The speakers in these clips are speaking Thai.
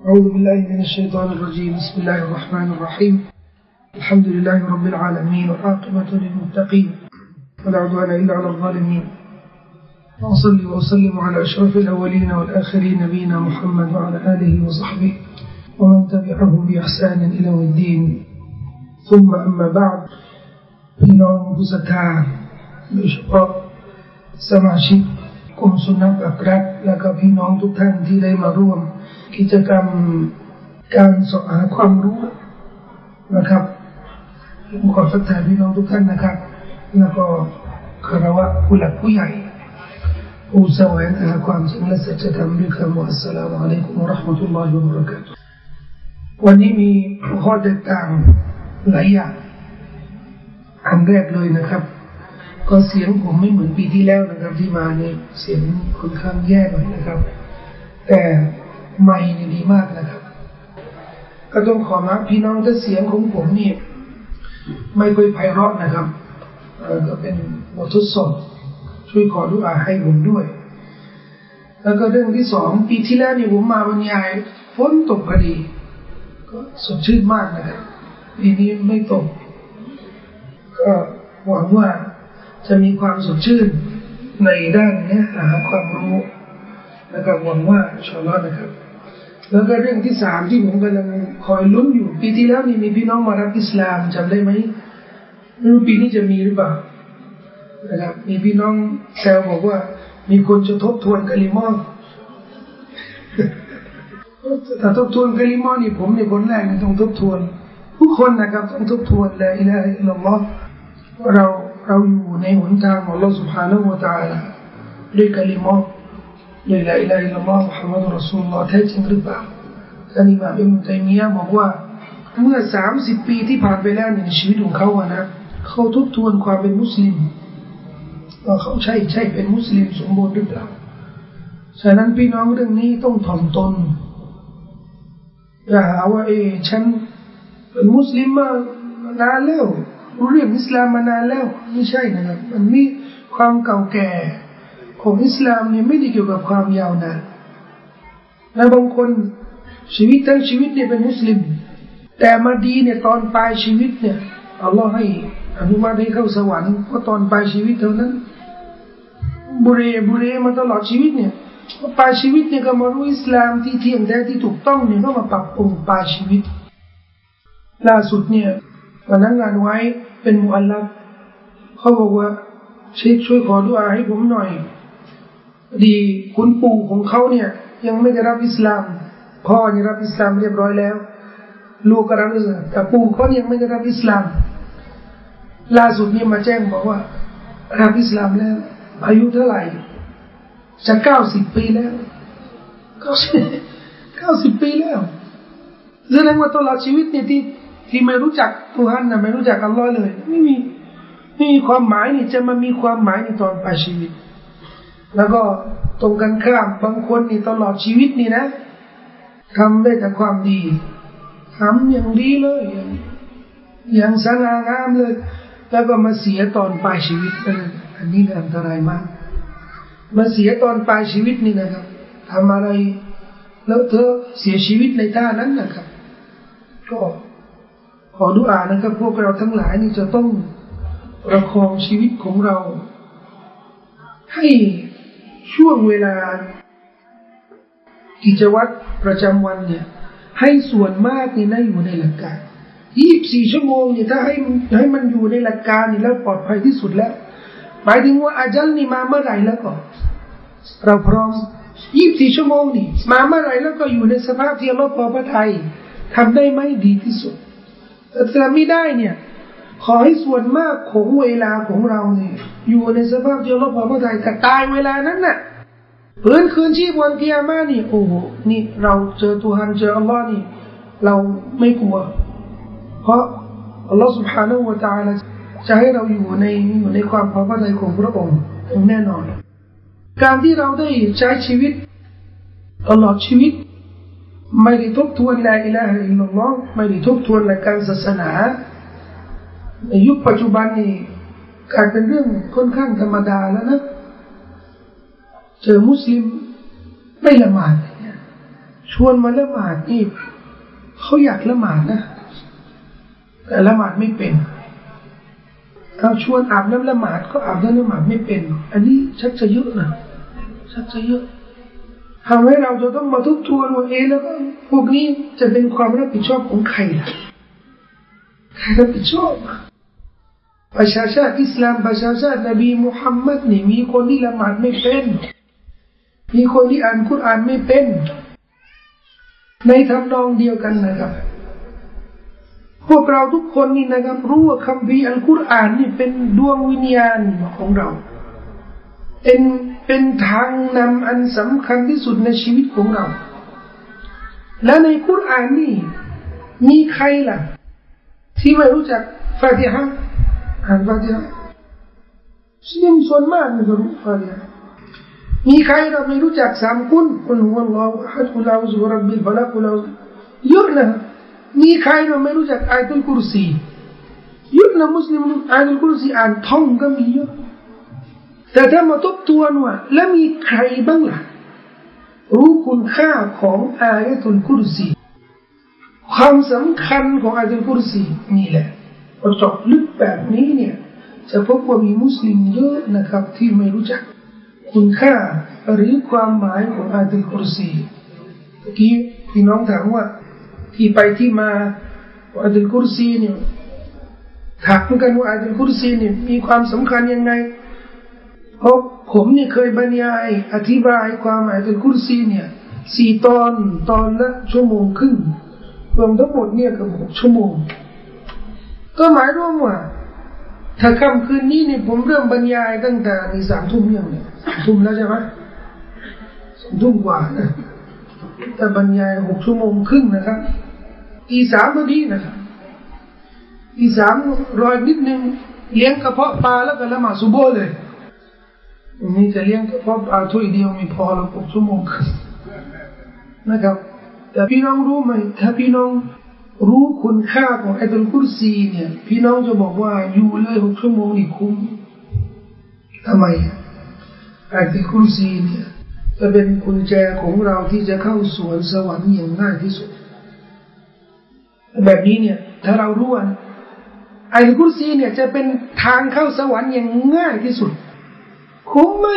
أعوذ بالله من الشيطان الرجيم بسم الله الرحمن الرحيم الحمد لله رب العالمين والعاقبة للمتقين ولا عدوان إلا على الظالمين وأصلي وأسلم على أشرف الأولين والآخرين نبينا محمد وعلى آله وصحبه ومن تبعه بإحسان إلى يوم الدين ثم أما بعد พี่น้องผู้ศรัทธาโดยเฉพาะสมาชิก กลุ่มสุนัขอักรักและก็พี่น้องทุกท่านที่ได้มาร่วม กิจกรรมการสอบหาความรู้นะครับผมขอสักทายพี่น้องทุกท่านนะครับ แล้วก็คารวะผู้หลักผู้ใหญ่ ผู้แสวงหาความจริงและสัจธรรมด้วยคำว่าอัสลามุอะลัยกุมราะห์มะตุลลอฮิวะบราะกาตุฮ์วันนี้มีข้อแตกต่างหลายอย่างอันแรกเลยนะครับ ก็เสียงผมไม่เหมือนปีที่แล้วนะครับ ที่มาเนี่ยเสียงค่อนข้างแย่หน่อยนะครับ แต่ไม่นี่ดีมากนะครับ ก็ต้องขอมาพี่น้องถ้าเสียงของผมนี่ไม่ค่อยไพเราะนะครับก็เป็นบททดสอบช่วยขอดุอาให้ผมด้วย แล้วก็เรื่องที่สองปีที่แล้วนี่ผมมาบรรยายฝนตกพอดี ก็สดชื่นมากนะครับปีนี้ไม่ตก ก็หวังว่า จะมีความสดชื่นในด้านเนี้ยหาความรู้นะครับหวังว่าชอลอนะครับ แล้วก็เรื่องที่สามที่ผมกำลังคอยลุ้นอยู่ ปีที่แล้วนี่มีพี่น้องมารับอิสลามจำได้ไหมไม่รู้ปีนี้จะมีหรือเปล่านะครับมีพี่น้องแซวบอกว่า มีคนจะทบทวนกะลิมอนถ้าทบทวนกะลิมอนนี่ผมในคนแรกนี่ต้องทบทวน ทุกคนนะครับต้องทบทวนلا إله إلا اللهเรา เราอยู่ในหนทางของ Allah سبحانه และ تعالى ด้วยกะลิมอนด้วยละอิละฮะอิลลัลลอฮ์มุฮัมมัดุรอซูลุลลอฮ์แท้จริงหรือเปล่าท่านอิหม่ามอิบนุตัยมียะห์บอกว่า เมื่อสามสิบปีที่ผ่านไปแล้วในชีวิตของเขาอะนะเขาทบทวนความเป็นมุสลิมว่าเขาใช่ใช่เป็นมุสลิมสมบูรณ์หรือเปล่าฉะนั้นพี่น้องเรื่องนี้ต้องถ่อมตนอย่าหาว่าเอฉันเป็นมุสลิมมานานแล้วรู้ เรื่องอิสลามมานานแล้วไม่ใช่นะครับ มันมีความเก่าแก่ของอิสลามเนี่ยไม่ได้เกี่ยวกับความยาวนานและบางคนชีวิตทั้งชีวิตเนี่ยเป็นมุสลิม แต่มาดีเนี่ยตอนปลายชีวิตเนี่ยอัลลอฮ์ให้อนุญาตให้เข้าสวรรค์เพราะตอนปลายชีวิตเท่านั้น บุเรบุเรมาตลอดชีวิตเนี่ยปลายชีวิตเนี่ยก็มารู้อิสลามที่เที่ยงแท้ที่ถูกต้องเนี่ยก็มาปรับปรุงปลายชีวิต ล่าสุดเนี่ยพนักงานไว้ เป็นมุอัลลัฟเขาบอกว่าเชคช่วยขอดุอาให้ผมหน่อย ดีคุณปู่ของเขาเนี่ย ยังไม่ได้รับอิสลาม พ่อเนี่ยรับอิสลามเรียบร้อยแล้ว ลูกก็รับอิสลามแต่ปู่เขายังไม่ได้รับอิสลาม ล่าสุดนี่มาแจ้งบอกว่า รับอิสลามแล้ว อายุเท่าไหร่จะเก้าสิบปีแล้วเก้าสิบเก้าสิบปีแล้วแสดงว่าตลอดชีวิตเนี่ยที่ ที่ไม่รู้จักทุฮันนะไม่รู้จักอัลลอฮ์เลย ไม่มีไม่มีความหมายนี่จะมามีความหมายในตอนปลายชีวิต แล้วก็ตรงกันข้ามบางคนนี่ตลอดชีวิตนี่นะทำได้แต่ความดีทำอย่างดีเลย อย่างสง่างามเลย แล้วก็มาเสียตอนปลายชีวิตอันนี้อันตรายมาก มาเสียตอนปลายชีวิตนี่นะครับทำอะไร แล้วเธอเสียชีวิตในท่านั้นนะครับ ก็ อดุอานะครับพวกเราทั้งหลายนี่จะต้องประคองชีวิตของเรา ให้ช่วงเวลา กิจวัตรประจำวันเนี่ย ให้ส่วนมากนี่นะอยู่ในหลักการยี่บสี่ชั่วโมงเนี่ยถ้าให้ให้มันอยู่ในหลักการนี่แล้วปลอดภัยที่สุดแล้วหมายถึงว่าอาจัลนี่มาเมื่อไหร่แล้วก็เราพร้อมยี่บสี่ชั่วโมงนี่มาเมื่อไหร่แล้วก็อยู่ในสภาพที่เราพอพระทัยทำได้ไหมดีที่สุด แต่ถ้าไม่ได้เนี่ย ขอให้ส่วนมากของเวลาของเราเนี่ยอยู่ในสภาพที่เราพอพระทัยแต่ตายเวลานั้นน่ะเพื่อนคืนชีพวันเกียร์มานี่โอ้โหนี่เราเจอตัวฮันเจออัลลอฮ์นี่ เราไม่กลัว เพราะอัลลอฮ์ سبحانه และ تعالى จะให้เราอยู่ในอยู่ในความพอพระทัยของพระองค์อย่างแน่นอน การที่เราได้ใช้ชีวิตตลอดชีวิต ไม่ได้ทบทวนลาอิลาฮะอิลลัลลอฮ์ไม่ได้ทบทวนหลักการศาสนาในยุคปัจจุบันนี้กลายเป็นเรื่องค่อนข้างธรรมดาแล้วนะเจอมุสลิมไม่ละหมาดเนี่ยชวนมาละหมาดนี่เขาอยากละหมาดนะ แต่ละหมาดไม่เป็นเราชวนอาบน้ำละหมาดก็อาบน้ำละหมาดไม่เป็น อันนี้ชักจะเยอะนะชักจะเยอะ ทำให้เราจะต้องมาทุกทวนว่าเอแล้วก็พวกนี้จะเป็นความรับผิดชอบของใครล่ะใครรับผิดชอบประชาชาติอิสลามประชาชาตินบีมุฮัมมัดนี่มีคนที่ละหมาดไม่เป็น มีคนที่อ่านคุรานไม่เป็น ในทำนองเดียวกันนะครับ พวกเราทุกคนนี่นะครับ รู้ว่าคำพีอัลกุรอานนี่เป็นดวงวิญญาณของเรา เป็นเป็นทางนำอันสำคัญที่สุดในชีวิตของเรา และในคุรอานนี่ มีใครล่ะ ที่ไม่รู้จักฟาติฮะอ่านฟาติฮะมุสลิมส่วนมากไม่รู้ฟาติฮะมีใครเราไม่รู้จักสามกุลกุลฮุวัลลอฮุอะฮัดกุลาอุซุรับบิลฟะลักกุลาเยอะนะมีใครเราไม่รู้จักอายตุลกุรซีเยอะนะมุสลิมอายตุลกุรซีอ่านท่องก็มีเยอะ แต่ถ้ามาทบทวนว่า แล้วมีใครบ้างล่ะ รู้คุณค่าของอายตุลกุรซีความสำคัญของอายตุลกุรซีนี่แหละพอจบลึกแบบนี้เนี่ยจะพบว่ามีมุสลิมเยอะนะครับที่ไม่รู้จัก คุณค่าหรือความหมายของอาตุลกุรซีเมื่อกี้พี่น้องถามว่า ที่ไปที่มาอาตุลกุรซีเนี่ยถามกันว่าอาตุลกุรซีเนี่ยมีความสำคัญยังไง เพราะผมเนี่ยเคยบรรยาย อธิบายความหมายอาตุลกุรซีเนี่ยสี่ตอนตอนละชั่วโมงครึ่งรวมทั้งหมดเนี่ยก็หกชั่วโมง ก็หมายรวมว่า ถ้าค่ำคืนนี้เนี่ยผมเริ่มบรรยายตั้งแต่ในสามทุ่มยังเนี่ยสามทุ่มแล้วใช่ไหมสามทุ่มกว่านะแต่บรรยายหกชั่วโมงครึ่งนะครับอีสามนาทีนะครับอีสามรอยนิดนึงเลี้ยงกระเพาะปลาแล้วก็ละหมาดซุโบเลย นี่จะเลี้ยงกระเพาะปลาถ้วยเดียวม่พอแล้วหกชั่วโมงนะครับ แต่พี่น้องรู้ไหม ถ้าพี่น้องรู้คุณค่าของไอตุลกุรซีเนี่ย พี่น้องจะบอกว่าอยู่เลยหกชั่วโมงนี่คุ้มทำไมไอตุลกุรซีเนี่ยจะเป็นกุญแจของเราที่จะเข้าสวนสวรรค์อย่างง่ายที่สุด แบบนี้เนี่ย ถ้าเรารู้ว่าไอตุลกุรซีเนี่ยจะเป็นทางเข้าสวรรค์อย่างง่ายที่สุด คุ้มไหม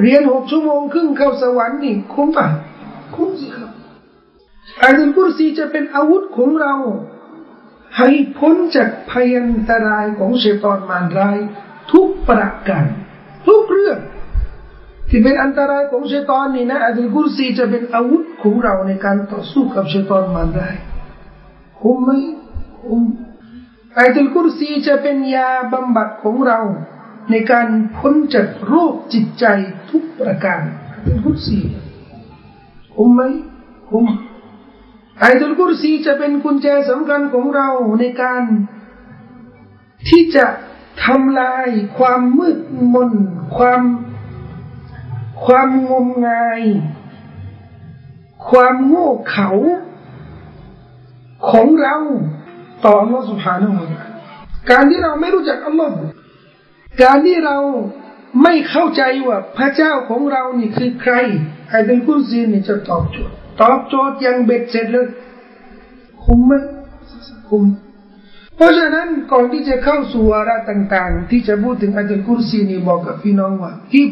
เรียนหกชั่วโมงครึ่งเข้าสวรรค์นี่คุ้มป่ะคุ้มสิครับอายุลกุรซีจะเป็นอาวุธของเรา ให้พ้นจากพยันตรายของเชตอนมารร้ายทุกประการทุกเรื่อง ที่เป็นอันตรายของเชตอนนี่นะอายุลกุรซีจะเป็นอาวุธของเราในการต่อสู้กับเชตอนมารร้ายคุ้มไหมคุ้มอายุลกุรซีจะเป็นยาบำบัดของเรา ในการพ้นจากโรคจิตใจทุกประการอายุลกุรซีคุ้มไหมคุ้มอายตุลกุรซีจะเป็นกุญแจสำคัญของเราในการที่จะทำลายความมืดมน ความ ความงมงาย ความโง่เขลาของเราต่ออัลลอฮฺสุบฮานาอูการที่เราไม่รู้จักอัลลอฮฺ การที่เราไม่เข้าใจว่าพระเจ้าของเรานี่คือใครไอ้เดลกุรซีนี่จะตอบโจทย์ตอบโจทย์ยังเบ็ดเสร็จเลยคุ้มไหมคุ้มเพราะฉะนั้นก่อนที่จะเข้าสู่วาระต่าง ๆ ที่จะพูดถึงอัลกุรซีนี่บอกกับพี่น้องว่าที่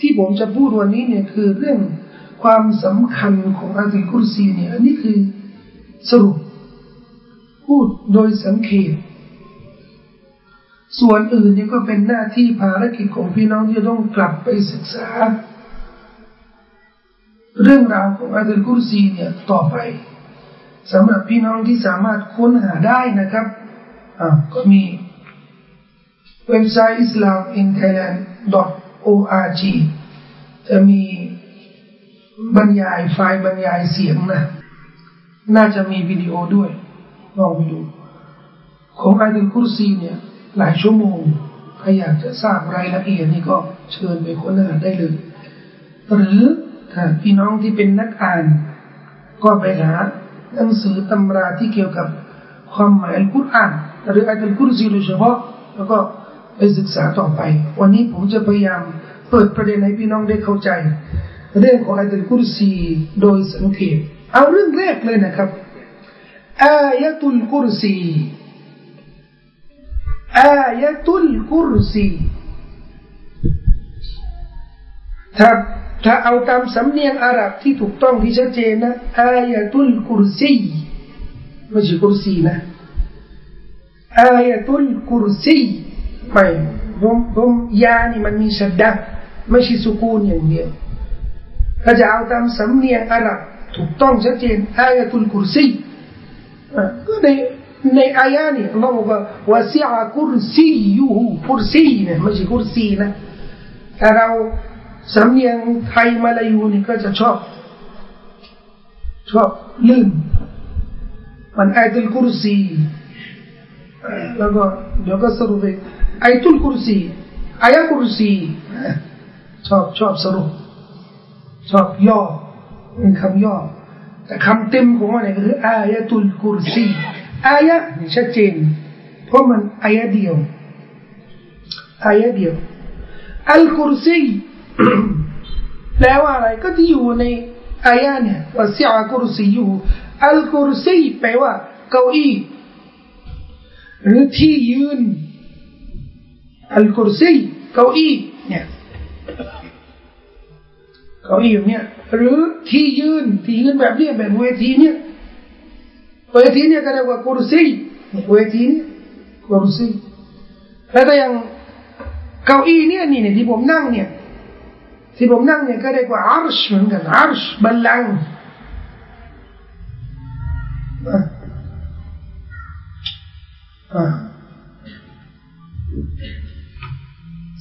ที่ผมจะพูดวันนี้เนี่ยคือเรื่องความสำคัญของอัลกุรซีเนี่ยอันนี้คือสรุปพูดโดยสังเขต ส่วนอื่นนี่ก็เป็นหน้าที่ภารกิจของพี่น้องที่ต้องกลับไปศึกษา เรื่องราวของอัลกุรซีเนี่ยต่อไปสำหรับพี่น้องที่สามารถค้นหาได้นะครับอ่าก็มีเว็บไซต์ islaminthailand.org จะมีบรรยายไฟล์บรรยายเสียงนะ น่าจะมีวิดีโอด้วยลองไปดู ของอาตุลกุรซีเนี่ย หลายชั่วโมงใครอยากจะทราบรายละเอียดนี่ก็เชิญไปค้นหาได้เลย หรือถ้าพี่น้องที่เป็นนักอ่าน ก็ไปหาหนังสือตำราที่เกี่ยวกับความหมายอัลกุรอานหรืออัลกุรซีโดยเฉพาะ แล้วก็ไปศึกษาต่อไป วันนี้ผมจะพยายามเปิดประเด็นให้พี่น้องได้เข้าใจ เรื่องของอายัตุลกุรซีโดยสังเขปเอาเรื่องแรกเลยนะครับอายะตุลกุรซี อายะตุลกุรซีถ้าถ้าเอาตามสำเนียงอาหรับที่ถูกต้องที่ชัดเจนนะอายะตุลกุรซีไม่ใช่กุรซีนะอายะตุลกุรซีไม่ผมผมยานี่มันมีชัดดะไม่ใช่สุกูนอย่างเดียวถ้าจะเอาตามสำเนียงอาหรับถูกต้องชัดเจนอายะตุลกุรซีก็ใน ในอายะนี้อัลลอฮ์บอกว่าวาซิอากุรซียูฮูกุรซีนี่ยไม่ใช่กุรซีนะถ้าเราสำเนียงไทยมาลายูนี่ก็จะชอบ ชอบลื่นมันอายตุลกุรซีแล้วก็เดี๋ยวก็สรุปไปอายตุลกุรซีอายะกุรซีชอบชอบสรุปชอบย่อเป็นคำย่อแต่คำเต็มของมันเนี่ยคืออายะตุลกุรซี อายะนี่ชัดเจน เพราะมันอายะเดียวอายะเดียว อัลกุรซีแปลว่าอะไรก็ที่อยู่ในอายะเนี่ยวาซิอากุรซีอยู่อัลกุรซีแปลว่า เก้าอี้ หรือที่ยืน อัลกุรซีเก้าอี้เนี่ยเก้าอี้เนี่ยหรือที่ยืนที่ยืนแบบเนี้ยแบบเวทีเนี่ย เวทีเนี่ยก็เรียกว่ากุรซีเวทีเนี่ยกุรซีแล้วก็ยังเก้าอี้เนี่ยนี่เนี่ยที่ผมนั่งเนี่ยที่ผมนั่งเนี่ยก็เรียกว่าอาร์ชเหมือนกันอาร์ชบัลลังก์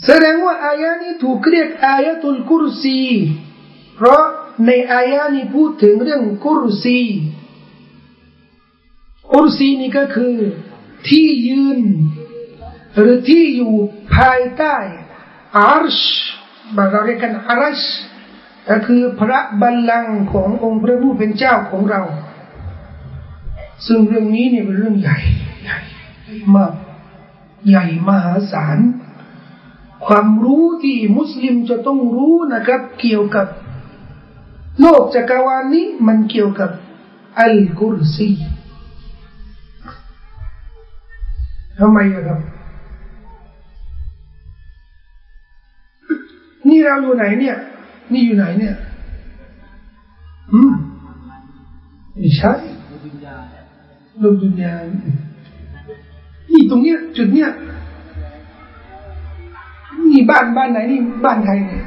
แสดงว่าอายะนี้ถูกเรียกอายะตุลกุรซีเพราะในอายะนี้พูดถึงเรื่องกุรซี กุรซีนี่ก็คือ ที่ยืน หรือที่อยู่ภายใต้อาร์ชบางเราเรียกกันอารชก็คือพระบัลลังก์ขององค์พระผู้เป็นเจ้าของเรา ซึ่งเรื่องนี้เนี่ยเป็นเรื่องใหญ่ใหญ่มากใหญ่มหาศาลความรู้ที่มุสลิมจะต้องรู้นะครับ เกี่ยวกับโลกจักรวาลนี้มันเกี่ยวกับอัลกุรซี ทำไมครับ นี่เราอยู่ไหนเนี่ย นี่อยู่ไหนเนี่ยอืมไม่ใช่โลกดุนยานี่ตรงเนี้ย จุดเนี้ยนี่บ้านบ้านไหนนี่บ้านใครเนี่ย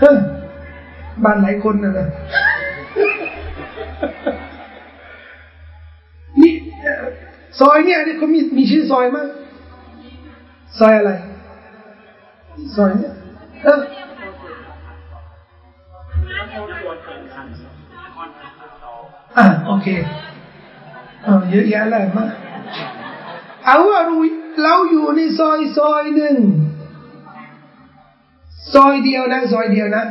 เฮ้ยบ้านหลายคนนะนะ ซอยเนี่ยนี่เขามีมีชื่อซอยมั้ยซอยอะไร ซอยเนี่ยอะโอเคเอาเยอะแยะเลยมาเอาว่ารู้เราอยู่ในซอยซอยหนึ่งซอยเดียวนะซอยเดียวนะ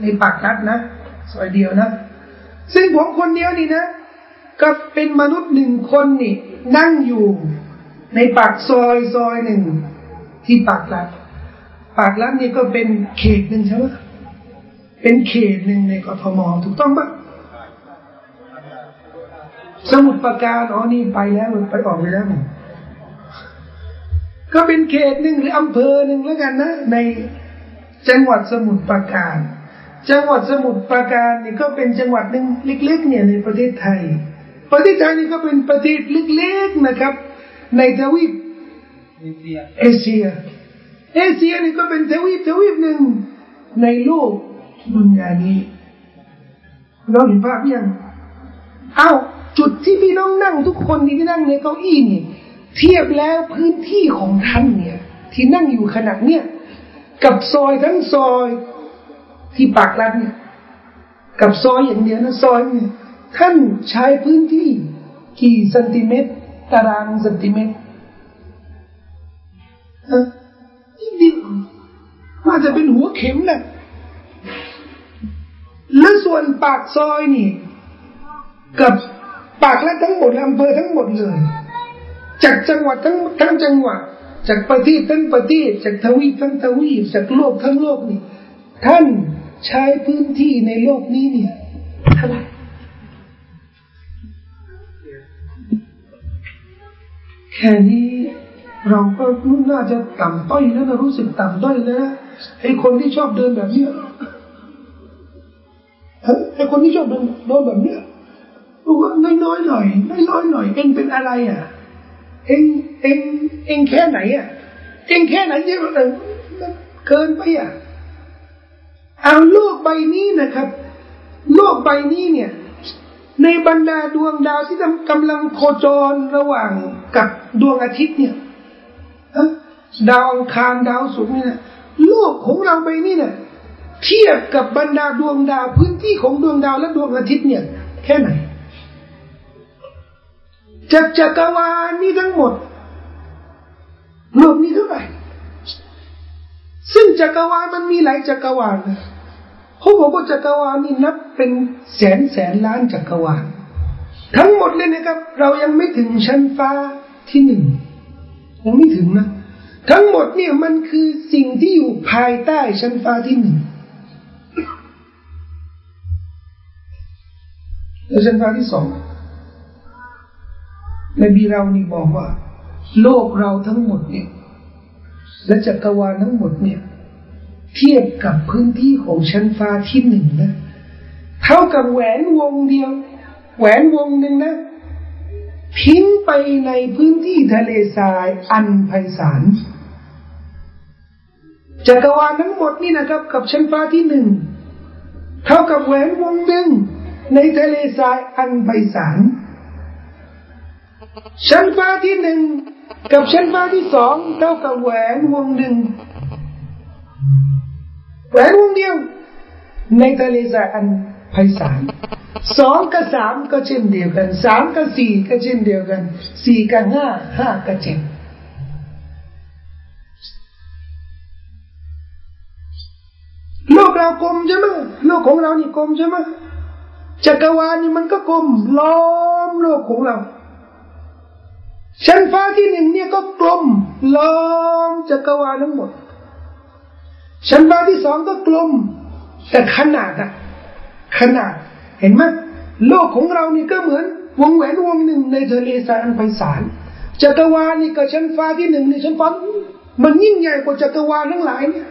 ในปากกัดนะซอยเดียวนะ ซึ่งผมคนเดียวนี่นะก็เป็นมนุษย์หนึ่งคนนี่ นั่งอยู่ในปากซอยซอยหนึ่งที่ปากกัดปากลัดนี่ก็เป็นเขตหนึ่งใช่ไหมเป็นเขตหนึ่งในกทมถูกต้องปะสมุดประการอ๋อนี่ไปแล้วไปออกไปแล้วก็เป็นเขตหนึ่งหรืออำเภอหนึ่งแล้วกันนะในจังหวัดสมุทรปราการ จังหวัดสมุทรปราการนี่ก็เป็นจังหวัดหนึ่งเล็ก ๆ เนี่ยในประเทศไทย ประเทศไทยนี่ก็เป็นประเทศเล็กๆนะครับ ในทวีปเอเชีย เอเชียนี่ก็เป็นทวีปทวีปหนึ่งในโลกดุนยานี้เราเห็นภาพยังอ้าวจุดที่พี่น้องนั่งทุกคนที่นั่งในเก้าอี้นี่ เทียบแล้วพื้นที่ของท่านเนี่ย ที่นั่งอยู่ขนาดเนี่ยกับซอยทั้งซอยที่ปากรัดเนี่ย กับซอยอย่างเดียวนะซอยเนี่ย ท่านใช้พื้นที่กี่เซนติเมตร ตารางเซนติเมตรดิว่าจะเป็นหัวเข็มนะและส่วนปากซอยนี่ กับปากและทั้งหมดอำเภอทั้งหมดเลย จากจังหวัดทั้งทั้งจังหวัด จากประเทศทั้งประเทศ จากทวีปทั้งทวีปจากโลกทั้งโลกนี่ ท่านใช้พื้นที่ในโลกนี้เนี่ย แค่นี้เราก็น่าจะต่ำต้อยแล้วนะรู้สึกต่ำต้อยแล้วไอ้คนที่ชอบเดินแบบเนี้ยไอ้คนที่ชอบเดินเดินแบบเนี้ยบอกว่าน้อยๆหน่อยน้อยๆหน่อย เองเป็นอะไรอะ เองเองเองแค่ไหนอะ เองแค่ไหนเยอะเกินไปอะเอาโลกใบนี้นะครับ โลกใบนี้เนี่ย ในบรรดาดวงดาวที่กำลังโคจรระหว่างกับดวงอาทิตย์เนี่ยดาวอังคารดาวศุกร์เนี่ยโลกของเราใบนี้เนี่ยเทียบกับบรรดาดวงดาวพื้นที่ของดวงดาวและดวงอาทิตย์เนี่ย แค่ไหนจากจักรวาลนี้ทั้งหมดโลกนี้เท่าไหร่ซึ่งจักรวาลมันมีหลายจักรวาลนะ เขาบอกว่าจักรวาลนี่นับเป็นแสนแสนล้านจักรวาลทั้งหมดเลยนะครับ เรายังไม่ถึงชั้นฟ้าที่หนึ่งยังไม่ถึงนะ ทั้งหมดเนี่ยมันคือสิ่งที่อยู่ภายใต้ชั้นฟ้าที่หนึ่งแล้วชั้นฟ้าที่สองนบีเรานี่บอกว่า โลกเราทั้งหมดเนี่ย และจักรวาลทั้งหมดเนี่ย เทียบกับพื้นที่ของชั้นฟ้าที่หนึ่งนะเท่ากับแหวนวงเดียว แหวนวงหนึ่งนะทิ้งไปในพื้นที่ทะเลทรายอันไพศาลจักรวาลทั้งหมดนี่นะครับ กับชั้นฟ้าที่หนึ่งเท่ากับแหวนวงหนึ่งในทะเลทรายอันไพศาลชั้นฟ้าที่หนึ่งกับชั้นฟ้าที่สองเท่ากับแหวนวงหนึ่ง แหวนวงเดียว ในทะเลทรายอันไพศาลสองกับสามก็เช่นเดียวกันสามกับสี่ก็เช่นเดียวกันสี่กับห้าห้ากับเจ็ดโลกเรากลมใช่ไหมโลกของเรานี่กลมใช่ไหมจักรวาลนี่มันก็กลมล้อมโลกของเรา ชั้นฟ้าที่หนึ่งเนี่ยก็กลมล้อมจักรวาลทั้งหมด ชั้นฟ้าที่สองก็กลม แต่ขนาดอะขนาดเห็นไหมโลกของเรานี่ก็เหมือน วงแหวนวงหนึ่งในทะเลทรายอันไพศาลจักรวาลนี่กับชั้นฟ้าที่หนึ่งในชั้นฟ้ามันยิ่งใหญ่กว่าจักรวาลทั้งหลายเนี่ย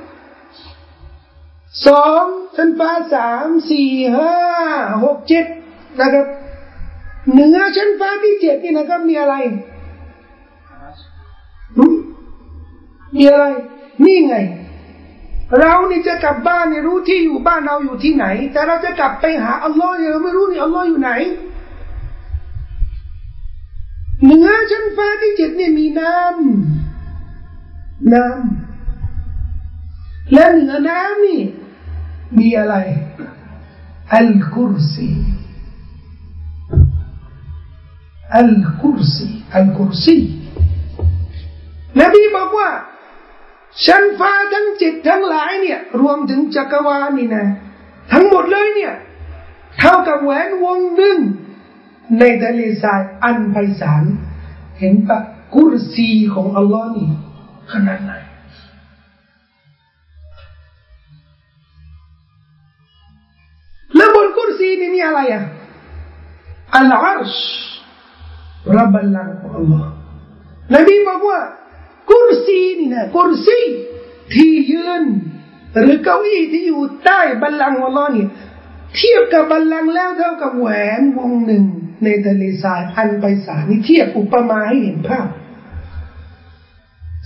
สองชั้นฟ้าสามสี่ห้าหกเจ็ดนะครับเหนือชั้นฟ้าที่เจ็ดนี่นะครับมีอะไรมีอะไร นี่ไง เรานี่จะกลับบ้านเนี่ยรู้ที่อยู่บ้านเราอยู่ที่ไหน แต่เราจะกลับไปหาอัลลอฮ์เนี่ยเราไม่รู้นี่อัลลอฮ์อยู่ไหนเหนือชั้นฟ้าที่เจ็ดเนี่ยมีน้ำน้ำและเหนือน้ำนี่ มีอะไร อัลกุรซีอัลกุรซีอัลกุรซีนบีบอกว่า ชั้นฟ้าทั้งจิตทั้งหลายเนี่ย รวมถึงจักรวาลนี่นะ ทั้งหมดเลยเนี่ย เท่ากับแหวนวงหนึ่งในทะเลทรายอันไพศาลเห็นปะกุรซีของอัลลอฮ์นี่ขนาดไหนแล้วบนกุรซีนี่มีอะไรอะอัลอาร์ชรับบัลลังก์ของอัลลอฮ์นบีบอกว่า กุรซีนี่นะกุรซีที่ยืน หรือเก้าอี้ที่อยู่ใต้บัลลังก์อัลอนี่เทียบกับบัลลังก์แล้วเท่ากับแหวนวงหนึ่ง ในทะเลทรายอันไปสานี่เทียบอุปมาให้เห็นภาพ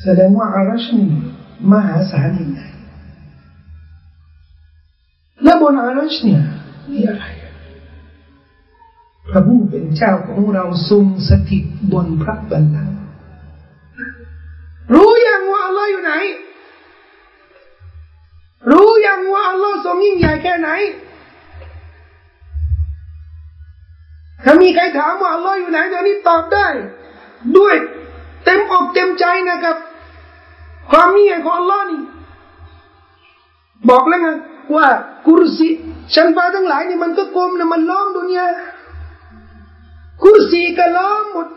แสดงว่าอารัชนีมหาศาลยังไงและบนอารัชเนี่ยมีอะไรพระผู้เป็นเจ้าของเราทรงสถิตบนพระบัลลังก์ อัลอฮ์อยู่ไหน รู้ยังว่าอัลลอฮ์ทรงยิ่งใหญ่แค่ไหน ถ้ามีใครถามว่าอัลลอฮ์อยู่ไหนตอนนี้ตอบได้ ด้วยเต็มอกเต็มใจนะครับ ความมีใหญ่ของอัลลอฮ์นี่ บอกแล้วไงว่ากุรซีชั้นฟ้าทั้งหลายนี่มันก็กลมนะมันล้อมดุนยากุรซีก็ล้อมหมด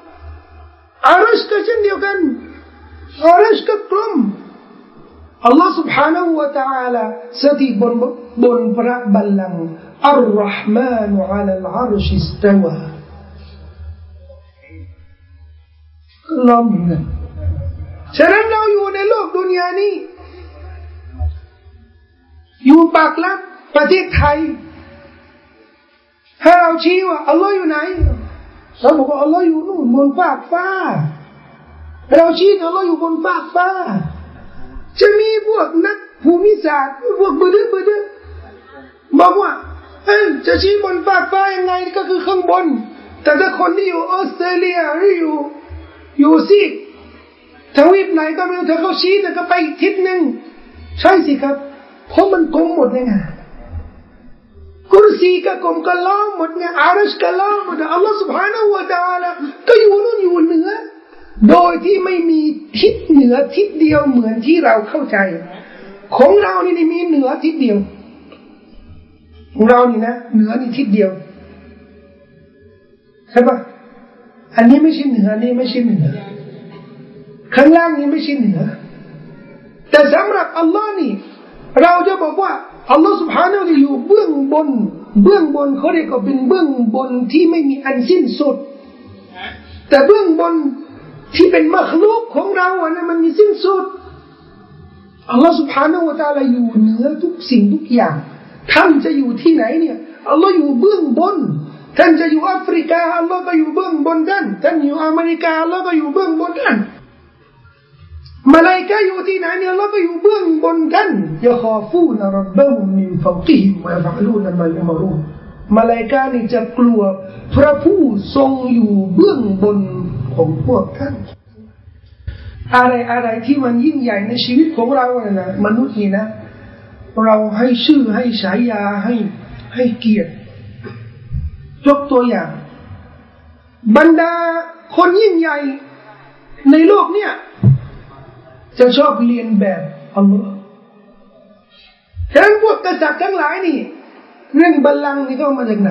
อารัชก็เช่นเดียวกัน और इसका क्रम अल्लाह सुबहाना हुआ तआला सती बन बन परा बल्लम अर रहमान अल अर्श इस्तवा ก็ล้อมกันฉะนั้นเราอยู่ในโลกดุนยานี้ อยู่ปากลับประเทศไทย ถ้าเราชี้ว่าอัลลอฮ์อยู่ไหนเราบอกว่าอัลลอฮ์อยู่นู่นบนฟากฟ้า เราชี้อัลลอฮ์อยู่บนฟากฟ้า จะมีพวกนักภูมิศาสตร์พวกบืดื้อบืดื้อบอกว่าเอ้จะชี้บนฟากฟ้ายังไงก็คือข้างบน แต่ถ้าคนที่อยู่ออสเตรเลียหรืออยู่ อยู่ซีกทวีปไหนก็ไม่รู้เธอเขาชี้แต่ก็ไปอีกทิศหนึ่งใช่สิครับ เพราะมันกลมหมดเลยไงกุรซีก็กลมก็ล้อมหมดไงอารัชก็ล้อมหมดอัลลอฮฺ سبحانه และ تعالى ก็อยู่นู่นอยู่เหนือ โดยที่ไม่มีทิศเหนือทิศเดียวเหมือนที่เราเข้าใจ ของเรานี่มีเหนือทิศเดียว ของเรานี่นะเหนือนี่ทิศเดียวใช่ปะอันนี้ไม่ใช่เหนืออันนี้ไม่ใช่เหนือข้างล่างนี้ไม่ใช่เหนือ แต่สำหรับอัลลอฮ์นี่ เราจะบอกว่าอัลลอฮ์สุบฮานาจะอยู่เบื้องบน เบื้องบนเขาเรียกว่าเป็นเบื้องบนที่ไม่มีอันสิ้นสุด แต่เบื้องบน ที่เป็นมรรคลูกของเราเนี่ยมันมีสิ้นสุดอัลลอฮ์สุภาานาอูตะลาอยู่เหนือทุกสิ่งทุกอย่าง ท่านจะอยู่ที่ไหนเนี่ยอัลลอฮ์อยู่เบื้องบน ท่านจะอยู่แอฟริกาอัลลอฮ์ก็อยู่เบื้องบนท่านท่านอยู่อเมริกาอัลลอฮ์ก็อยู่เบื้องบนท่านมาเลายกาอยู่ที่ไหนเนี่ยอัลลอฮ์ก็อยู่เบื้องบนกันยาขอฟูนรับบะฮุมมินฟาวกิฮิมวะฟะลูนมายุมารุมมาลายกานี่จะกลัว พระผู้ทรงอยู่เบื้องบน ของพวกท่าน อะไรอะไรที่มันยิ่งใหญ่ในชีวิตของเราเนี่ยนะมนุษย์นี่นะ เราให้ชื่อให้ฉายาให้ให้เกียรติยกตัวอย่าง บรรดาคนยิ่งใหญ่ในโลกเนี่ย จะชอบเรียนแบบอัลลอฮ์ฉะนั้นพวกกษัตริย์ทั้งหลายนี่ เรื่องบัลลังก์นี่ก็มาจากไหน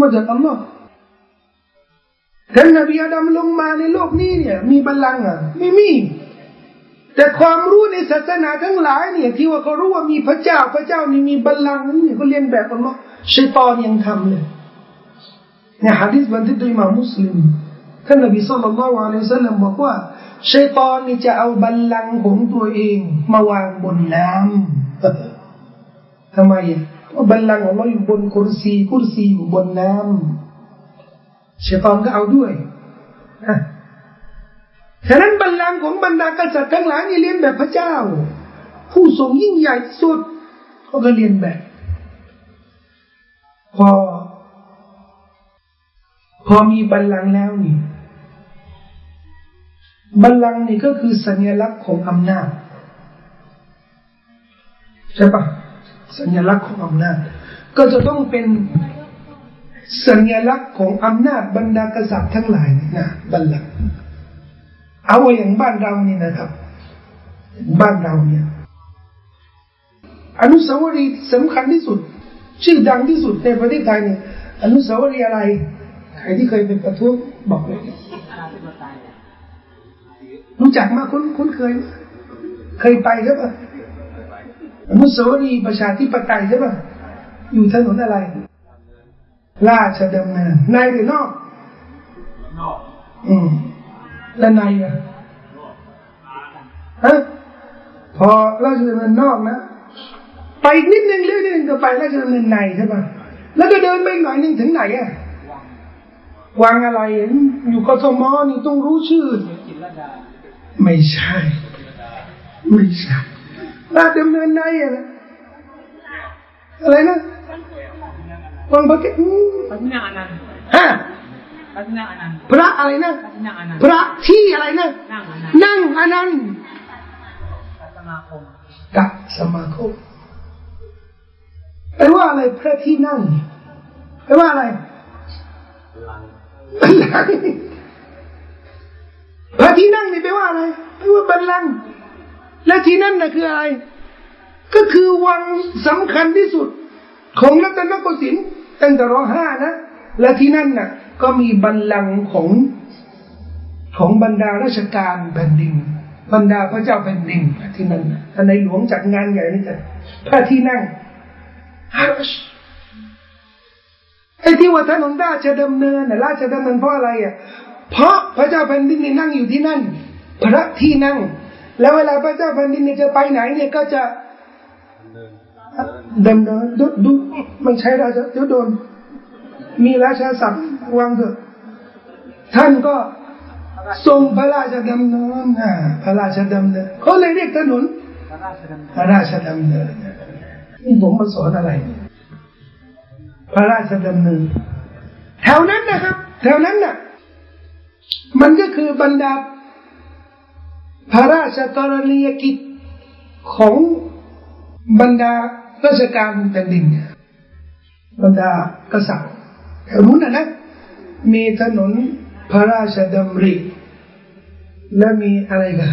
มาจากอัลลอฮ์ ท่านนบีอาดัมลงมาในโลกนี้เนี่ย มีบัลลังก์อะไม่มี แต่ความรู้ในศาสนาทั้งหลายเนี่ย ที่ว่าเขารู้ว่ามีพระเจ้าพระเจ้านี่มีบัลลังก์นี่เขาเรียนแบบอัลลอฮ์ชัยตอนยังทำเลยเนี่ยฮะดิษบันทึกโดยมามุสลิมท่านนบีสุลต่านละวะลัยซัลลัมบอกว่าชัยตอนนี่จะเอาบัลลังก์ของตัวเองมาวางบนน้ำทำไมอะบัลลังก์ของเราอยู่บนคุรซีคุรซีอยู่บนน้ำ ชัยตอนก็เอาด้วยฉะนั้นบัลลังก์ของบรรดากษัตริย์ทั้งหลายนี่เรียนแบบพระเจ้า ผู้ทรงยิ่งใหญ่สุดเขาก็เรียนแบบ พอ พอมีบัลลังก์แล้วนี่บัลลังก์นี่ก็คือสัญลักษณ์ของอำนาจใช่ปะสัญลักษณ์ของอำนาจ ก็จะต้องเป็น สัญลักษณ์ของอำนาจบรรดากษัตริย์ทั้งหลายนะบัลลังก์เอาอย่างบ้านเรานี่นะครับ บ้านเราเนี่ย อนุสาวรีย์สำคัญที่สุด ชื่อดังที่สุดในประเทศไทยเนี่ยอนุสาวรีย์อะไร ใครที่เคยเป็นประท้วงบอกเลยรู้จักมาคุ้นคุ้นเคย เคยไปใช่ปะอนุสาวรีย์ประชาธิปไตยใช่ปะอยู่ถนนอะไร ราชดำเนิน ในหรือนอกนอกอืมแล้วในอะฮะพอราชดำเนินนอกนะไปนิดนึงเรื่อยนึงก็ไปราชดำเนินในใช่ปะแล้วก็เดินไปหน่อยนึงถึงไหนอะวางอะไรอยู่กทมนี่ต้องรู้ชื่อ ไม่ใช่ ไม่ใช่ราชดำเนินในอะไรอะไรนะ วังพระเกศพระที่นั่งอนันต์ฮะพระที่นั่งอนันต์พระอะไรนะพระที่นั่งอนันต์พระที่อะไรนะนั่งอนันต์นั่งอนันต์สมาคมกับสมาคมแปลว่าอะไรพระที่นั่งแปลว่าอะไรบัลลังก์พระที่นั่งนี่แปลว่าอะไรแปลว่าบัลลังก์และที่นั่นน่ะคืออะไร ก็คือวังสำคัญที่สุดของรัตนโกสินทร์ ตั้งแต่รอห้านะ และที่นั่นน่ะ ก็มีบัลลังก์ของของบรรดาราชการแผ่นดิน บรรดาพระเจ้าแผ่นดินที่นั่นอันในหลวงจัดงานใหญ่นี่จะพระที่นั่งอาร์ชไอ้ที่ว่าถนนราชดำเนินน่ะราชดำเนินเพราะอะไรอะ เพราะพระเจ้าแผ่นดินนี่นั่งอยู่ที่นั่น พระที่นั่ง แล้วเวลาพระเจ้าแผ่นดินเนี่ยจะไปไหนเนี่ยก็จะ ดำเนินดูดูไม่ใช่ราชเดี๋ยวโดน มีราชาศัพท์วางเถอะ ท่านก็ทรงพระราชดำเนินอ่าพระราชดำเนินเขาเลยเรียกถนนพระราชดำเนินพระราชดำเนินนี่ผมมาสอนอะไร พระราชดำเนินแถวนั้นนะครับ แถวนั้นน่ะ มันก็คือบรรดาพระราชกรณียกิจของบรรดา ราชการแผ่นดินเนี่ยบรรดากษัตริย์แถวนู้นนะนะ มีถนนพระราชดำริ และมีอะไรกัน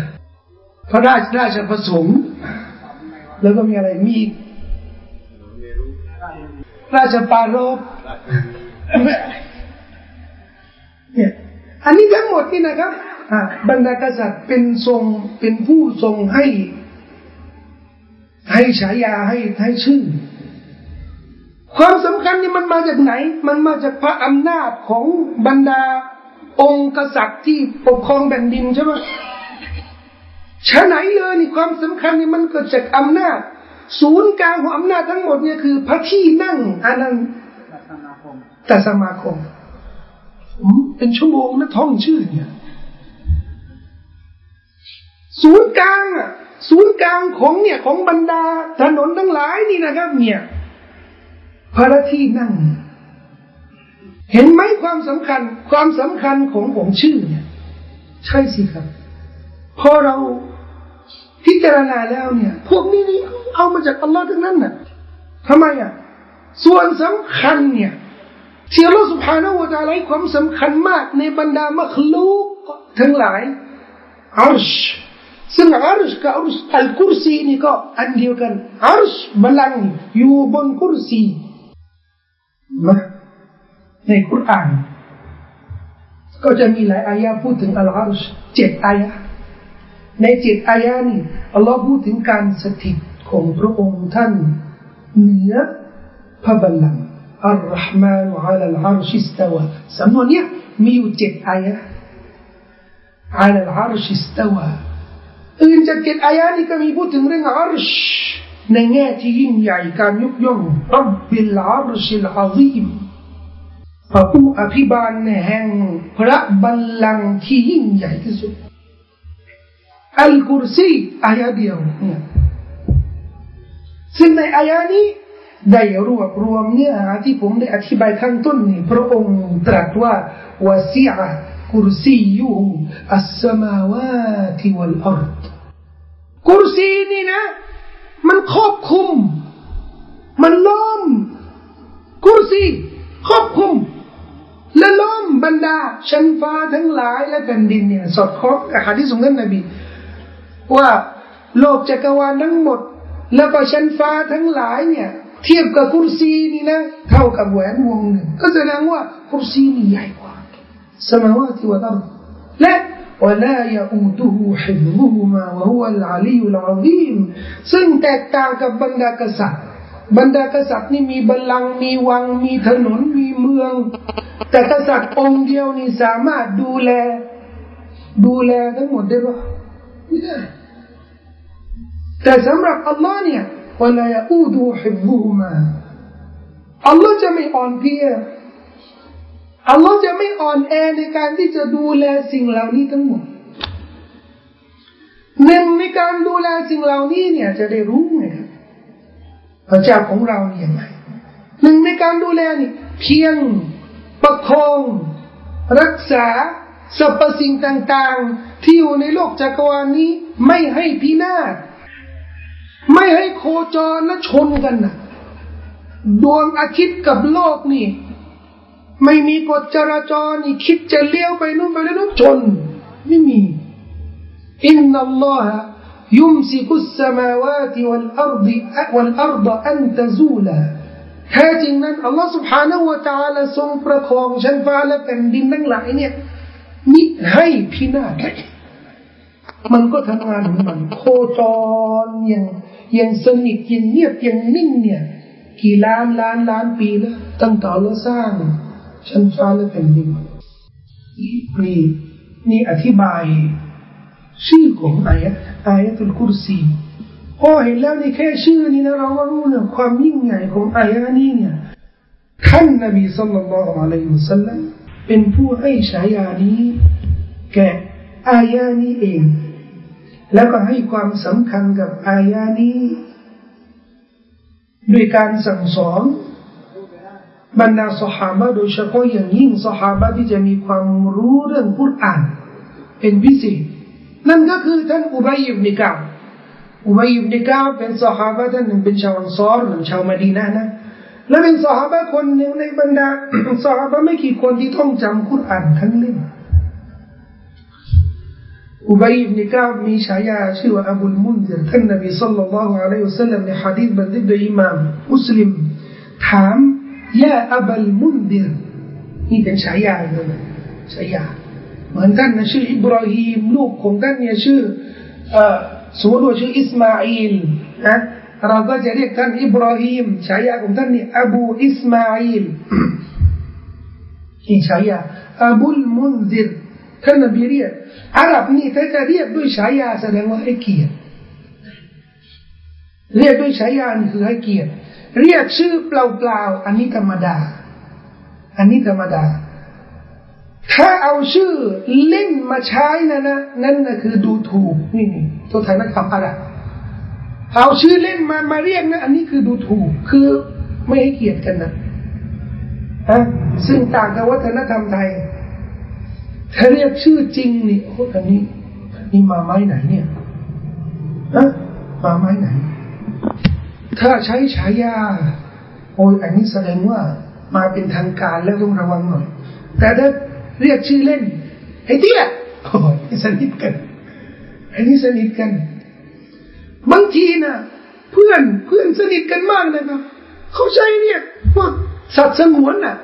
พระราชราชประสงค์แล้วก็มีอะไรมี ราชปารภเนี่ยอันนี้ทั้งหมดนี่นะครับบรรดากษัตริย์เป็นทรงเป็นผู้ทรงให้ ให้ฉายาให้ให้ชื่อ ความสำคัญนี่มันมาจากไหน มันมาจากพระอำนาจของบรรดา องค์กษัตริย์ที่ปกครองแผ่นดินใช่ไหมฉะไหนเลยนี่ความสำคัญนี่มันเกิดจากอำนาจ ศูนย์กลางของอำนาจทั้งหมดเนี่ยคือ พระที่นั่งอันนั้นแต่สมาคมผมเป็นชั่วโมงนะท่องชื่อเนี่ย ศูนย์กลางอะ ศูนย์กลางของเนี่ยของบรรดาถนนทั้งหลายนี่นะครับ เนี่ยพระที่นั่ง เห็นไหมความสำคัญ ความสำคัญของของชื่อเนี่ยใช่สิครับ พอเราพิจารณาแล้วเนี่ย พวกนี้นี่เอามาจากอัลลอฮ์ทั้งนั้นน่ะทำไมอะ ส่วนสำคัญเนี่ยที่อัลลอฮ์สุบฮานาอูตะให้ความสำคัญมากในบรรดามัคลูกทั้งหลายอัรช ซึ่งอัรชกับอัรชอัลกุรซีนี่ก็อันเดียวกันอัรชบัลลังอยู่บนกุรซีนะในคุรานก็จะมีหลายอายะพูดถึงอัลอารชเจ็ดอายะในเจ็ดอายะนี่อัลลอฮ์พูดถึงการสถิตของพระองค์ท่านเหนือพระบัลลังก์الرحمن على العرش استوىสำนวนเนี้ยมีอยู่เจ็ดอายะعلى العرش استوى อื่นจากเจ็ดอายะนี้ก็มีพูดถึงเรื่องอัรชในแง่ที่ยิ่งใหญ่การยกย่องرب العرش العظيمพระผู้อภิบาลแห่งพระบัลลังก์ที่ยิ่งใหญ่ที่สุดอัลกุรซีอายะเดียวเนี่ยซึ่งในอายะนี้ได้รวบรวมเนื้อหาที่ผมได้อธิบายข้างต้นนี่พระองค์ตรัสว่าวาซีอะ กุรซียูอัสสมาวาติวัลอัรดกุรซีนี่นะ มันครอบคลุม มันล้อม กุรซีครอบคลุม และล้อมบรรดาชั้นฟ้าทั้งหลายและแผ่นดินเนี่ย สอดคล้องกับหะดีษของท่านนบีว่าโลกจักรวาลทั้งหมด แล้วก็ชั้นฟ้าทั้งหลายเนี่ย เทียบกับคุรซีนี่นะ เท่ากับแหวนวงหนึ่ง ก็แสดงว่าคุรซีนี่ใหญ่กว่า สมาวาติวะตัรและ ولا يؤوده حفظهما وهو العلي العظيم ซึ่งแตกต่างกับบรรดากษัตริย์ บรรดากษัตริย์นี่มีบัลลังก์มีวังมีถนนมีเมือง แต่กษัตริย์องค์เดียวนี่สามารถดูแล ดูแลทั้งหมดได้ปะไม่ได้แต่สำหรับอัลลอฮ์เนี่ยวลายอูดูฮิบุฮุมาอัลลอฮ์จะไม่อ่อนเพลีย อัลลอฮ์จะไม่อ่อนแอในการที่จะดูแลสิ่งเหล่านี้ทั้งหมดหนึ่งในการดูแลสิ่งเหล่านี้เนี่ยจะได้รู้ไงครับพระเจ้าของเราเนี่ยยังไงหนึ่งในการดูแลนี่เพียงประคอง รักษาสรรพสิ่งต่างๆ ที่อยู่ในโลกจักรวาลนี้ ไม่ให้พินาศไม่ให้โคจรและชนกันนะดวงอาทิตย์กับโลกนี่ ไม่มีกฎจราจรนี่คิดจะเลี้ยวไปนู่นไปแล้วนู่นชน ไม่มี อินนัลลอฮะ يمسك السماوات والأرض والأرض أن تزولا แท้จริงนั้นอัลลอฮ์ سبحانه และ تعالى ทรงประคองชั้นฟ้าและแผ่นดินทั้งหลายเนี่ยมิให้พินาศ มันก็ทำงานของมันโคจรอย่างอย่างสนิทอย่างเงียบอย่างนิ่งเนี่ยกี่ล้านล้านล้านปีแล้วตั้งแต่เราสร้าง ชั้นฟ้าและแผ่นดินนี่นี่อธิบาย ชื่อของอายะอายะตุลกุรซีพอเห็นแล้วนี่แค่ชื่อนี้นะเราก็รู้เนี่ยความยิ่งใหญ่ของอายะนี้เนี่ยท่านนบีสัลลัลลอฮุอะลัยฮิวสัลลัมเป็นผู้ให้ฉายานี้ แก่อายะนี้เอง แล้วก็ให้ความสำคัญกับอายะนี้ ด้วยการสั่งสอน บรรดาสหายโดยเฉพาะอย่างยิ่งสหายที่จะมีความรู้เรื่องพุทธอ่าน เป็นพิเศษนั่นก็คือท่านอุบัยอิบนิกาอุบัยอิบนิกาเป็นสหายท่านหนึ่งเป็นชาวอันซอรหรือชาวมาดีนะนะและเป็นสหายคนหนึ่งในบรรดาสหายไม่กี่คนที่ต้องจำคุรอ่านทั้งเล่มอุบัยอิบนิกามีฉายาชื่อว่าอบุลมุนซิรท่านนบีสัลลัลลอฮุอะลัยฮิวสัลลัมในฮะดีษบันทึกโดยอิหม่ามมุสลิมถาม ยาอับัลมุนซิรนี่เป็นฉายาเลยฉายาเหมือนท่านนะชื่ออิบราฮิมลูกของท่านเนี่ยชื่อสมมติว่าชื่ออิสมาอิลนะเราก็จะเรียกท่านอิบราฮิมฉายาของท่านนี่อบูอิสมาอิลนี่ฉายาอบุลมุนซิรท่านนบีเรียกอาหรับนี่ถ้าจะเรียกด้วยฉายาแสดงว่าให้เกียรติเรียกด้วยฉายาคือให้เกียรติ เรียกชื่อเปล่าๆ อันนี้ธรรมดา อันนี้ธรรมดา ถ้าเอาชื่อเล่นมาใช้นะนะนั่นนะคือดูถูกนี่ตัวไทยนักคำอะไรเอาชื่อเล่นมามาเรียกนะ อันนี้คือดูถูก คือไม่ให้เกียรติกันนะฮะซึ่งต่างกับวัฒนธรรมไทยถ้าเรียกชื่อจริงนี่โอ้อันนี้นี่มาไม้ไหนเนี่ยนะมาไม้ไหน ถ้าใช้ฉายา โอ้ยอันนี้แสดงว่ามาเป็นทางการแล้วต้องระวังหน่อย แต่ถ้าเรียกชื่อเล่น ไอ้เตี้ยโอ้ยสนิทกันไอ้นี่สนิทกัน บางทีนะเพื่อนเพื่อนสนิทกันมากนะครับ เขาใช้เรียกพวกสัตว์สงวนน่ะ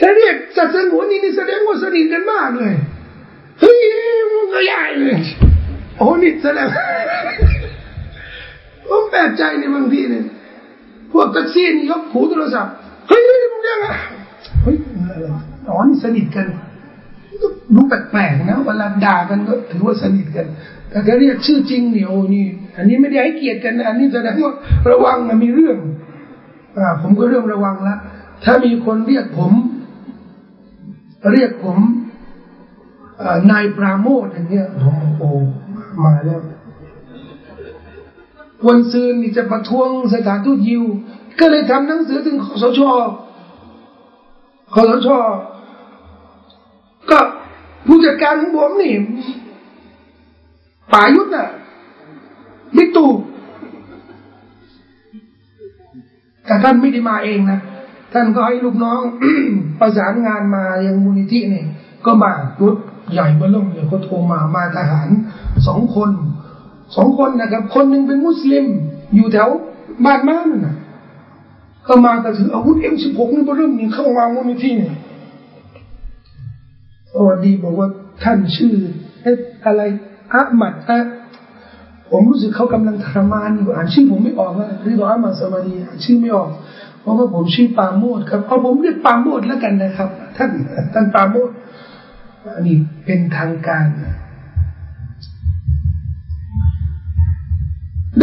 ถ้าเรียกสัตว์สงวนนี่นี่แสดงว่าสนิทกันมากเลยเฮ้ยมันก็ใหญ่เลยโอ้นี่แสดง ผมแปลกใจในบางทีเนี่ยพวกแท็กซี่นี่ยกหูโทรศัพท์เฮ้ยมึงยังไงเฮ้ยอ๋อนี่สนิทกันดูแปลกๆนะเวลาด่ากันก็ถือว่าสนิทกัน แต่ถ้าเรียกชื่อจริงเนี่ยโอ้นี่ อันนี้ไม่ได้ให้เกียรติกันนะอันนี้แสดงว่าระวังนะมีเรื่องอ่าผมก็เริ่มระวังละถ้ามีคนเรียกผม เรียกผมนายปราโมทอย่างเงี้ยโอ้โหมาแล้ว วันซืนนี่จะประท้วงสถานทูตยิว ก็เลยทำหนังสือถึงคสชคสชก็ผู้จัดการของผมนี่ป่ายุทธน่ะบิ๊กตู่แต่ท่านไม่ได้มาเองนะ ท่านก็ให้ลูกน้องประสานงานมายังมูลนิธินี่ก็มารถใหญ่เบ้ล่มเนี่ยเขาโทรมามาทหารสองคน สองคนนะครับ คนหนึ่งเป็นมุสลิม อยู่แถวบ้านม้านน่ะก็มาแต่ถืออาวุธเอ็มสิบหกนี่เริ่มนี่เข้ามามูลนิธิเนี่ยสวัสดีบอกว่าท่านชื่ออะไรอะมัดอะผมรู้สึกเขากำลังทรมานอยู่อ่านชื่อผมไม่ออกนะรีดออามาสมาดีอ่านชื่อไม่ออก เพราะว่าผมชื่อปาโมดครับเอาผมเรียกปาโมดแล้วกันนะครับ ท่านท่านปาโมดอันนี้เป็นทางการ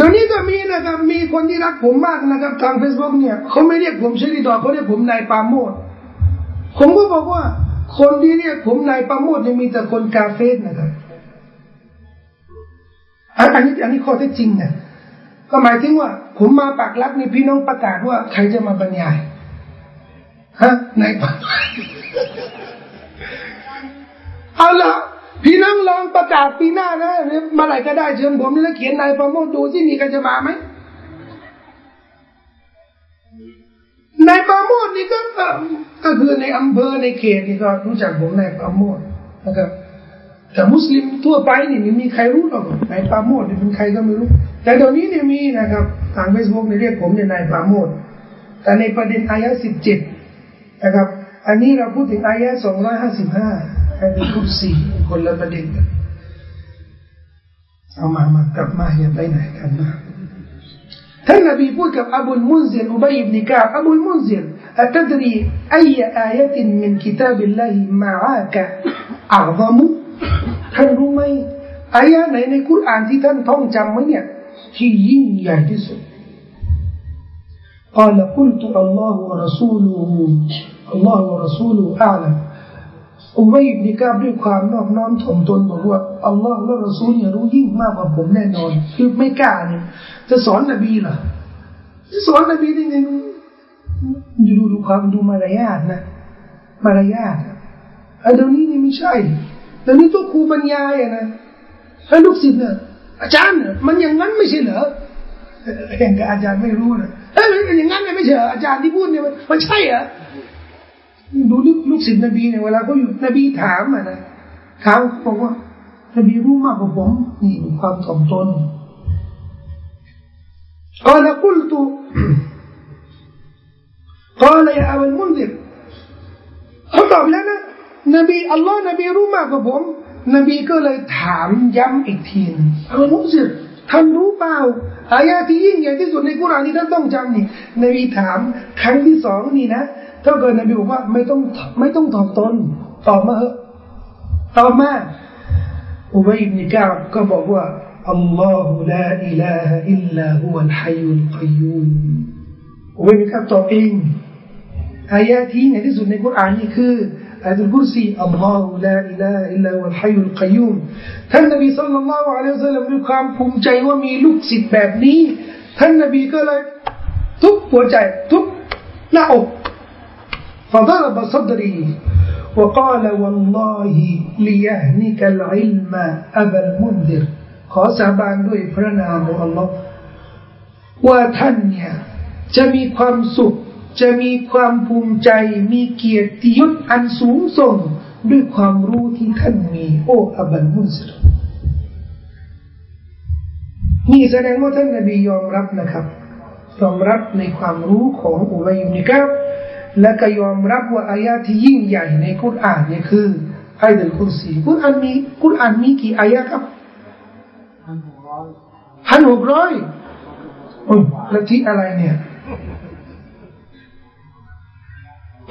เดี๋ยวนี้ก็มีนะครับ มีคนที่รักผมมากนะครับ ทางเฟซบุ๊กเนี่ยเขาไม่เรียกผมชื่อดีต่อเขาเรียกผมนายปาโมดผมก็บอกว่า คนที่เรียกผมนายปาโมดเนี่ยมีแต่คนกาเฟสนะครับอันนี้อันนี้ข้อเท็จจริงนะก็หมายถึงว่า ผมมาปากรักนี่พี่น้องประกาศว่าใครจะมาบรรยายฮะนายเอาละ พี่น้องลองประกาศปีหน้านะหรือมาไหร่ก็ได้เชิญผมแล้วเขียนนายประโมทดูที่มีใครจะมาไหมนายประโมทนี่ก็ก็คือในอำเภอในเขตนี่ก็รู้จักผมนายประโมทนะครับแต่มุสลิมทั่วไปนี่ไม่มีใครรู้หรอกนายปาโมดเป็นใครก็ไม่รู้ แต่ตอนนี้เนี่ยมีนะครับ ทางเฟซบุ๊กเนี่ยเรียกผมเนี่ยนายปาโมดแต่ในประเด็นอายะสิบเจ็ดนะครับ อันนี้เราพูดถึงอายะสองร้อยห้าสิบห้า อันนี้คุสี่คนละประเด็นกัน เอามามากลับมาอย่าไปไหนกันมาท่านนบีพูดกับอบุลมุนซิรอุบัยอิบนิกาบอบุลมุนซิรอัตดรีอัยอายะตินมินกิตาบิลลาฮิมาอากะอัลมุท่านรู้ไหมอายะไหนในคุรานที่ท่านท่องจำไหมเนี่ยที่ยิ่งใหญ่ที่สุด قال قلت الله ورسوله الله ورسوله أعلم อุบัยอิบนิกาบด้วยความนอบน้อมถ่อมตนบอกว่าอัลลอฮ์และรอซูลเนี่ยรู้ยิ่งมากกว่าผมแน่นอน คือไม่กล้าเนี่ยจะสอนนบีเหรอจะสอนนบีได้ไงดูดูดูความดูมารยาทนะมารยาทอันเดี๋ยวนี้นี่ไม่ใช่เดี๋ยวนี้ตัวครูบรรยายอะนะให้ลูกศิษย์เนี่ยอาจารย์มันอย่างนั้นไม่ใช่เหรอเห็นกับอาจารย์ไม่รู้นะเอ้ยอย่างนั้นไม่ใช่อาจารย์ที่พูดเนี่ยมันใช่เหรอ ดูลูกลูกศิษย์นบีเนี่ยเวลาเขาอยู่นบีถามอะนะถามบอกว่านบีรู้มากกว่าผมนี่ความถ่อมตนอ๋อแล้วกุลตุกาลยอาวันมุนซิรเขาตอบแล้วนะนบีอัลลอฮ์นบีรู้มากกว่าผม นบีก็เลยถามย้ำอีกทีนึงอาวันมุนซิรท่านรู้เปล่าอายาที่ยิ่งใหญ่ที่สุดในกุรานที่ท่านต้องจำนี่นบีถามครั้งที่สองนี่นะ ถ้าเกิดนบีบอกว่าไม่ต้องไม่ต้องตอบตนตอบมาเถอะตอบมาอุบัยอิบนิกาบก็บอกว่าالله لا إله إلا هو الحي القيومอุบัยอิบนิกาบตอบเองอายะที่ในที่สุดในกุรอานนี่คืออายะกุรซีالله لا إله إلا هو الحي القيومท่านนบีصلى الله عليه وسلمด้วยความภูมิใจว่ามีลูกศิษย์แบบนี้ ท่านนบีก็เลยทุบหัวใจทุบหน้าอก فضرب صدري وقال والله ليهنك العلم أبا المنذر ขอสาบานด้วยพระนามของ Allah ว่าท่านเนี่ยจะมีความสุข จะมีความภูมิใจ มีเกียรติยศอันสูงส่ง ด้วยความรู้ที่ท่านมี โอ้อับันมุสลิมนี่แสดงว่าท่านนบียอมรับนะครับยอมรับในความรู้ของอุลัยมิกับ และก็ยอมรับว่าอายะที่ยิ่งใหญ่ในคุรานเนี่ยคืออายะลกุรซีคุรานมีคุรานมีกี่อายะครับพันหกร้อยแล้วที่อะไรเนี่ย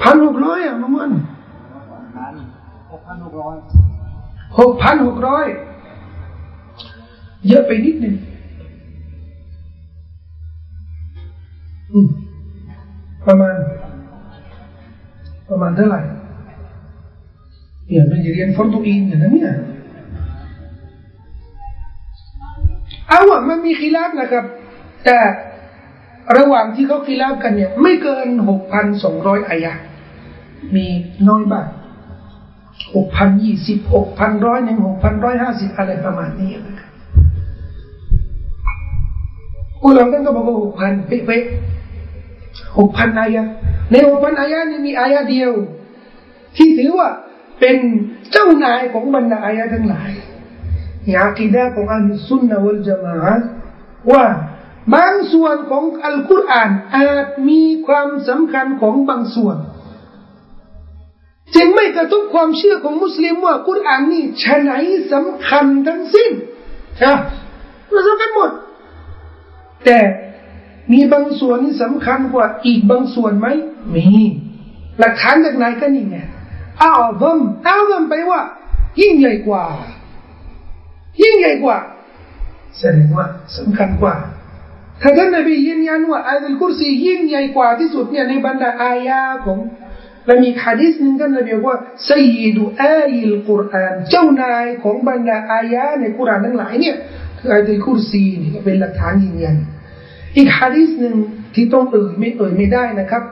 พันหกร้อยอะน้องมันหกพันหกร้อยหกพันหกร้อยเยอะไปนิดหนึ่งประมาณ ประมาณเท่าไหร่เนี่ยมันจะเรียนฟอร์ตูอินอย่างนั้นเนี่ยเอาว่ามันมีขีลาบนะครับ แต่ระหว่างที่เขาขีลาบกันเนี่ย ไม่เกินหกพันสองร้อยอายะมีน้อยบ้างหกพันยี่สิบหกพันร้อยหนึ่งหกพันร้อยห้าสิบอะไรประมาณนี้นะครับอุลามท่านก็บอกว่าหกพันเป๊ะๆหกพันอายะ ในหกพันอายะนี้มีอายะเดียว ที่ถือว่าเป็นเจ้านายของบรรดาอายะทั้งหลายอยาคีดะของอัลสุนนะวัลจามะว่าบางส่วนของอัลกุรอานอาจมีความสำคัญของบางส่วน จึงไม่กระทบความเชื่อของมุสลิมว่ากุรอานนี่ชะไหนสำคัญทั้งสิ้นใช่มันสำคัญหมด แต่ มีบางส่วนที่สำคัญกว่าอีกบางส่วนไหมมี หลักฐานจากไหนก็นี่ไงอ้าวเพิ่มอ้าวเพิ่มไปว่า ยิ่งใหญ่กว่า ยิ่งใหญ่กว่าแสดงว่าสำคัญกว่าถ้าท่านนบียืนยันว่าอายะลกุรซียิ่งใหญ่กว่าที่สุดเนี่ยในบรรดาอายาของและมีฮะดิษหนึ่งท่านนบีบอกว่าสัยดูอายิลกุรอานเจ้านายของบรรดาอายะในกุรอานทั้งหลายเนี่ยคืออายะลกุรซีนี่เป็นหลักฐานยืนยัน อีกฮะดีษหนึ่งที่ต้องเอ่ยไม่เอ่ยไม่ได้นะครับ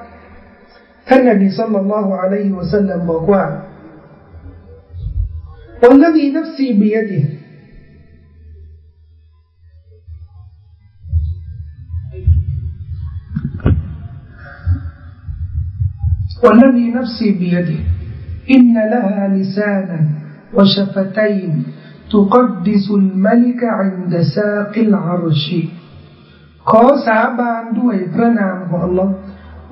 ท่านนบีสัลลัลลอฮุอะลัยฮิวะสัลลัมบอกว่า والذي نفسي بيده والذي نفسي بيده إن لها لسانا وشفتين تقدس الملك عند ساق العرش ขอสาบานด้วยพระนามของ Allah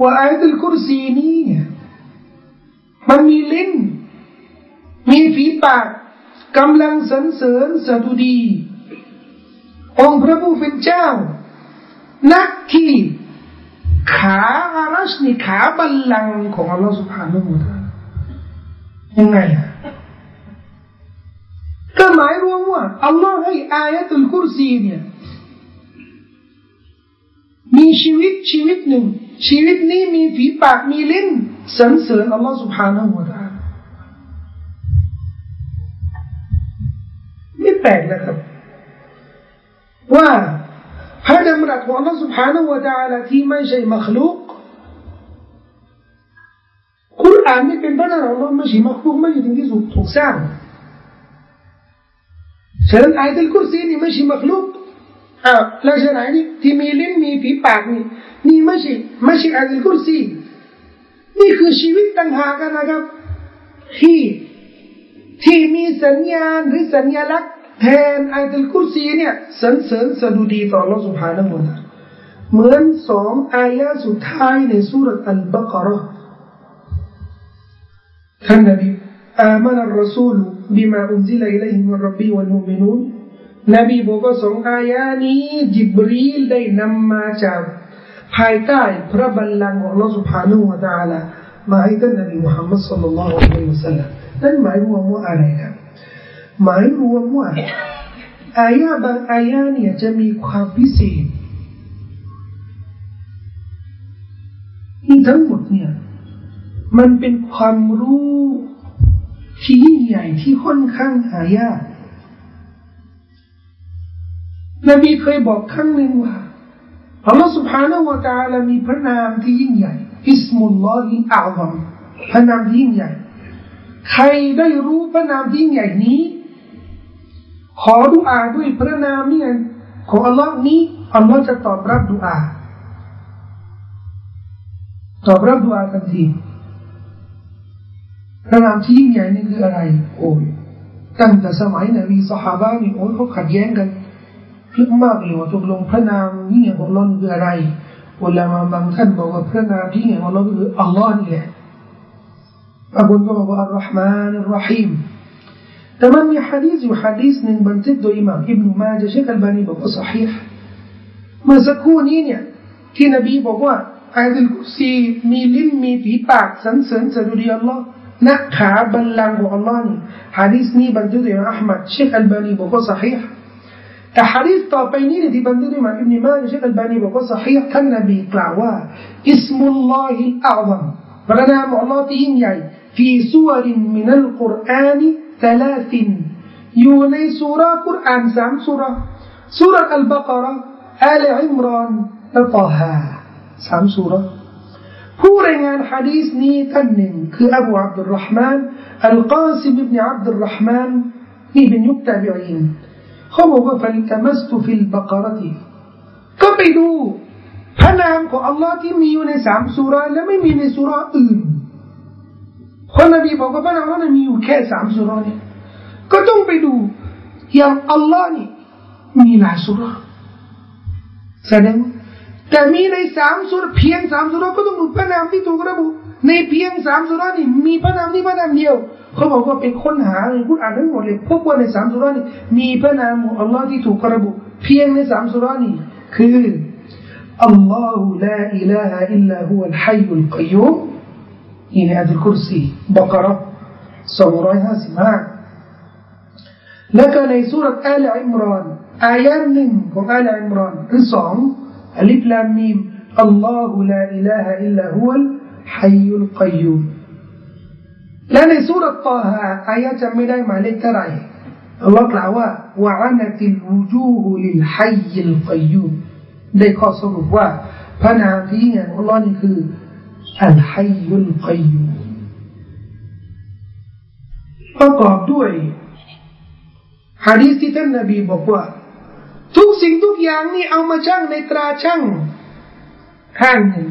ว่าอายะลกุรซีนี้เนี่ยมันมีลิ้น มีฝีปากกำลังสรรเสริญสดุดี องค์พระผู้เป็นเจ้า นักขี่ขาอารัชนี่ขาบัลลังของอัลลอฮฺสุบฮานาหูตายังไงอะก็หมายรวมว่าอัลลอฮ์ให้อายตุลกุรซีเนี่ย มีชีวิตชีวิตหนึ่ง ชีวิตนี้มีฝีปากมีลิ้นสรรเสริญอัลลอฮฺสุบฮานาหัวตาไม่แปลกนะครับ ว่าพระดำรัสของอัลลอฮฺสุบฮานาหัวตาที่ไม่ใช่มัคลุกคุรานนี่เป็นพระนามของอัลลอฮ์ไม่ใช่มัคลุกไม่ใช่สิ่งที่ถูกสร้างฉะนั้นอายะห์อัลกุรซีนี่ไม่ใช่มัคลุก อ้าวแล้วฉะไหนนี่ที่มีลิ้นมีผีปากนี่นี่ไม่ใช่ไม่ใช่อัลกุรซีนี่คือชีวิตต่างหากันนะครับ ที่ที่มีสัญญาณหรือสัญลักษณ์แทนอัลกุรซีเนี่ยสรรเสริญสดุดีต่อโลกสุภาณะฮูะเหมือนสองอายะสุดท้ายในสุรอัลบากรอท่านนบีอามันอัลรัสูลบิมาอุนซิลัยลัยฮิมุรรับบีวัลมุมินูน นบีบอกว่าสองอายานี้จิบรีลได้นำมาจากภายใต้พระบัลลังก์ของลอสุภานุวตาลามาให้ท่านนบีมุฮัมมัดสุลลัลลอฮุอัลลอฮุสัลลัมนั่นหมายรวมว่าอะไรครับหมายรวมว่าอายาบางอายาเนี่ยจะมีความพิเศษที่ทั้งหมดเนี่ยมันเป็นความรู้ที่ยิ่งใหญ่ที่ค่อนข้างหายาก นบีเคยบอกครั้งหนึ่งว่าอัลลอฮฺ سبحانه และ تعالى มีพระนามที่ยิ่งใหญ่อิสมุลลอฮิอัลลอฮพระนามที่ยิ่งใหญ่ ใครได้รู้พระนามที่ยิ่งใหญ่นี้ ขอดุอาด้วยพระนามเนี่ยของอัลลอฮ์นี้อัลลอฮ์จะตอบรับดุอาตอบรับดุอาทันทีพระนามที่ยิ่งใหญ่นี่คืออะไร โอ้ยตั้งแต่สมัยนบีสฮาบะนี่โอ้ยเขาขัดแย้งกัน ลึกมากเลยว่าตกลงพระนามยิ่งใหญ่ของเราคืออะไรอุลามาบางท่านบอกว่าพระนามที่ยิ่งใหญ่ของเราคืออัลลอฮ์นี่แหละบางคนก็บอกว่าอัลลอฮ์มานอัลรอฮีมแต่มันมีฮะดีษอยู่ฮะดีษหนึ่งบันทึกโดยอิหม่ามอิบนุมาจะเชคอัลบานีบอกว่าสฮีเมื่อสักครู่นี้เนี่ยที่นบีบอกว่าอายะลกุซีมีลิ้นมีฝีปากสรรเสริญสดุดีอัลลอฮ์นักขาบัลลังก์ของอัลลอฮ์นี่ฮะดีษนี้บันทึกโดยอัลมัดเชคอัลบานีบอกว่าสฮี แต่ฮะดีษต่อไปนี้ที่บันทึกโดยมาอิบนุมาเชคอัลบานีบอกว่าสฮีท่านนบีกล่าวว่าอิสมุลลอฮิอัลลัมพระนามของอัลลอฮ์ที่ยิ่งใหญ่ في سور من القرآن ثلاث อยู่ในสุรากุรอานสามสุราสุรอัลบากระอาลอิมรานและตอฮาสามสุราผู้รายงานฮะดีษนี้ท่านหนึ่งคืออบูอับดุลรหมานอัลกาซิมอิบนอับดุลรหมานนี่เป็นยุคตาบิอิน เขาบอกว่าفالتمست في البقرةก็ไปดู พระนามของอัลลอฮ์ที่มีอยู่ในสามสุราและไม่มีในสุราอื่นคนนบีบอกว่าพระนามนั้นมีอยู่แค่สามสุราเนี่ยก็ต้องไปดูอย่างอัลลอฮ์นี่มีหลายสุราแสดงแต่มีในสามสุรเพียงสามสุราก็ต้องดูพระนามที่ถูกระบุในเพียงสามสุรานี่มีพระนามที่พระนามเดียว เขาบอกว่าเป็นค้นหาในพุทธอ่านทั้งหมดเลยพบว่าในสามสุรานี่มีพระนามของอัลลอฮ์ที่ถูกระบุ เพียงในสามสุรานี่คืออัลลอฮุลาอิลาฮะอิลลาฮุอัลฮัยยุลกัยยุมนี่ในอัลกุรซีบกระสองร้อยห้าสิบห้าแล้วก็ในสุรษอัลอิมรานอายะหนึ่งของอัลอิมรานคือสองالم الله لا إله إلا هو الحي القيوم และในสุรตอฮาอายะจะไม่ได้หมายเลขเท่าไหร่อัลลอฮ์กล่าวว่าوعنت الوجوه للحي القيومได้ข้อสรุปว่าพระนามที่ยิ่งใหญ่ของอัลลอฮ์นี่คืออัลฮัยยุลกัยยุมประกอบด้วยฮะดีษที่ท่านนบีบอกว่า ทุกสิ่งทุกอย่างนี่เอามาชั่งในตราชั่งข้างหนึ่ง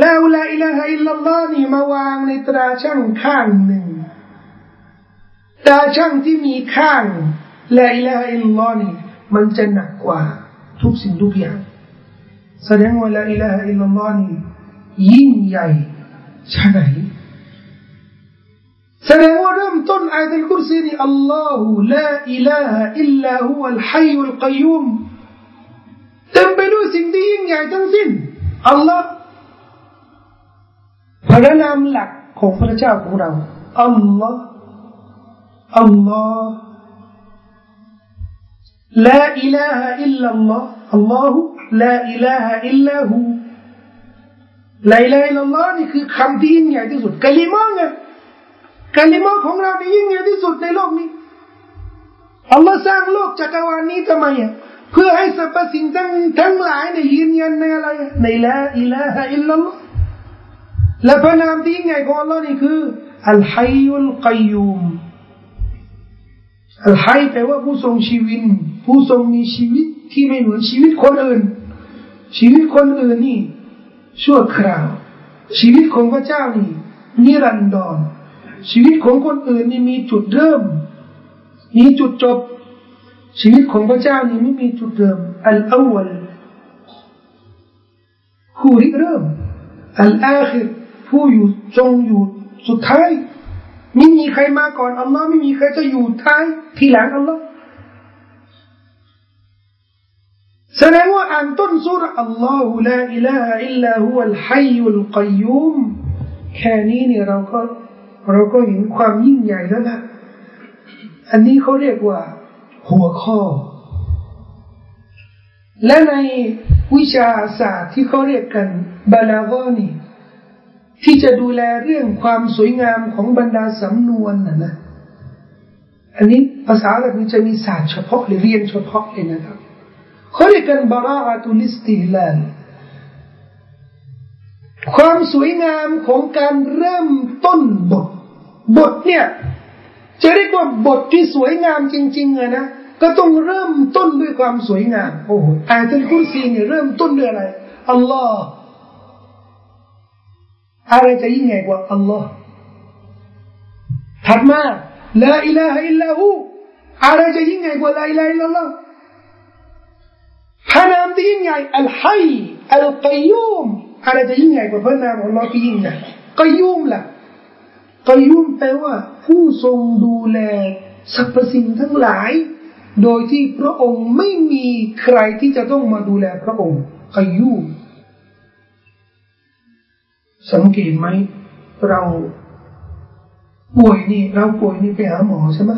แล้วละอิละฮะอิลลัลลอฮ์นี่มาวางในตราชั่งข้างหนึ่งตราชั่งที่มีข้างละอิละฮะอิลลัลลอฮ์นี่มันจะหนักกว่าทุกสิ่งทุกอย่างแสดงว่าละอิละฮะอิลลัลลอฮ์นี่ยิ่งใหญ่ใช่ไหมแสดงว่าเริ่มต้นอายะลกุรซีนี่อัลลอฮุลาอิลาฮะอิลลาฮุวัลฮัยยุลกัยยุมด้วยสิ่งที่ยิ่งใหญ่ทั้งสิ้นอัลลอฮ์ พระนามหลักของพระเจ้าของเราอัลลอฮ์الله لا إله إلا الله الله لا إله إلا هو لا إله إلا الله นี่คือคำที่ยิ่งใหญ่ที่สุดกะลิมะไงกะลิมะของเรานี่ยิ่งใหญ่ที่สุดในโลกนี้อัลลอฮ์สร้างโลกจักรวาลนี้ทำไมอะเพื่อให้สรรพสิ่งทั้งทั้งหลายในยยืนยันในอะไรใน لا إله إلا الله และพระนามที่ยิ่งใหญ่ของอัลลอฮ์นี่คืออัลฮัยุลกัยยุมอัลฮัยแปลว่าผู้ทรงชีวิต ผู้ทรงมีชีวิตที่ไม่เหมือนชีวิตคนอื่น ชีวิตคนอื่นนี่ ชั่วคราว ชีวิตของพระเจ้านี่นิรันดร ชีวิตของคนอื่นนี่มีจุดเริ่ม มีจุดจบ ชีวิตของพระเจ้านี่ไม่มีจุดเริ่มอัลอวัลผู้ริเริ่มอัลอาคิร ผู้อยู่ทรงอยู่สุดท้ายไม่มีใครมาก่อนอัลลอฮ์ไม่มีใครจะอยู่ท้ายทีหลังอัลลอฮ์แสดงว่าอ่านต้นสุรอัลลอฮฺลาอิลาฮอิลลาฮุวัลฮัยุลกัยยุมแค่นี้เนี่ยเราก็เราก็เห็นความยิ่งใหญ่แล้วนะอันนี้เขาเรียกว่า หัวข้อ และในวิชาศาสตร์ที่เขาเรียกกันبلاغة นี่ ที่จะดูแลเรื่องความสวยงามของบรรดาสำนวนนะนะ อันนี้ภาษาแบบนี้จะมีศาสตร์เฉพาะหรือเรียนเฉพาะเลยนะครับเขาเรียกกันبراعة الاستهلال ความสวยงามของการเริ่มต้นบท บทเนี่ย จะเรียกว่าบทที่สวยงามจริงๆอะนะก็ต้องเริ่มต้นด้วยความสวยงามโอ้โหอายัลคุรซีเนี่ยเริ่มต้นด้วยอะไรอัลลอฮ์ อะไรจะยิ่งใหญ่กว่าอัลลอฮ์ถัดมาลาอิลาฮะอิลลาหูอะไรจะยิ่งใหญ่กว่าลาอิลาฮะอิลลัลลอฮ์พระนามที่ยิ่งใหญ่อัลฮัยอัลกัยยูมอะไรจะยิ่งใหญ่กว่าพระนามของอัลลอฮ์ที่ยิ่งใหญ่กัยยูมล่ะกัยยูมแปลว่า ผู้ทรงดูแลสรรพสิ่งทั้งหลาย โดยที่พระองค์ไม่มีใครที่จะต้องมาดูแลพระองค์กัยยูม สังเกตไหมเราป่วยนี่เราป่วยนี่ไปหาหมอใช่ไหม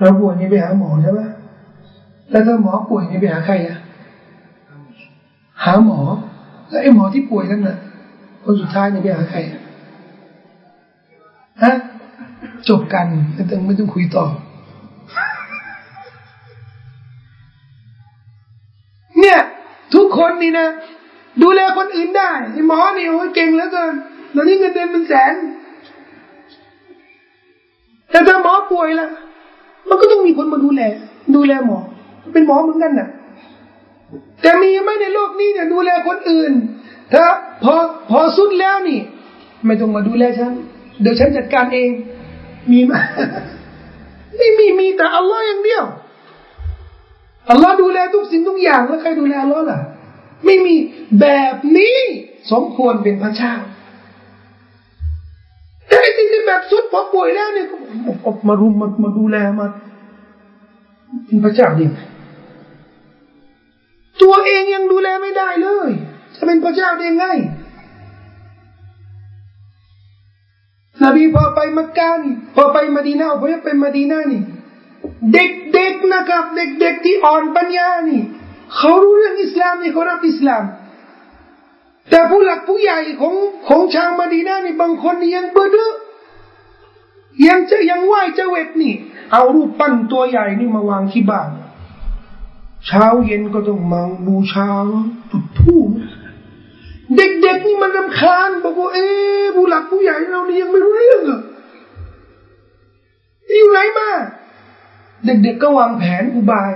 เราป่วยนี่ไปหาหมอใช่ไหมแล้วถ้าหมอป่วยนี่ไปหาใครอะหาหมอ แล้วไอ้หมอที่ป่วยนั่นน่ะคนสุดท้ายนี่ไปหาใครฮะจบกันไม่ต้องไม่ต้องคุยต่อ เนี่ย ทุกคนนี่นะ ดูแลคนอื่นได้ไอ้หมอนี่โอ้เก่งเหลือเกินตอนนี้เงินเดือนเป็นแสน แต่ถ้าหมอป่วยล่ะ มันก็ต้องมีคนมาดูแล ดูแลหมอ เป็นหมอเหมือนกันน่ะ แต่มีไหมในโลกนี้เนี่ยดูแลคนอื่น ถ้าพอพอสุดแล้วนี่ ไม่ต้องมาดูแลฉัน เดี๋ยวฉันจัดการเอง มีไหมไม่มีมีแต่อัลลอฮ์อย่างเดียวอัลลอฮ์ดูแลทุกสิ่งทุกอย่างแล้วใครดูแลอัลลอฮ์ล่ะ ไม่มีแบบนี้ สมควรเป็นพระเจ้าแต่ไอ้ที่แบบสุดพอป่วยแล้วเนี่ยก็มารุมมามาดูแลมาเป็นพระเจ้าดิตัวเองยังดูแลไม่ได้เลย จะเป็นพระเจ้าได้ไงนบีพอไปมักกะนี่พอไปมาดีนาพอไปมาดีนานี่ เด็กๆนะครับ เด็กๆที่อ่อนปัญญานี่ เขารู้เรื่องอิสลามนี่เขารับอิสลาม แต่ผู้หลักผู้ใหญ่ของของชาวมาดีนานี่บางคนนี่ยังเบื่อยังจะยังไหวเจเวตนี่ เอารูปปั้นตัวใหญ่นี่มาวางที่บ้าน เช้าเย็นก็ต้องมาบูชาจุดธูปเด็กๆนี่มันรำคาญบอกว่าเอ๊ผู้หลักผู้ใหญ่เรานี่ยังไม่รู้เรื่องเหรออยู่ไหนมา เด็กๆก็วางแผนอุบาย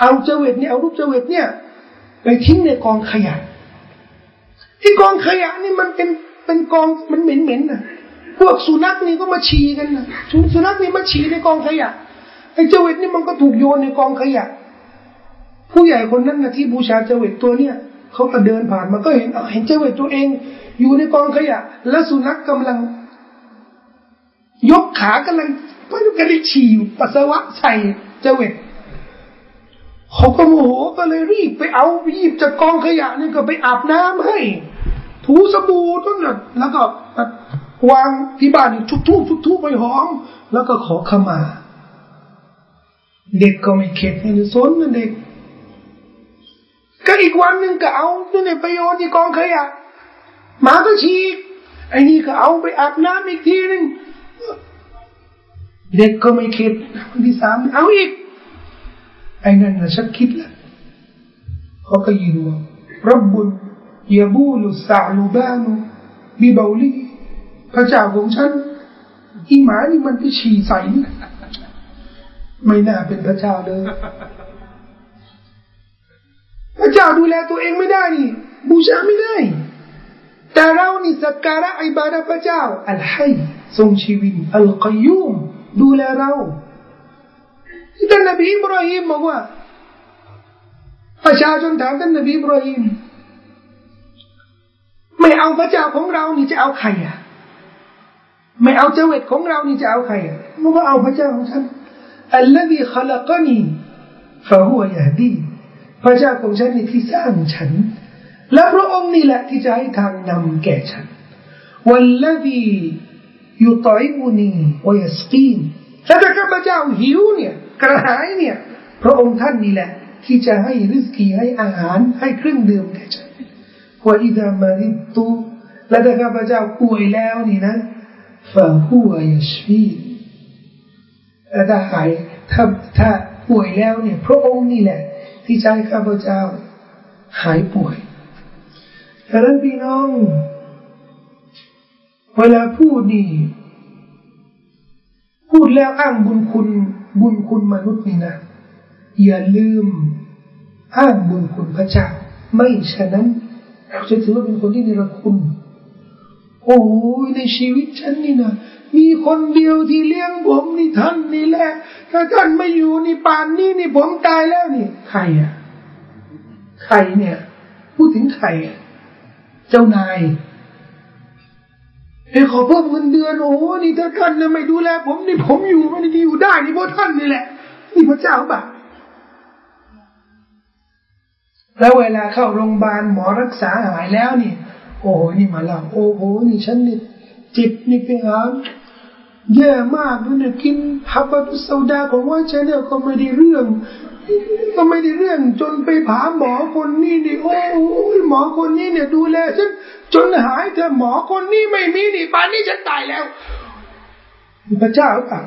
เอาเจวิตเนี่ยเอารูปเจวิตเนี่ย ไปทิ้งในกองขยะที่กองขยะนี่มันเป็นเป็นกองมันเหม็นเหม็นนะพวกสุนัขนี่ก็มาฉี่กันนะสุนัขนี่มาฉี่ในกองขยะไอ้เจวิตนี่มันก็ถูกโยนในกองขยะ ผู้ใหญ่คนนั้นนะที่บูชาเจวิตตัวเนี่ยเขาก็เดินผ่านมาก็เห็นเห็นเจวิตตัวเอง อยู่ในกองขยะ แล้วสุนัขกำลัง ยกขากำลังพระยุกต์ได้ฉี่ปัสสาวะใส่เจวิต เขาก็โมโหก็เลยรีบไปเอาไปหยิบจากกองขยะนี่ก็ไปอาบน้ำให้ ถูสบู่ต้นน่ะแล้วก็วางที่บ้านทุกทุกทุกทุกไปหอม แล้วก็ขอขมา เด็กก็ไม่เข็ดไม่สนนะเด็ก ก็อีกวันหนึ่งก็เอาเนี่ยไปโยนที่กองขยะหมาก็ฉีกไอ้นี่ก็เอาไปอาบน้ำอีกทีหนึ่งเด็กก็ไม่เข็ดวันที่สามเอาอีก ไอ้นั่นนะชักคิดละเขาก็ยืนว่ารับบุญยาบูลุสาลูบานุบิบาลีพระเจ้าของฉันอีหมานี่มันไปฉี่ใส่นี่ไม่น่าเป็นพระเจ้าเลย พระเจ้าดูแลตัวเองไม่ได้นี่บูชาไม่ได้ แต่เรานี่สักการะอิบาดะพระเจ้า อัลฮัยทรงชีวิตอัลกัยุมดูแลเรา ท่านนบีอิบราฮิมบอกว่าประชาชนถามท่านนบีอิบราฮิมไม่เอาพระเจ้าของเรานี่จะเอาใครอะ ไม่เอาเจวิตของเรานี่จะเอาใครอะมันก็เอาพระเจ้าของฉันอัลลอฮีขลักนีฟะฮุวยะดีพระเจ้าของฉันนี่ที่สร้างฉัน และพระองค์นี่แหละที่จะให้ทางนำแก่ฉันวัลลดียุตอิบุนีวยสกีนและถ้าข้าพเจ้าหิวเนี่ย กระหายเนี่ย พระองค์ท่านนี่แหละ ที่จะให้ริสกีให้อาหารให้เครื่องดื่มแก่ฉันว่าอิดามาริตุและถ้าข้าพเจ้าป่วยแล้วนี่นะฟะฮุวยชฟีและถ้าหายถ้าถ้าป่วยแล้วเนี่ย พระองค์นี่แหละ ที่จะให้ข้าพเจ้า หายป่วยดังนั้นพี่น้อง เวลาพูดนี่พูดแล้วอ้างบุญคุณ บุญคุณมนุษย์นี่นะ อย่าลืมอ้างบุญคุณพระเจ้า ไม่ฉะนั้น เราจะถือว่าเป็นคนที่นิรคุณ โอ้ยในชีวิตฉันนี่นะมีคนเดียวที่เลี้ยงผมนี่ท่านนี่แหละ ถ้าท่านไม่อยู่นี่ป่านนี้นี่ผมตายแล้วนี่ ใครอะ ใครเนี่ย พูดถึงใครอะ เจ้านาย เอ้ขอเพิ่มเงินเดือนโอ้นี่ถ้าท่านเลยไม่ดูแล ผมนี่ผมอยู่ไม่ได้อยู่ได้นี่เพราะท่านนี่แหละนี่พระเจ้าบ่าแล้วเวลาเข้าโรงพยาบาลหมอรักษาหายแล้วนี่ โอ้โหนี่มาเล่าโอ้โหนี่ฉันนี่จิตนี่ไปหาแย่มากด้วยนี่ยกินฮับบาตุสดาของว่าฉันเนี่ยก็ไม่ได้เรื่องก็ไม่ได้เรื่องจนไปผาหมอคนนี้นี่โอ้ยหมอคนนี้เนี่ยดูแลฉัน จนหายแต่หมอคนนี้ไม่มีนี่ป่านนี้ฉันตายแล้วพระเจ้าป่ะ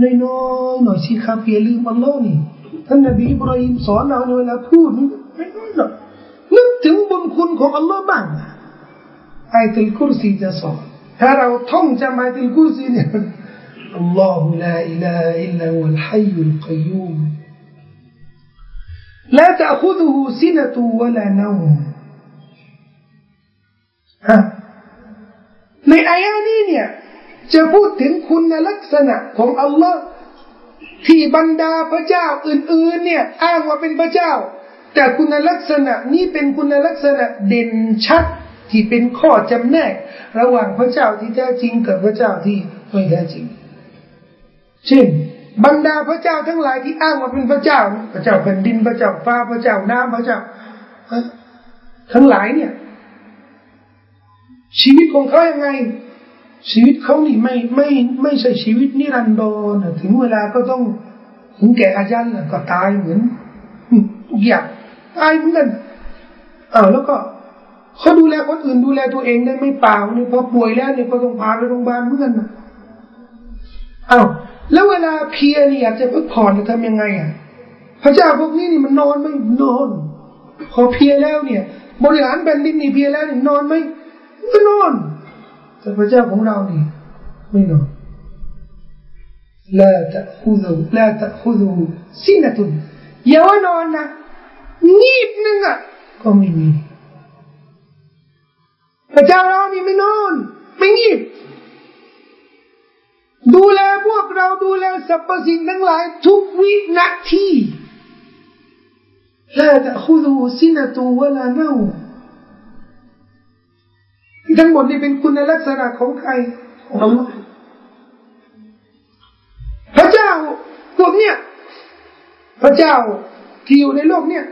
น้อยๆหน่อยสิครับอย่าลืมอัลลอฮ์นี่ท่านนบีอิบราฮิมสอนเราเวลาพูดไม่น้อยหน่อยนึกถึงบุญคุณของอัลลอฮ์บ้างไอ้ตุลกุรซีจะสอนถ้าเราท่องจำไอ้ตุลกุรซีเนี่ยอัลลอฮ์ลาอิลาอิลลาวัลฮัยยุลกัยูม لا تأخذه سنة ولا نوم ในอายานี้เนี่ย จะพูดถึงคุณลักษณะของอัลลอฮ์ที่บรรดาพระเจ้าอื่น ๆ เนี่ย อ้างว่าเป็นพระเจ้า แต่คุณลักษณะนี้เป็นคุณลักษณะเด่นชัดที่เป็นข้อจำแนก ระหว่างพระเจ้าที่แท้จริงกับพระเจ้าที่ไม่แท้จริง เช่น บรรดาพระเจ้าทั้งหลายที่อ้างว่าเป็นพระเจ้า พระเจ้าแผ่นดินพระเจ้าฟ้าพระเจ้าน้ำพระเจ้าทั้งหลายเนี่ย ชีวิตของเขายังไง ชีวิตเขานี่ไม่ไม่ไม่ใช่ชีวิตนิรันดรถึงเวลาก็ต้องถึงแก่อายันก็ตายเหมือนทุกอย่างตายเหมือนกันอ้าวแล้วก็เขาดูแลคนอื่นดูแลตัวเองได้ไม่เปล่านี่พอป่วยแล้วเนี่ยก็ต้องพาไปโรงพยาบาลเหมือนกันอ้าวแล้วเวลาเพียเนี่อยากจะพักผ่อนจะทำยังไงอะ พระเจ้าพวกนี้นี่มันนอนไหมนอน พอเพียแล้วเนี่ย บริหารแผ่นดินนี่เพียแล้วนี่นอนไหม ไม่นอน แต่พระเจ้าของเรานี่ไม่นอนลาตะคุดูลาตะคุดูสินะตุนอย่าว่านอนนะงีบหนึ่งอะก็ไม่มีพระเจ้าเรานี่ไม่นอน ไม่งีบดูแลพวกเราดูแลสรรพสิ่งทั้งหลายทุกวินาทีลาตะคุดูสินะตุวะลาเนา ทั้งหมดนี่เป็นคุณลักษณะของใครของพระเจ้าพวกเนี้ยพระเจ้าที่อยู่ในโลกเนี่ย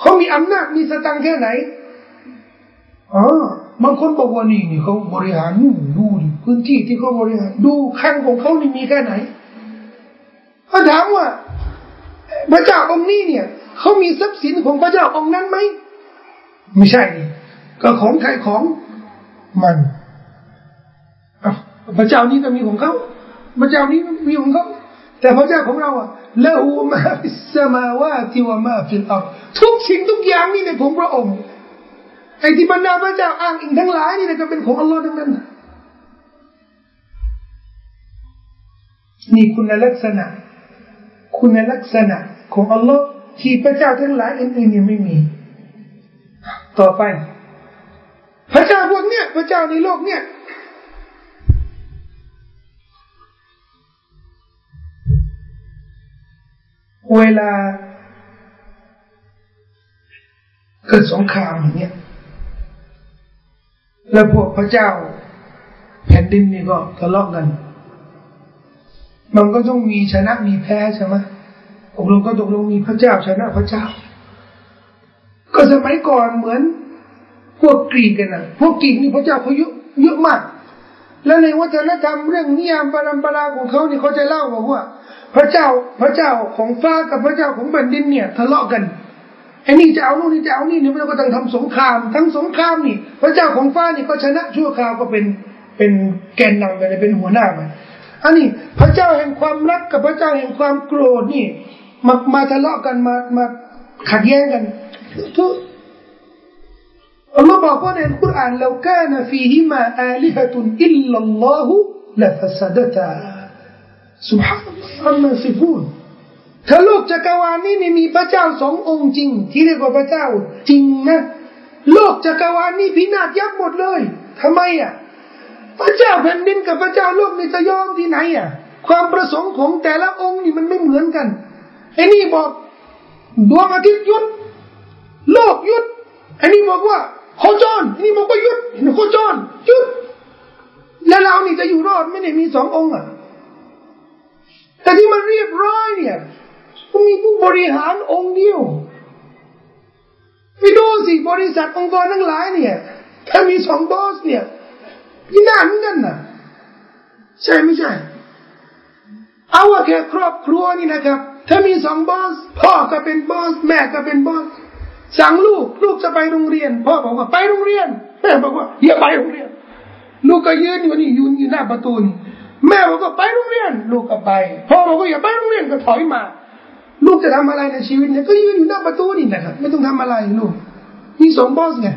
เขามีอำนาจมีสตังแค่ไหนอ๋อบางคนบอกว่านี่นี่เขาบริหารดูดิพื้นที่ที่เขาบริหารดูข้างของเขานี่มีแค่ไหนเขาถามว่า พระเจ้าองค์นี้เนี่ยเขามีทรัพย์สินของพระเจ้าองค์นั้นไหมไม่ใช่ ก็ของใครของมันพระเจ้านี้ก็มีของเขาพระเจ้านี้มีของเขาแต่พระเจ้าของเราอะ له ما في السماوات وما في الأرض ทุกสิ่งทุกอย่างนี่ในของพระองค์ไอ้ที่บรรดาพระเจ้าอ้างอิงทั้งหลายนี่ก็เป็นของอัลลอฮ์ทั้งนั้นนี่คุณลักษณะ คุณลักษณะของอัลลอฮ์ที่พระเจ้าทั้งหลายอื่นๆยังไม่มี ต่อไป พระเจ้าพวกเนี้ยพระเจ้าในโลกเนี้ยเวลาเกิดสงครามอย่างเงี้ย แล้วพวกพระเจ้า แผ่นดินนี่ก็ทะเลาะกัน มันก็ต้องมีชนะมีแพ้ใช่ไหมตกลงก็ตกลงมีพระเจ้าชนะพระเจ้า ก็สมัยก่อนเหมือน พวกกรีกกันนะพวกกรีกนี่พระเจ้าเขาเยอะเยอะมาก แล้วในวัฒนธรรมเรื่องนิยามปรำปราของเขานี่เขาจะเล่าบอกว่า พระเจ้าพระเจ้าของฟ้ากับพระเจ้าของแผ่นดินเนี่ยทะเลาะกันไอ้นี่จะเอาโน่นนี่จะเอานี่เนี่ยมันก็ต้องทำสงคราม ทั้งสงครามนี่ พระเจ้าของฟ้านี่ก็ชนะชั่วคราวก็เป็นเป็นแกนนำไปเลยเป็นหัวหน้าไปอันนี้พระเจ้าแห่งความรักกับพระเจ้าแห่งความโกรธนี่มามาทะเลาะกันมามาขัดแย้งกันทุก อัลลอฮ์บอกว่าในคุรานเราแค่นฟีฮิมาอาลิฮตุนอิลลัลลอฮุละฟัสดะตาสุฮานัลลอฮ์าฟูนถ้าโลกจักรวาลนี้นี่มีพระเจ้าสององค์จริง ที่เรียกว่าพระเจ้าจริงนะโลกจักรวาลนี้พินาศยับหมดเลยทำไมอะพระเจ้าแผ่นดินกับพระเจ้าโลกนี่จะยอมที่ไหนอะ ความประสงค์ของแต่ละองค์นี่มันไม่เหมือนกันไอ้นี่บอกดวงอาทิตย์ยุดโลกยุดไอ้นี่บอกว่า โคจรนี่บอกว่ายุดเห็นโคจรยุดแล้วเรานี่จะอยู่รอดไม่ได้มีสององค์อะแต่ที่มันเรียบร้อยเนี่ยมีผู้บริหารองค์เดียวไปดูสิบริษัทองค์กรทั้งหลายเนี่ยถ้ามีสองบอสเนี่ยพินาศกันนะใช่ไม่ใช่ เอาว่าแค่ครอบครัวนี่นะครับ ถ้ามีสองบอส พ่อก็เป็นบอส แม่ก็เป็นบอส สั่งลูก ลูกจะไปโรงเรียนพ่อบอกว่าไปโรงเรียนแม่บอกว่าอย่าไปโรงเรียน ลูกก็ยืนอยู่นี่ยืนอยู่หน้าประตูนี่แม่บอกว่าไปโรงเรียน ลูกก็ไปพ่อบอกว่าอย่าไปโรงเรียนก็ถอยมา ลูกจะทำอะไรในชีวิตเนี่ยก็ยืนอยู่หน้าประตูนี่นะครับไม่ต้องทำอะไรลูกมีสองบอสไง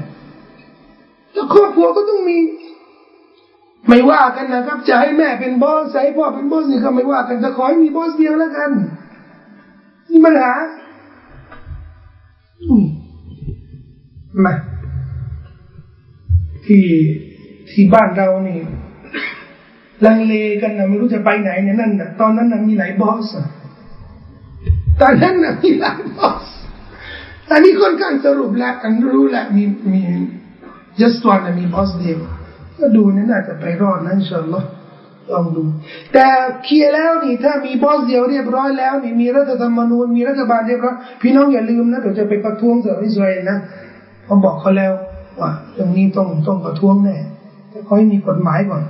แล้วครอบครัวก็ต้องมี ไม่ว่ากันนะครับ จะให้แม่เป็นบอสให้พ่อเป็นบอสนี่ก็ไม่ว่ากันจะขอให้มีบอสเดียวแล้วกันนี่ปัญหามาที่ที่บ้านเรานี่ลังเลกันนะไม่รู้จะไปไหนเนี่ยนั่นนะตอนนั้นนะมีหลายบอสตอนนั้นนะมีหลายบอสอันนี้ค่อนข้างสรุปแล้วกันรู้แล้วมีมียัสตวนมีบอสเดียวก็ดูนี่น่าจะไปรอดนะอินชาอัลลอฮ์ลองดู แต่เคลียร์แล้วนี่ ถ้ามีบอสเดียวเรียบร้อยแล้วนี่มีรัฐธรรมนูญมีรัฐบาลเรียบร้อยพี่น้องอย่าลืมนะเดี๋ยวจะไปประท้วงสหรัฐอิสราเอลนะ ผมบอกเขาแล้วว่าเรื่องนี้ต้องต้องประท้วงแน่แต่ขอให้มีกฎหมายก่อน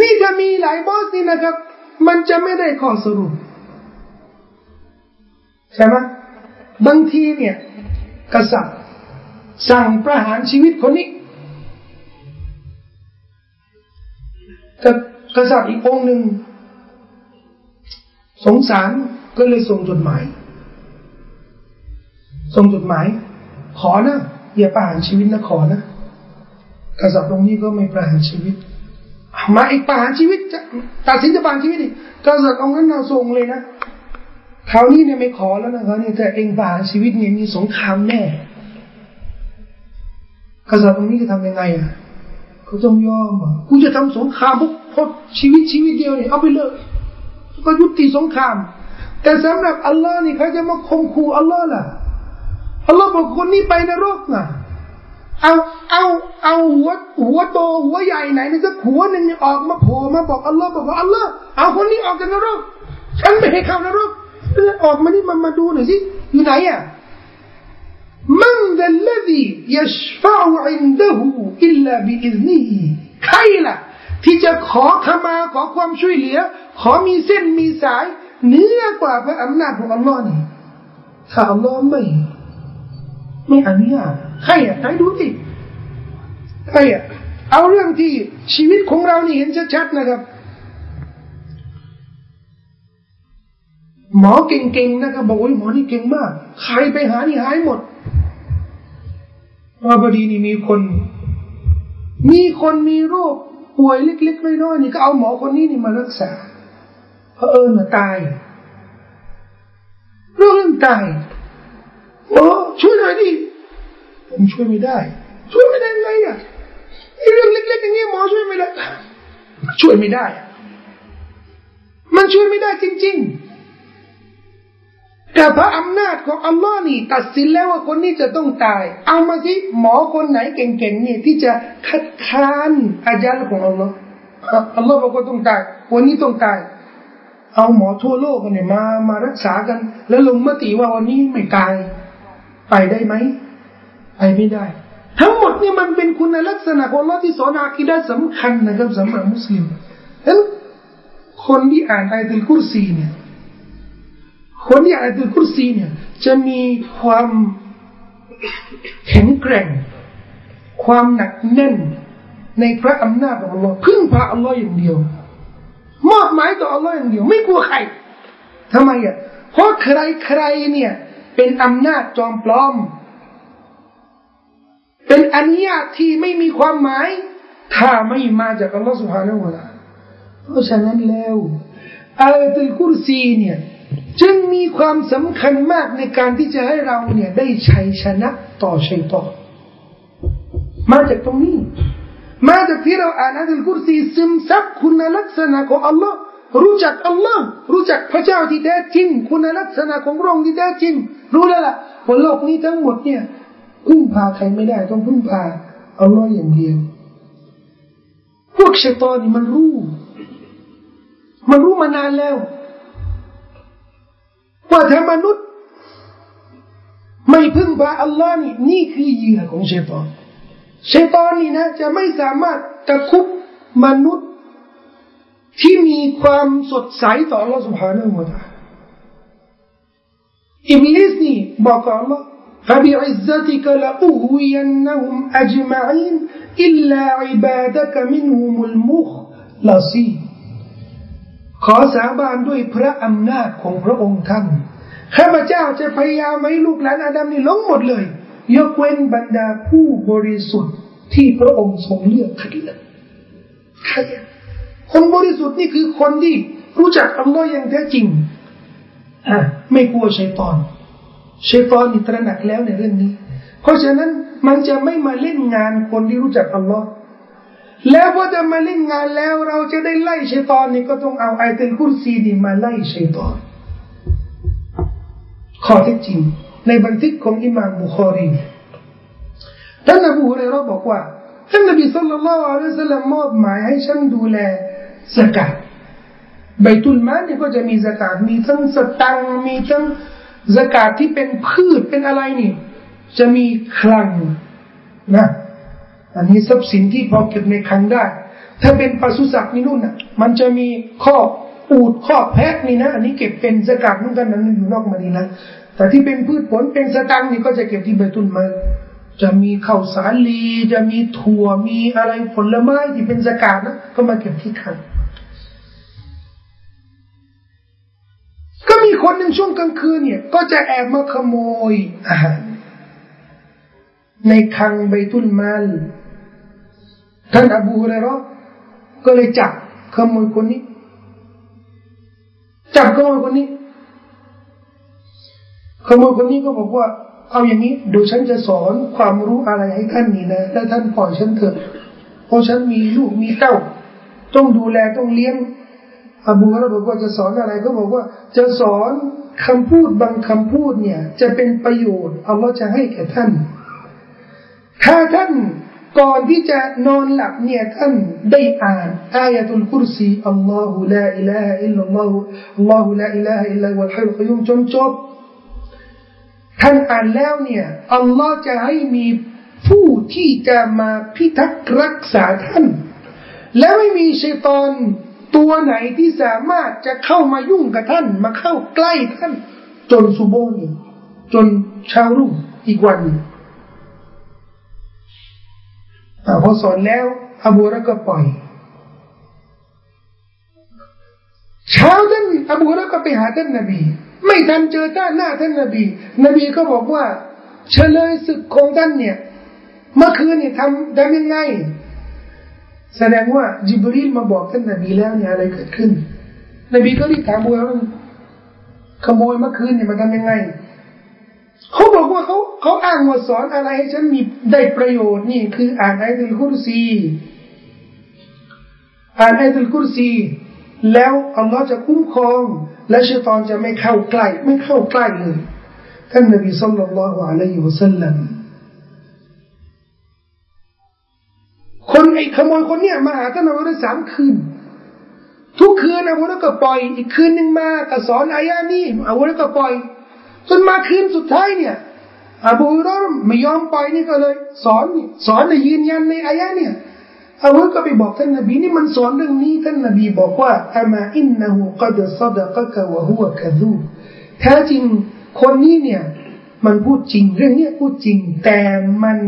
นี่จะมีหลายบอสนี่นะครับ มันจะไม่ได้ข้อสรุป ใช่ไหมบางทีเนี่ย กษัตริย์สั่งประหารชีวิตคนนี้แต่กษัตริย์อีกองหนึ่งสงสารก็เลยส่งจดหมาย ส่งจดหมาย ขอนะอย่าประหารชีวิตนะขอนะกษัตริย์ตรงนี้ก็ไม่ประหารชีวิต มาอีกประหารชีวิตจะตัดสินจะประหารชีวิตอีกกษัตริย์องนั้นเราส่งเลยนะคราวนี้เนี่ยไม่ขอแล้วนะคราวนี้แต่เองประหารชีวิตเนี่ยมีสงครามแน่กษัตริย์ตรงนี้จะทำยังไงอะเขาต้องยอมอะกูจะทำสงครามพวกพกชีวิตชีวิตเดียวเนี่ยเอาไปเลยก็ยุติสงคราม แต่สำหรับอัลลอฮ์นี่เขาจะมาข่มขู่อัลลอฮ์ล่ะ อัลลอฮ์บอกคนนี้ไปนรกน่ะเอาเอาเอาหัวหัวโตหัวใหญ่ไหนนี่สักหัวหนึ่งออกมาโผล่มาบอกอัลลอฮ์บอกว่าอัลลอฮ์เอาคนนี้ออกจากนรก ฉันไม่ให้เข้านรกล้ออกมานี่มามาดูหน่อยสิอยู่ไหนอะمن ذا الذي يشفع عنده إلا بإذنهใครล่ะที่จะขอขมาขอความช่วยเหลือ ขอมีเส้นมีสายเหนือกว่าพระอำนาจของอัลลอฮ์นี่ถ้าอัลลอฮ์ไม่ ไม่อนุญาตใครอะไหนดูสิใครอะเอาเรื่องที่ชีวิตของเรานี่เห็นชัดๆนะครับ หมอเก่งๆนะครับบอกว่าหมอนี่เก่งมาก ใครไปหานี่หายหมดว่าพอดีนี่มีคน มีคนมีโรคป่วยเล็กๆน้อยๆนี่ก็เอาหมอคนนี้นี่มารักษาเพราะเออมาตายเรื่องตาย โอ้ช่วยหน่อยดิผมช่วยไม่ได้ ช่วยไม่ได้ไงอะไอ้เรื่องเล็กๆอย่างนี้หมอช่วยไม่ได้ช่วยไม่ได้ มันช่วยไม่ได้จริง ๆ แต่พระอำนาจของอัลลอฮ์นี่ ตัดสินแล้วว่าคนนี้จะต้องตาย เอามาสิหมอคนไหนเก่งๆนี่ที่จะคัดค้านอาจารย์ของอัลลอฮ์อัลลอฮ์บอกว่าต้องตายวันนี้ต้องตาย เอาหมอทั่วโลกเนี่ยมามารักษากัน แล้วลงมติว่าวันนี้ไม่ตาย ไปได้ไหมไปไม่ได้ ทั้งหมดนี่มันเป็นคุณลักษณะของลอที่สอนอาคีดะสำคัญนะครับสำหรับมุสลิมฉะนั้นคนที่อ่านอายตุลกุรซีเนี่ย คนที่อ่านอายตุลกุรซีเนี่ย จะมีความแข็งแกร่ง ความหนักแน่นในพระอำนาจของอัลลอฮ์พึ่งพาอัลลอฮ์อย่างเดียว มอบหมายต่ออัลลอฮ์อย่างเดียว ไม่กลัวใครทำไมอะเพราะใครใครเนี่ย เป็นอำนาจจอมปลอม เป็นอนุญาตที่ไม่มีความหมาย ถ้าไม่มาจากอัลลอฮ์สุฮาห์นาอูลาเพราะฉะนั้นแล้วอายตุลกุรซีเนี่ยจึงมีความสำคัญมากในการที่จะให้เราเนี่ยได้ชัยชนะต่อชัยตอนมาจากตรงนี้ มาจากที่เราอ่านอายตุลกุรซีซึมซับคุณลักษณะของอัลลอฮ์รู้จักอัลลอฮ์รู้จักพระเจ้าที่แท้จริง คุณลักษณะของพระองค์ที่แท้จริง รู้แล้วล่ะบนโลกนี้ทั้งหมดเนี่ยพึ่งพาใครไม่ได้ต้องพึ่งพาอัลลอฮ์อย่างเดียว พวกชัยตอนนี่มันรู้ มันรู้มานานแล้ว ว่าถ้ามนุษย์ ไม่พึ่งพาอัลลอฮ์นี่นี่คือเหยื่อของชัยตอนชัยตอนนี่นะ จะไม่สามารถตะคุบมนุษย์ที่มีความสดใสต่อเราสุบฮานาอูหมดา อิบลิสนี่บอกกับอัลลอฮ์ فبعزتك لأغوينهم أجمعين إلا عبادك منهم المخلصين ขอสาบานด้วยพระอำนาจของพระองค์ท่านข้าพเจ้าจะพยายามให้ลูกหลานอาดัมนี่ล้มหมดเลย ยกเว้นบรรดาผู้บริสุทธิ์ที่พระองค์ทรงเลือกคัดเลือกใครคนบริสุทธิ์นี่คือคนที่รู้จักอัลลอฮ์อย่างแท้จริง อะไม่กลัวชัยตอนชัยตอนนี่ตระหนักแล้วในเรื่องนี้ เพราะฉะนั้นมันจะไม่มาเล่นงานคนที่รู้จักอัลลอฮ์แล้วพอจะมาเล่นงานแล้วเราจะได้ไล่ชัยตอนนี่ก็ต้องเอาไอเตลคุรซีนี่มาไล่ชัยตอน ข้อเท็จจริง ในบันทึกของอิมามบุคอรีท่านอบูฮุเรเราบอกว่าท่านนบีสุลต่านละอัลลอฮฺสัลลัมมอบหมายให้ฉันดูแลสกัด ใบตุลมาเนี่ยก็จะมีสกัดมีทั้งสตังมีทั้งสกัดที่เป็นพืชเป็นอะไรนี่ จะมีคลังนะอันนี้ทรัพย์สินที่พอเก็บในคลังได้ ถ้าเป็นปศุสัตว์นี่นู่นน่ะ มันจะมีข้ออูดข้อแพะนี่นะอันนี้เก็บเป็นสกัดเหมือนกันนั้นอยู่นอกมาดีนะแต่ที่เป็นพืชผลเป็นสตังนี่ก็จะเก็บที่ใบตุนมาจะมีข้าวสาลีจะมีถั่วมีอะไรผลไม้ที่เป็นสกัดนะก็มาเก็บที่คลัง คนหนึ่งช่วงกลางคืนเนี่ย ก็จะแอบมาขโมยอาหารในคลังใบตุนมาลท่านอบูฮุเรรอก็เลยจับขโมยคนนี้ จับขโมยคนนี้ขโมยคนนี้ก็บอกว่า เอาอย่างนี้เดี๋ยวฉันจะสอนความรู้อะไรให้ท่านนี่นะแล้วท่านปล่อยฉันเถอะเพราะฉันมีลูกมีเต้า ต้องดูแลต้องเลี้ยง อบูฮุเรรอบอกว่าจะสอนอะไรก็บอกว่า จะสอนคำพูดบางคำพูดเนี่ย จะเป็นประโยชน์อัลลอฮ์จะให้แก่ท่าน ถ้าท่านก่อนที่จะนอนหลับเนี่ยท่านได้อ่านอายะตุลกุรซีالله لا إله إلا الله الله لا إله إلا هو الحي القيوم จนจบท่านอ่านแล้วเนี่ยอัลลอฮ์จะให้มีผู้ที่จะมาพิทักษ์รักษาท่าน และไม่มีชัยตอน ตัวไหนที่สามารถจะเข้ามายุ่งกับท่าน มาเข้าใกล้ท่าน จนสุโบนีจนเช้ารุ่งอีกวันพอสอนแล้วอบูระก็ปล่อย เช้าท่านอบูระก็ไปหาท่านนบี ไม่ทันเจอท่านหน้าท่านนบี นบีก็บอกว่า เฉลยศึกของท่านเนี่ย เมื่อคืนเนี่ยทำทำยังไง แสดงว่าจิบรีลมาบอกท่านนบีแล้วเนี่ยอะไรเกิดขึ้น นบีก็รีบถามว่าขโมยเมื่อคืนเนี่ยมันทำยังไงเขาบอกว่าเขาเขาอ้างว่าสอนอะไรให้ฉันมีได้ประโยชน์นี่คืออ่านไอตุลกุรซีอ่านไอตุลกุรซี แล้วอัลลอฮ์จะคุ้มครอง และชัยตอนจะไม่เข้าใกล้ ไม่เข้าใกล้เลยท่านนบีสุลต่านละฮ์อะลัยฮิวะสัลลัม คนไอ้ขโมยคนเนี้ยมาหาท่านอบูได้สามคืน ทุกคืนอบูก็ปล่อย อีกคืนหนึ่งมาก็สอนอายานี้อบูก็ปล่อย จนมาคืนสุดท้ายเนี่ยอบูรอไม่ยอมปล่อยนี่ก็เลย สอนสอนในยืนยันในอายะเนี่ยอาบูก็ไปบอกท่านนบีนี่มันสอนเรื่องนี้ท่านนบีบอกว่าอามาอินนะฮูกัดซดกะกะวะฮุวะกะซูแท้จริงคนนี้เนี่ย มันพูดจริงเรื่องนี้พูดจริง แต่มัน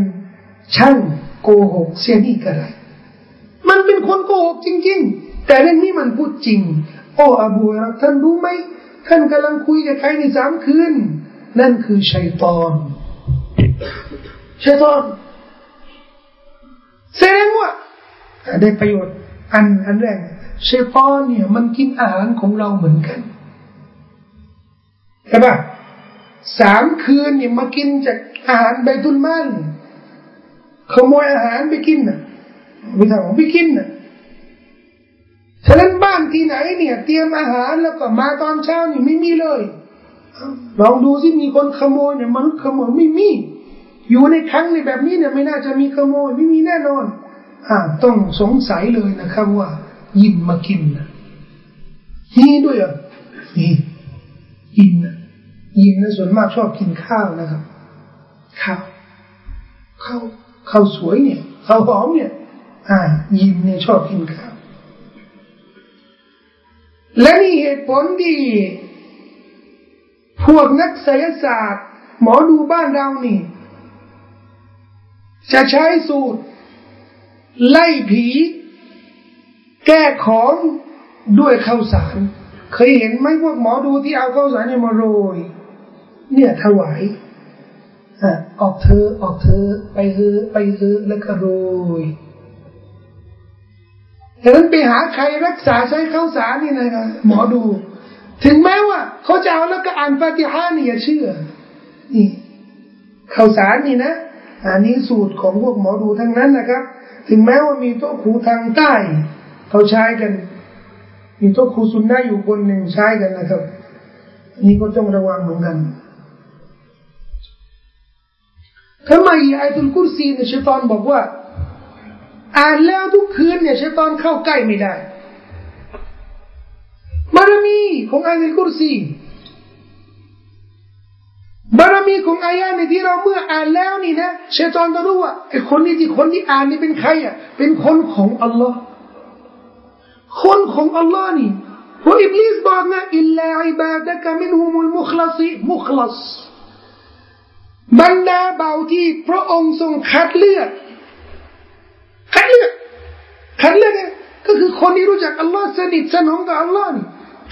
ช่าง โกหกเสียนี่กระไรมันเป็นคนโกหกจริง ๆ แต่เรื่องนี้มันพูดจริง โอ้อบูรักท่านรู้ไหมท่านกำลังคุยกับใครในสามคืน นั่นคือชัยตอนชัยตอนแสดงว่าได้ประโยชน์อันอันแรกชัยตอนเนี่ย มันกินอาหารของเราเหมือนกันใช่ปะสามคืนเนี่ยมากินจากอาหารใบตุนมัน ขโมยอาหารไปกินน่ะไปทำไปกินน่ะฉะนั้นบ้านที่ไหนเนี่ย เตรียมอาหารแล้วก็มาตอนเช้านี่ไม่มีเลยลองดูสิมีคนขโมยเนี่ยมนุษย์ขโมยไม่มี อยู่ในครั้งในแบบนี้เนี่ยไม่น่าจะมีขโมยไม่มีแน่นอนอ่าต้องสงสัยเลยนะครับว่ายินมากินนะนี่ด้วยอะนี่ยินนะยินนะส่วนมากชอบกินข้าวนะครับ ข้าวข้าว ข้าวสวยเนี่ยข้าวหอมเนี่ย อ่า ยินเนี่ยชอบกินข้าวและนี่เหตุผลที่พวกนักไสยศาสตร์ หมอดูบ้านเรานี่ จะใช้สูตร ไล่ผี แก้ของด้วยข้าวสาร เคยเห็นไหมพวกหมอดูที่เอาข้าวสารเนี่ยมาโรย เนี่ยถวาย ออกเธอออกเธอไปเธอไปเธอแล้วก็โรยฉะนั้นไปหาใครรักษาใช้ข้าวสารนี่นะครับหมอดู ถึงแม้ว่าเขาจะเอาแล้วก็อ่านฟาติฮานี่อย่าเชื่อ นี่ข้าวสารนี่นะอันนี้สูตรของพวกหมอดูทั้งนั้นนะครับ ถึงแม้ว่ามีโต๊ะครูทางใต้เขาใช้กัน มีโต๊ะครูซุนนะอยู่คนหนึ่งใช้กันนะครับ นี่ก็ต้องระวังเหมือนกัน ทำไมไอตุลกุรซีในชัยตอนบอกว่า อ่านแล้วทุกคืนเนี่ยชัยตอนเข้าใกล้ไม่ได้บารมีของอายะกุรซีบารมีของอายะในที่เราเมื่ออ่านแล้วนี่นะชัยตอนจะรู้ว่าไอ้คนนี้ที่คนที่อ่านนี่เป็นใครอะเป็นคนของอัลลอฮ์คนของอัลลอฮ์นี่พวกอิบลิสบอกนะอิลลาอิบาดะกะมินฮุมุลมุคลาซีมุคลาส บรรดาเบาที่พระองค์ทรงคัดเลือกคัดเลือกคัดเลือกก็คือคนที่รู้จักอัลลอฮ์สนิทสนมกับอัลลอฮ์นี่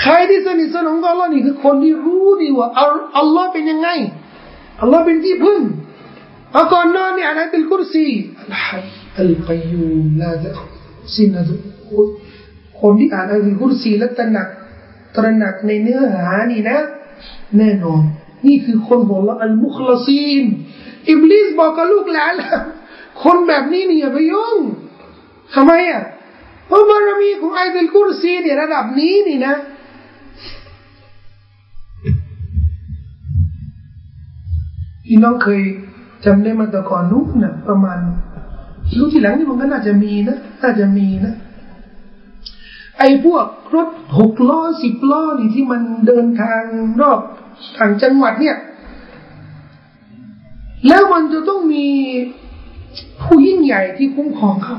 ใครที่สนิทสนมกับอัลลอฮ์นี่คือคนที่รู้ดีว่าอัลลอฮ์เป็นยังไงอัลลอฮ์เป็นที่พึ่งเอาก่อนนอนเนี่ยอ่านอัลกุรซีอัลฮัยอัลกัยูมลาจะสินะคนที่อ่านอัลกุรซีและตระหนักตระหนักในเนื้อหานี่นะ แน่นอน นี่คือคนของเราอัลมุคลาซีนอิบลิสบอกกับลูกหลานคนแบบนี้เนี่อย่าไปยุ่งทำไมอะเพราะบารมีของไอเดลกุรซีเนี่ยระดับนี้นี่นะ พี่น้องเคยจำได้มาแต่ก่อนนู้นนะประมาณรู้ทีหลังนี่มันก็น่าจะมีนะน่าจะมีนะ ไอ้พวกรถหกล้อสิบล้อนี่ที่มันเดินทางรอบ ทางจังหวัดเนี่ย แล้วมันจะต้องมีผู้ยิ่งใหญ่ที่คุ้มครองเขา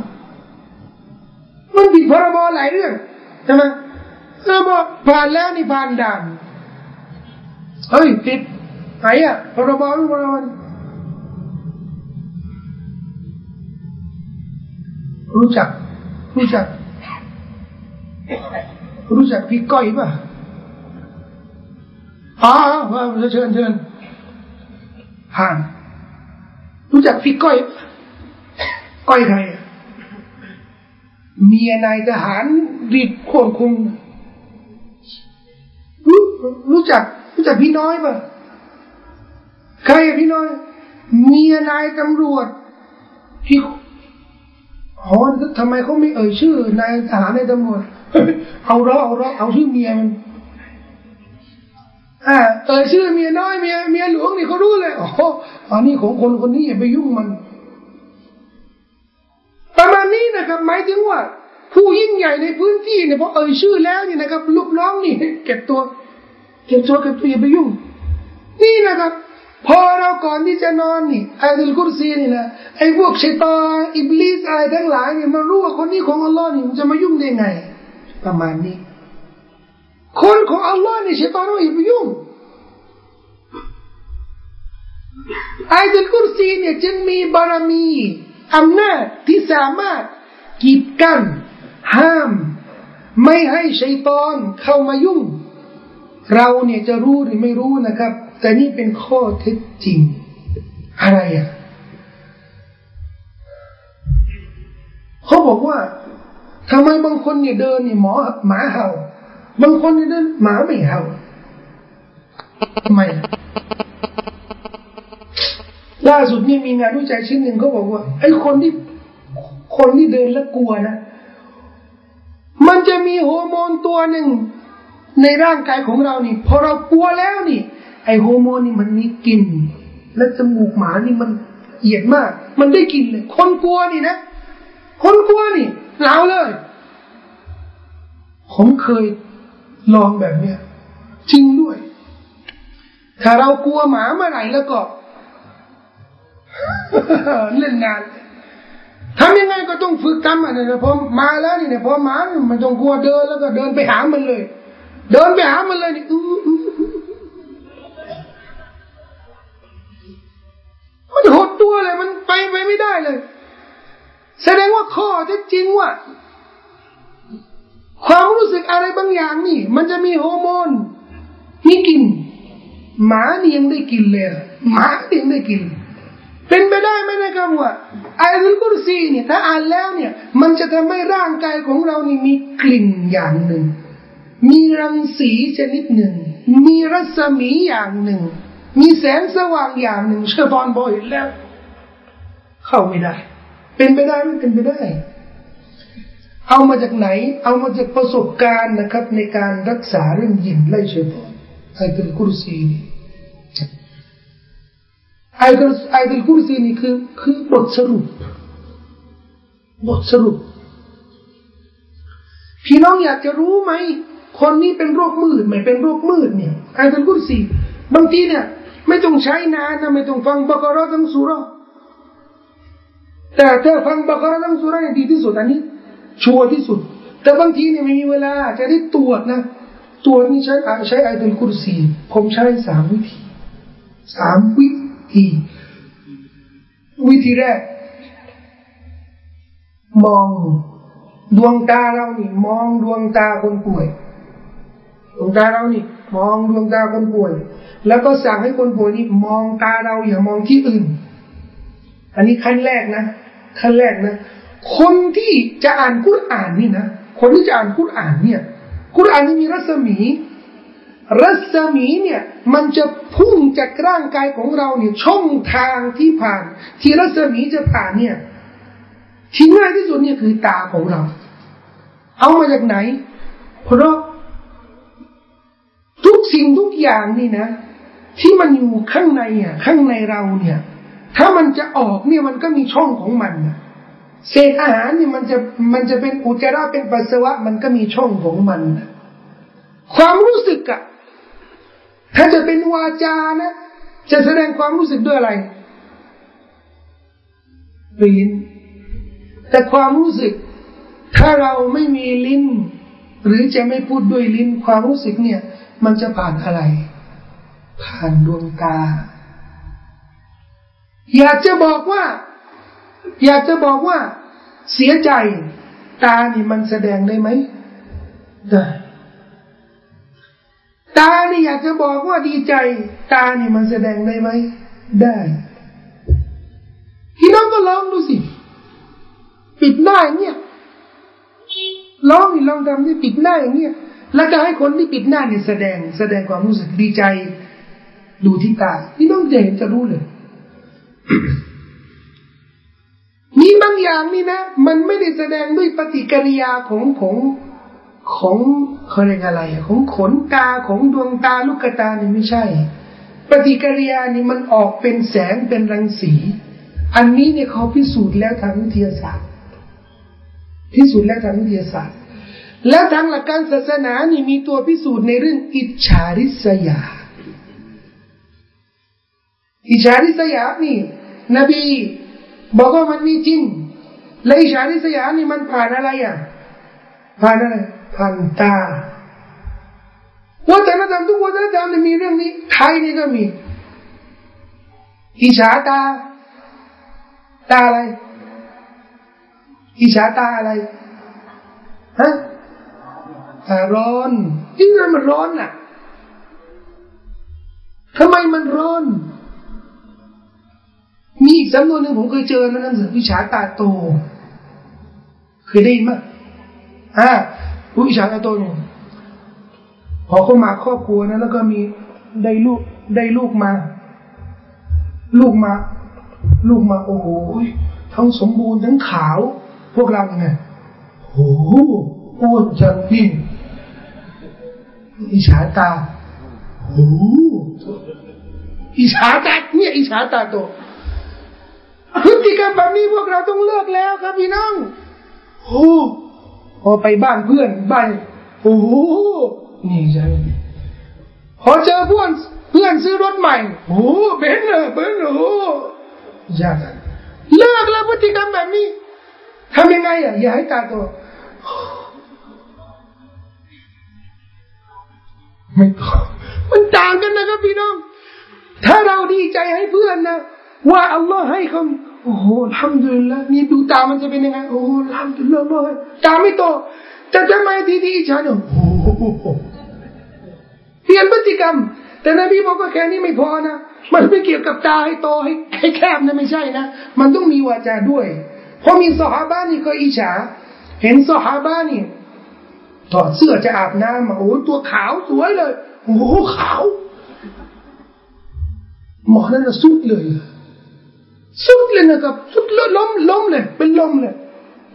มันผิดพรบหลายเรื่องใช่ไหมพรบผ่านแล้วนี่ผ่านด่านเฮ้ยผิดไหนอะพรบรูปพรบรู้จัก รู้จัก รู้จักพี่ก้อยป่ะ อ๋อเชิญเชิญผ่านรู้จักพี่ก้อย ก้อยใครเมียนายทหารรีดควบคุมรู้รู้จัก รู้จักพี่น้อยปะใครพี่น้อย เมียนายตำรวจที่ฮอ๋อทำไมเขาไม่เอ่ยชื่อนายทหารในตำรวจเอาเราเอาเราเอาชื่อเมียมัน อ่าเอ่ยชื่อเมียน้อยเมียเมียหลวงนี่เขารู้เลยอ๋ออันนี้ของคนคนนี้อย่าไปยุ่งมัน ประมาณนี้นะครับ หมายถึงว่า ผู้ยิ่งใหญ่ในพื้นที่เนี่ยพอเอ่ยชื่อแล้วนี่นะครับ ลูกน้องนี่ เก็บตัว เก็บตัวเก็บตัวอย่าไปยุ่ง นี่นะครับพอเราก่อนที่จะนอนนี่ไอ้ดุลกุรซีนี่นะไอ้พวกชัยตออิบลิสอะไรทั้งหลายเนี่ยมารู้ว่าคนนี้ของอัลลอฮ์นี่มันจะมายุ่งได้ไง ประมาณนี้ คนของอัลลอฮ์นี่ชัยตอนต้องอย่าไปยุ่งไอ้ดุลกุรซีเนี่ยจึงมีบารมีอำนาจที่สามารถกีดกันห้าม ไม่ให้ชัยตอนเข้ามายุ่ง เราเนี่ยจะรู้หรือไม่รู้นะครับ แต่นี่เป็นข้อเท็จจริง อะไรอะเขาบอกว่าทำไมบางคนเนี่ยเดินเนี่ยหมอหมาเห่า บางคนนี่เดินหมาไม่เห่าทำไมล่าสุดนี่มีงานวิจัยชิ้นหนึ่งเขาบอกว่าไอ้คนที่คนที่เดินแล้วกลัวนะ มันจะมีฮอร์โมนตัวหนึ่งในร่างกายของเรานี่พอเรากลัวแล้วนี่ ไอโฮโมนนี่มันมีกลิ่นและจมูกหมานี่มันเอียดมาก มันได้กลิ่นเลย คนกลัวนี่นะ คนกลัวนี่หนาวเลย ผมเคย ลองแบบเนี้ยจริงด้วย ถ้าเรากลัวหมาเมื่อไหร่แล้วก็เล่นงานทำยังไงก็ต้องฝึกทำอะเนี่ยพอมาแล้วนี่เนี่ยพอหมามันต้องกลัวเดินแล้วก็เดินไปหามันเลย เดินไปหามันเลยนี่มันหดตัวเลยมันไปไปไม่ได้เลย แสดงว่าข้อเท็จจริงว่า ความรู้สึกอะไรบางอย่างนี่ มันจะมีฮอร์โมนมีกลิ่นหมานี่ยังได้กินเลยหมายังได้กิน เป็นไปได้ไหมนะครับว่าอายะลุกุรซีเนี่ยถ้าอ่านแล้วเนี่ย มันจะทำให้ร่างกายของเรานี่มีกลิ่นอย่างหนึ่ง มีรังสีชนิดหนึ่ง มีรัศมีอย่างหนึ่ง มีแสงสว่างอย่างหนึ่งเชื่อตอนบอเห็นแล้ว เข้าไม่ได้ เป็นไปได้ไม่เป็นไปได้ เอามาจากไหน เอามาจากประสบการณ์นะครับ ในการรักษาเรื่องยินไล่เชื่อตอนไอตุลกุรซีนี่ไอตุลไอตุลกุรซีนี่คือคือบทสรุป บทสรุป พี่น้องอยากจะรู้ไหม คนนี้เป็นโรคมืดไม่เป็นโรคมืดเนี่ยไอตุลกุรซีบางทีเนี่ย ไม่ต้องใช้นานนะไม่ต้องฟังบกรอทั้งสุรแต่ถ้าฟังบกรอทั้งสุรเนี่ยดีที่สุดอันนี้ ชัวร์ที่สุด แต่บางทีเนี่ยไม่มีเวลาจะได้ตรวจนะตรวจนี่ใช้ใช้ไอตุลกุรซีผมใช้สามวิธีสามวิธีวิธีแรก มองดวงตาเรานี่ มองดวงตาคนป่วยดวงตาเรานี่ มองดวงตาคนป่วย แล้วก็สั่งให้คนป่วยนี่มองตาเราอย่ามองที่อื่น อันนี้ขั้นแรกนะขั้นแรกนะ คนที่จะอ่านกุรอานนี่นะ คนที่จะอ่านกุรอานเนี่ย กุรอานนี่มีรัศมี รัศมีเนี่ยมันจะพุ่งจากร่างกายของเราเนี่ยช่องทางที่ผ่าน ที่รัศมีจะผ่านเนี่ยที่ง่ายที่สุดเนี่ยคือตาของเรา เอามาจากไหน เพราะทุกสิ่งทุกอย่างนี่นะ ที่มันอยู่ข้างในอะข้างในเราเนี่ย ถ้ามันจะออกเนี่ยมันก็มีช่องของมันนะ เศษอาหารนี่มันจะมันจะเป็นอุจจาระเป็นปัสสาวะ มันก็มีช่องของมัน ความรู้สึกอะถ้าจะเป็นวาจานะ จะแสดงความรู้สึกด้วยอะไรลิ้นแต่ความรู้สึก ถ้าเราไม่มีลิ้น หรือจะไม่พูดด้วยลิ้น ความรู้สึกเนี่ย มันจะผ่านอะไร ผ่านดวงตา อยากจะบอกว่า อยากจะบอกว่าเสียใจ ตานี่มันแสดงได้ไหมได้ตานี่อยากจะบอกว่าดีใจ ตานี่มันแสดงได้ไหมได้พี่น้องก็ลองดูสิ ปิดหน้าอย่างเงี้ยลองนี่ลองทำที่ปิดหน้าอย่างเงี้ยแล้วจะให้คนที่ปิดหน้าเนี่ยแสดง แสดงความรู้สึกดีใจ ดูที่ตาพี่น้องจะเห็นจะรู้เลย มีบางอย่างนี่นะ มันไม่ได้แสดงด้วยปฏิกิริยาของของของเขาเรียกอะไรของขนตาของดวงตาลูกตานี่ไม่ใช่ ปฏิกิริยานี่มันออกเป็นแสงเป็นรังสี อันนี้เนี่ยเขาพิสูจน์แล้วทางวิทยาศาสตร์ พิสูจน์แล้วทางวิทยาศาสตร์ แล้วทางหลักการศาสนานี่มีตัวพิสูจน์ในเรื่องอิจฉาริษยา อิจฉาริษยานี่ นบี บอกว่ามันมีจริงและอิจฉาริษยานี่มันผ่านอะไรอะ ผ่านอะไร ผ่านตาวัฒนธรรมทุกวัฒนธรรมมีเรื่องนี้ไทยนี่ก็มี อิจฉาตา ตาอะไร อิจฉาตาอะไร ฮะตาร้อนที่นั่นมันร้อนน่ะทำไมมันร้อน มีอีกสำนวนหนึ่งผมเคยเจอนะหนังสือวิชาตาโตเคยได้ยินไหมอ่าวิชาตาโตเนี่ยพอเข้ามาครอบครัวนะแล้วก็มีได้ลูกได้ลูกมา ลูกมา ลูกมาโอ้โหทั้งสมบูรณ์ทั้งขาว พวกเราไงโอ้โหอ้วนจังนี่อิจฉาตาโอ้อิจฉาตาเนี่ยอิจฉาตาโต พฤติกรรมแบบนี้พวกเราต้องเลิกแล้วครับพี่น้องโอ้พอไปบ้านเพื่อนบ้านโอ้โหนี่ใช่พอเจอเพื่อนเพื่อนซื้อรถใหม่โอ้เบนเนอเบนเนอโอ้ยากเลิกแล้วพฤติกรรมแบบนี้ทำยังไงอะอย่าให้ตาโตไม่ต้องมันต่างกันนะครับพี่น้อง ถ้าเราดีใจให้เพื่อนนะ ว่าอัลลอฮ์ให้เขา โอ้โหทำดุลละนี่ดูตามันจะเป็นยังไง โอ้โหทำดุลิลละตาไม่โต แต่ทำไมทีที่อิจฉาเนี่ยโอ้โหเปลี่ยนพฤติกรรม แต่นบีบอกว่าแค่นี้ไม่พอนะ มันไม่เกี่ยวกับตาให้โตให้ให้แคบนะไม่ใช่นะ มันต้องมีวาจาด้วย เพราะมีสหาบ้านนี่ก็อิจฉา เห็นสหาบ้านนี่ถอดเสื้อจะอาบน้ำโอ้ตัวขาวสวยเลย โอ้โหขาวหมอนั่นสุดเลย สุดเลยนะครับ สุดล้มล้มเลย เป็นล้มเลย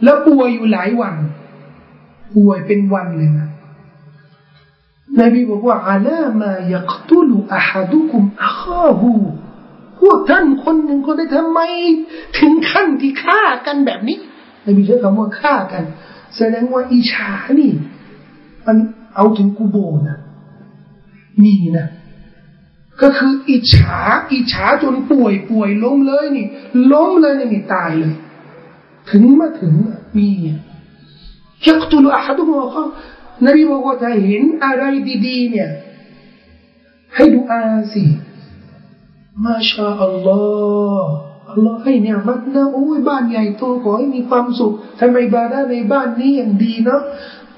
แล้วป่วยอยู่หลายวัน ป่วยเป็นวันเลยนะนบีบอกว่าอาลามายักตุลุอาฮดุคุมอาคาหูพวกท่านคนหนึ่งคนได้ทำไม ถึงขั้นที่ฆ่ากันแบบนี้นบีใช้คำว่าฆ่ากัน แสดงว่าอิชานี่ มันเอาถึงกูโบนะมีนะ ก็คืออิจฉา อิจฉาจนป่วยป่วยล้มเลยนี่ ล้มเลยนี่ตายเลย ถึงมาถึงมียักตุลอาฮัดุมะเขานบีบอกว่าถ้าเห็นอะไรดีๆเนี่ย ให้ดูอาสิมาชาอัลลอฮ์อัลลอฮ์ให้เนี่ยมัดนะโอ้ยบ้านใหญ่โตขอให้มีความสุขทำไมบาดาในบ้านนี้อย่างดีเนาะ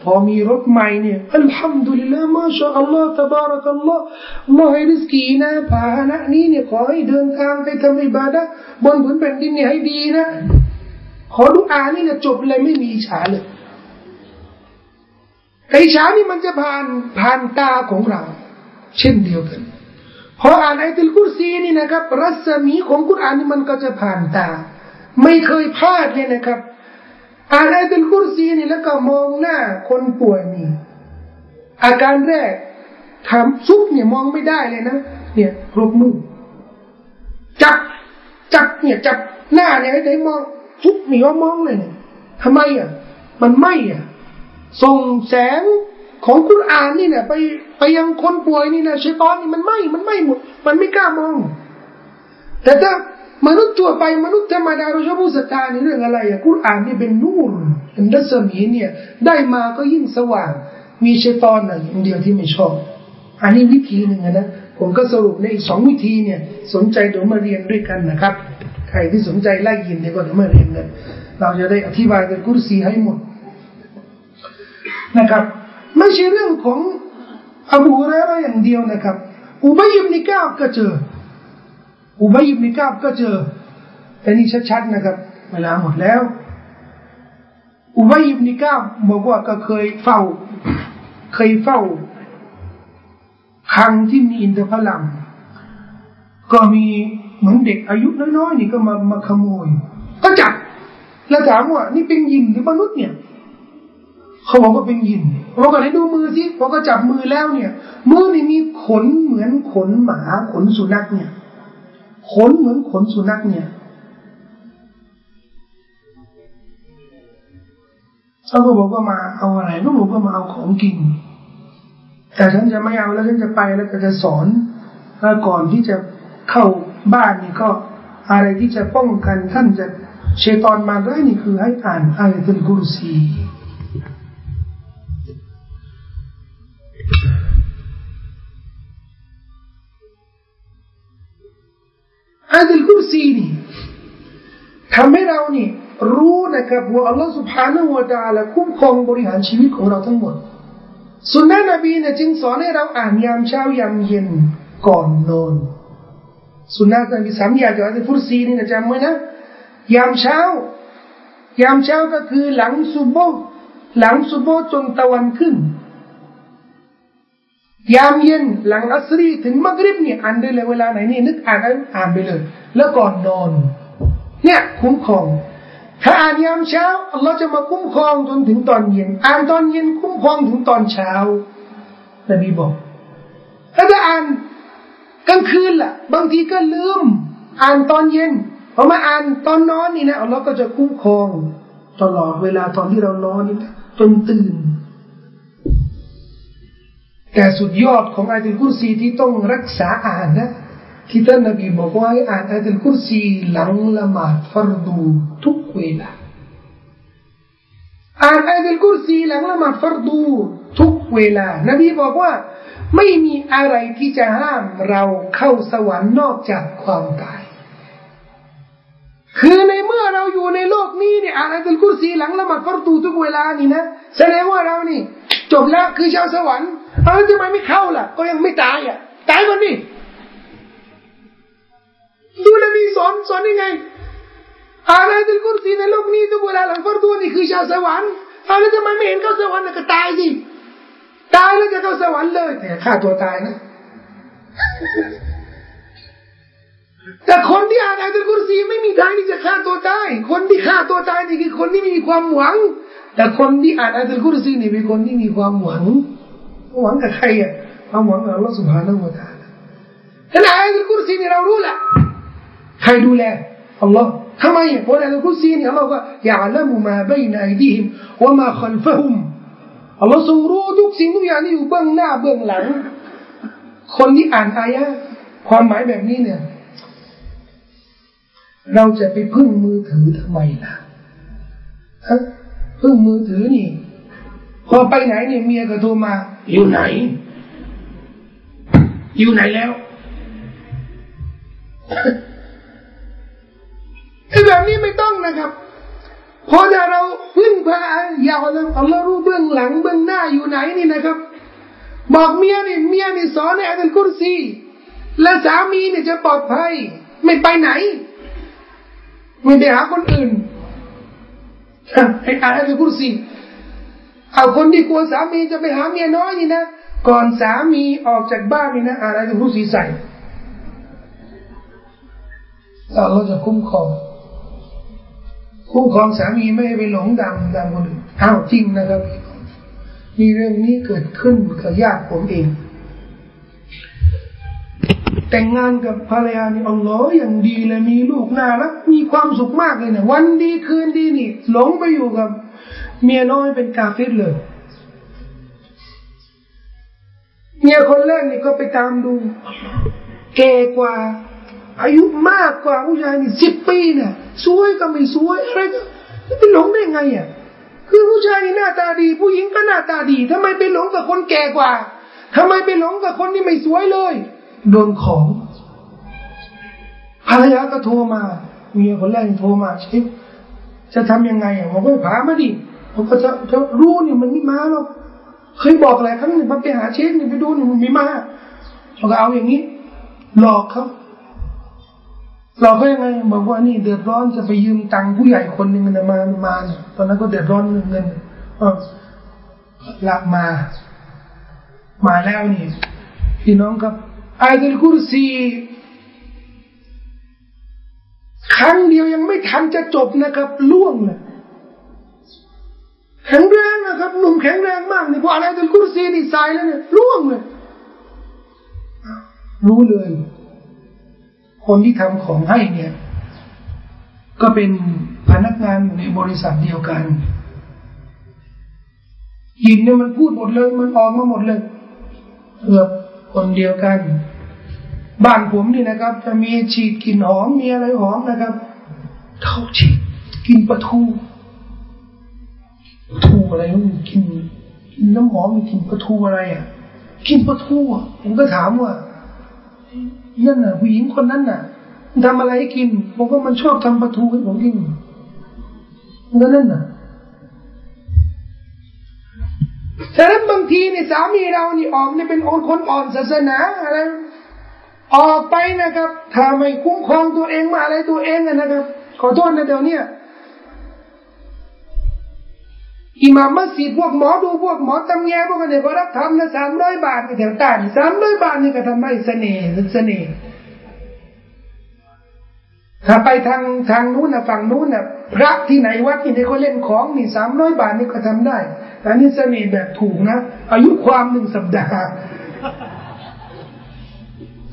พอมีรถใหม่เนี่ยอัลฮัมดุลิลละมาชาอัลลอฮ์ตบารักัลลอฮ์อัลอให้ริสกีนะพาหนะนี้เนี่ยขอให้เดินทางไปทำอิบาดะบนผืนแผ่นดินเนี่ยให้ดีนะ ขอดูอานี่นี่ยจบเลยไม่มีฉาเลยไอ้ฉานี่มันจะผ่านผ่านตาของเรา เช่นเดียวกันพออ่านไอติลกุรซีนี่นะครับ รัศมีของกุรอานนี่มันก็จะผ่านตา ไม่เคยพลาดเลยนะครับ อ่านไอติลกุรซีนี่แล้วก็มองหน้าคนป่วยนี่ อาการแรกทำซุปเนี่ยมองไม่ได้เลยนะเนี่ยรบมือจับจับเนี่ยจับหน้าเนี่ยให้ได้มองทุกไม่ยอมมองเลยเนี่ยทำไมอะ มันไม่อะส่งแสงของคุณอ่านนี่เนี่ยไปไปยังคนป่วยนี่นะชัยตอนนี่มันไม่มันไม่หมด มันไม่กล้ามอง แต่ถ้า มนุษย์ทั่วไปมนุษย์ธรรมดาเราชอบพูดสตาในเรื่องอะไรอะคุณอ่านนี่เป็นนูรเป็นรัศมีเนี่ย ได้มาก็ยิ่งสว่าง มีชัยตอนน่ะอย่างเดียวที่ไม่ชอบ อันนี้วิธีหนึ่งนะผมก็สรุปในอีกสองวิธีเนี่ย สนใจเดี๋ยวมาเรียนด้วยกันนะครับ ใครที่สนใจไล่ยินเนี่ยก็เดี๋ยวมาเรียนกันเราจะได้อธิบายกันกุรซีให้หมดนะครับ ไม่ใช่เรื่องของอบูฮุเรย์อย่างเดียวนะครับอุบัยบนิกาบก็เจอ อุบัยบนิกาบก็เจอแต่นี่ชัดๆนะครับเวลาหมดแล้ว อุบัยบนิกาบบอกว่าก็เคยเฝ้า เคยเฝ้าครั้งที่มีอินทผลัมก็มีเหมือนเด็กอายุน้อยๆนี่ก็มามาขโมย ก็จับแล้วถามว่า นี่เป็นยินหรือมนุษย์เนี่ย เขาบอกว่าเป็นยินเราก็ให้ดูมือสิพอก็จับมือแล้วเนี่ย มือนี่มีขนเหมือนขนหมาขนสุนัขเนี่ย ขนเหมือนขนสุนัขเนี่ยเขาก็บอกว่ามาเอาอะไรก็บอกว่ามาเอาของกิน แต่ฉันจะไม่เอาแล้วฉันจะไปแล้วก็จะสอนแล้วก่อนที่จะเข้าบ้านนี่ก็อะไรที่จะป้องกันท่านจะเชตอนมาได้นี่คือให้อ่านอายะตุลกุรซี อายัลกุรซีนี่ทำให้เรานี่รู้นะครับว่าอัลลอฮฺ سبحانه และ تعالى คุ้มครองบริหารชีวิตของเราทั้งหมดสุนนะนบีเนี่ยจึงสอนให้เราอ่านยามเช้ายามเย็นก่อนนอนสุนนะนบีสามอย่างจากอัลกุรซีนี่นะจำไว้นะยามเช้ายามเช้าก็คือหลังซุบโบหลังซุบโบจนตะวันขึ้น ยามเย็นหลังอัสรีถึงมักริบเนี่ยอ่านได้เลยเวลาไหนนี่นึกอ่านอ่านไปเลย แล้วก่อนนอน เนี่ยคุ้มครองถ้าอ่านยามเช้าอัลลอฮ์จะมาคุ้มครองจนถึงตอนเย็น อ่านตอนเย็นคุ้มครองถึงตอนเช้านบีบอกถ้าจะอ่านกลางคืนล่ะ บางทีก็ลืม อ่านตอนเย็นพอมาอ่านตอนนอนนี่นะอัลลอฮ์ก็จะคุ้มครอง ตลอดเวลาตอนที่เรานอนนี่จนตื่น แต่สุดยอดของอายัลกุรซีที่ต้องรักษาอ่านนะที่ท่านนบีบอกว่าให้อ่านอายัลกุรซีหลังละหมาดฟรดูทุกเวลาอ่านอายัลกุรซีหลังละหมาดฟรดูทุกเวลา นบีบอกว่า ไม่มีอะไรที่จะห้ามเราเข้าสวรรค์นอกจากความตาย คือในเมื่อเราอยู่ในโลกนี้เนี่ยอ่านอายัลกุรซีหลังละหมาดฟรดูทุกเวลานี่นะแสดงว่าเรานี่ จบแล้วคือชาวสวรรค์ เออทำไมไม่เข้าล่ะ ก็ยังไม่ตายอะ ตายก่อนดิดูนบีสอนสอนยังไงอาลัยตุลกุรซีในโลกนี้ทุกเวลาหลังฟรดูนี่คือชาวสวรรค์เอาแล้วทำไมไม่เห็นเข้าสวรรค์ก็ตายสิตายแล้วจะเข้าสวรรค์เลยแต่ฆ่าตัวตายนะ แต่คนที่อ่านอัลกุรซีไม่มีทางที่จะฆ่าตัวตาย คนที่ฆ่าตัวตายนี่คือคนที่มีความหวัง แต่คนที่อ่านอัลกุรซีนี่เป็นคนที่มีความหวัง หวังกับใครอะความหวังกับอัลลอฮฺสุบฮานาอูตาลาถ้าในอัลกุรซีนี่เรารู้แหละใครดูแลอัลลอฮ์ทำไมเพราะในอัลกุรซีนี่อัลลอฮ์ก็ยาลัมุมาบัยนอัยดีฮิมวะมาขัลฟะฮุมอัลลอฮ์ทรงรู้ทุกสิ่งทุกอย่างที่อยู่เบื้องหน้าเบื้องหลัง คนที่อ่านอายะความหมายแบบนี้เนี่ย เราจะไปพึ่งมือถือทำไมล่ะฮะพึ่งมือถือนี่ พอไปไหนเนี่ยเมียก็โทรมา อยู่ไหน อยู่ไหนแล้วไอ้แบบนี้ไม่ต้องนะครับพอถ้าเราพึ่งพาอย่าเราอัลลอฮ์รู้เบื้องหลังเบื้องหน้าอยู่ไหนนี่นะครับ บอกเมียนี่เมียนี่สอนในอัลกุรซีและสามีเนี่ยจะปลอดภัย ไม่ไปไหน ไม่ไปหาคนอื่นให้อ่านอัลกุรซี เอาคนที่กลัวสามีจะไปหาเมียน้อยนี่นะก่อนสามีออกจากบ้านนี่นะอะไรจะรู้สีใส่เราจะคุ้มครองคุ้มครองสามีไม่ให้ไปหลงดำดำคนอื่นอ้าวจริงนะครับมีเรื่องนี้เกิดขึ้นกับญาติผมเอง แต่งงานกับภรรยานี่อัลลอฮ์อย่างดีเลยมีลูกน่ารักมีความสุขมากเลยเนี่ยวันดีคืนดีนี่ หลงไปอยู่กับ เมียน้อยเป็นกาเฟตเลย เมียคนแรกนี่ก็ไปตามดู แก่กว่า อายุมากกว่าผู้ชายนี่สิบปีเนี่ยสวยก็ไม่สวยอะไรก็ไปหลงได้ไงอะคือผู้ชายนี่หน้าตาดี ผู้หญิงก็หน้าตาดีทำไมไปหลงกับคนแก่กว่าทำไมไปหลงกับคนที่ไม่สวยเลย โดนของภรรยาก็โทรมาเมียคนแรกโทรมาเช็คจะทำยังไงอะผมก็พามาดิ ผมก็จะจะรู้เนี่ยมันไม่มาหรอกเคยบอกหลายครั้งเนี่ยไปหาเช็คเนี่ยไปดูเนี่ยมันไม่มาเราก็เอาอย่างนี้ หลอกเขาหลอกเขายังไงบอกว่านี่เดือดร้อนจะไปยืมตังค์ผู้ใหญ่คนหนึ่งนะมามาเนี่ยตอนนั้นก็เดือดร้อนเงินเงินละมา มาแล้วนี่พี่น้องครับอายตุลกุรซีครั้งเดียวยังไม่ทันจะจบนะครับล่วงเลย แข็งแรงนะครับหนุ่มแข็งแรงมากนี่พออะไรตุลกุรซีนี่สายแล้วเนี่ยล่วงเลยรู้เลย คนที่ทำของให้เนี่ย ก็เป็นพนักงานอยู่ในบริษัทเดียวกันยินเนี่ยมันพูดหมดเลย มันออกมาหมดเลยเกือบคนเดียวกัน บ้านผมนี่นะครับ จะมีฉีดกลิ่นหอมมีอะไรหอมนะครับเขาฉีดกินปลาทู ทูอะไรมันกินน้ำหมอมกินปลาทูอะไรอะ กินปลาทูอะผมก็ถามว่านั่นน่ะผู้หญิงคนนั้นน่ะทำอะไรกินผมก็มันชอบทำปลาทูให้ผมกินนั่นน่ะฉะนั้นบางทีเนี่ยสามีเรานี่ออกเนี่ยเป็นอนคนอ่อนศาสนาอะไรออกไปนะครับถ้าไม่คุ้มครองตัวเองมาอะไรตัวเองนะครับ ขอโทษนะเดี๋ยวนี้ อิหม่ามมัสยิดพวกหมอดูพวกหมอตำแยพวกนี้ก็รับทำนะสามร้อยบาทในแถวใต้สามร้อยบาทนี่ก็ทำให้เสน่ห์เสน่ห์ถ้าไปทางทางนู้นนะฝั่งนู้นนะพระที่ไหนวัดที่ไหนเขาเล่นของนี่สามร้อยบาทนี่ก็ทำได้อันนี้เสน่ห์แบบถูกนะอายุความหนึ่งสัปดาห์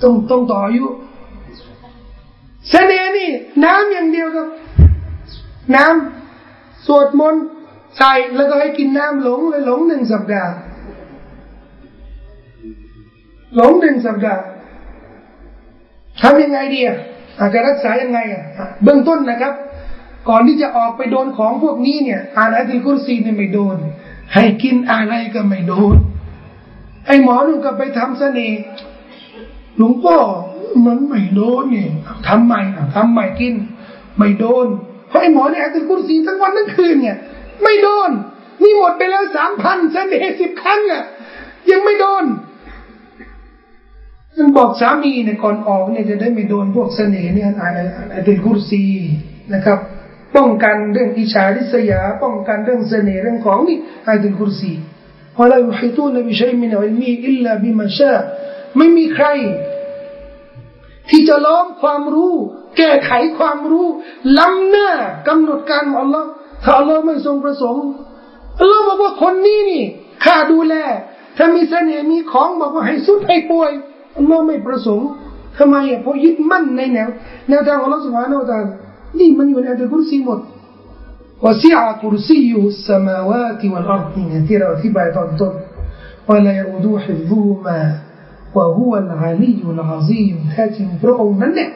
ต้องต้องต่ออายุเสน่ห์นี่ น้ำอย่างเดียวครับ น้ำสวดมนต์ ใส่แล้วก็ให้กินน้ำหลงเลยหลงหนึ่งสัปดาห์ หลงหนึ่งสัปดาห์ทำยังไงดีอะอาจจะรักษายังไงอะเบื้องต้นนะครับ ก่อนที่จะออกไปโดนของพวกนี้เนี่ย อ่านอัลกุรซีเนี่ยไม่โดน ให้กินอะไรก็ไม่โดน ไอ้หมอหนุ่มก็ไปทำเสน่ห์หลวงพ่อมันไม่โดนเนี่ยทำใหม่ทำใหม่กิน ไม่โดนเพราะไอ้หมอเนี่ยอัลกุรซีทั้งวันทั้งคืนเนี่ย ไม่โดน นี่หมดไปแล้วสามพันเสน่ห์สิบครั้งอะ ยังไม่โดนมันบอกสามีเนี่ยก่อนออกเนี่ยจะได้ไม่โดนพวกเสน่ห์เนี่ยอ่านอ่านเป็นกุรซีนะครับ ป้องกันเรื่องอิจฉาริษยา ป้องกันเรื่องเสน่ห์เรื่องของนี่อ่านเป็นกุรซีพอเราอยู่ให้ตู้นบิชัยมินอัลมีอิลลาบิมาชาไม่มีใคร ที่จะล้อมความรู้ แก้ไขความรู้ล้ำหน้ากำหนดการของอัลลอฮ์ ถ้าอัลลอฮ์ไม่ทรงประสงค์อัลลอฮ์บอกว่าคนนี้นี่ข้าดูแล ถ้ามีเสน่ห์มีของบอกว่าให้สุดให้ป่วยอัลลอฮ์ไม่ประสงค์ทำไมอะเพราะยึดมั่นในแนวแนวทางของอัลลอฮ์สุบฮานาอัลลอฮ์นี่มันอยู่ในอัลกุรซีหมดวสิอากุรซียุสมาวาติวัลอัรฎนี่ที่เราอธิบายตอนต้นว่าลายูดูฮิฟูมาว่าฮุวัลอาลียุลอาซีมแท้จริงพระองค์นั้นเนี่ย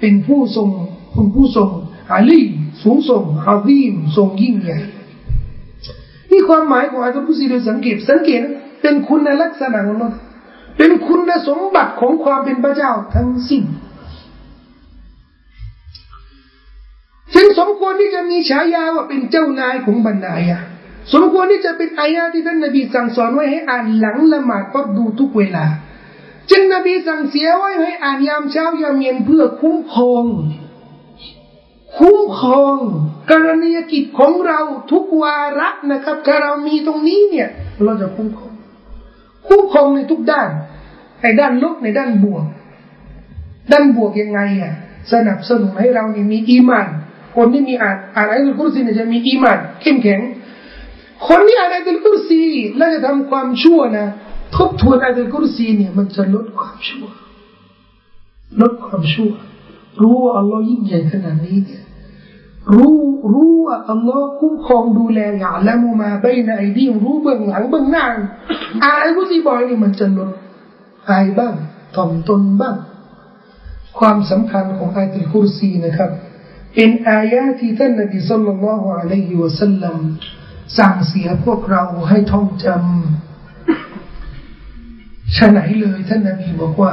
เป็นผู้ทรงคุณผู้ทรง อาลีสูงส่งอาซีมทรงยิ่งใหญ่นี่ความหมายของอัลกุรซีโดยสังเกตสังเกตเป็นคุณลักษณะของอัลลอฮ์เป็นคุณสมบัติของความเป็นพระเจ้าทั้งสิ้นจึงสมควรที่จะมีฉายาว่าเป็นเจ้านายของบรรดาอะสมควรที่จะเป็นอายะที่ท่านนบีสั่งสอนไว้ให้อ่านหลังละหมาดก็ดูทุกเวลา จึงนบีสั่งเสียไว้ให้อ่านยามเช้ายามเย็นเพื่อคุ้มครอง คุ้มครองกรณียกิจของเราทุกวาระนะครับถ้าเรามีตรงนี้เนี่ย เราจะคุ้มครองคุ้มครองในทุกด้านในด้านลบในด้านบวก ด้านบวกยังไงอะสนับสนุนให้เรานี่มีอีมานคนที่มีอ่านอ่านอัลกุรซีเนี่ยจะมีอีมานเข้มแข็ง คนที่อ่านอัลกุรซีแล้วจะทำความชั่วนะทบทวนอัลกุรซีเนี่ยมันจะลดความชั่วลดความชั่วรู้ว่าอัลลอฮ์ยิ่งใหญ่ขนาดนี้เนี่ย รู้รู้ว่าอัลลอฮ์คุ้มครองดูแลอย่างละมุมาไปในไอดีรู้เบื้องหลังเบื้องหน้าอายผู้ที่บอยนี่มันจะลดอายบ้างถ่อมตนบ้าง ความสำคัญของอายติคุรซีนะครับ เป็นอายะที่ท่านนบีสุลต่านละฮ์อะลัยฮิวะสัลลัมสั่งเสียพวกเราให้ท่องจำฉะไหนเลยท่านนบีบอกว่า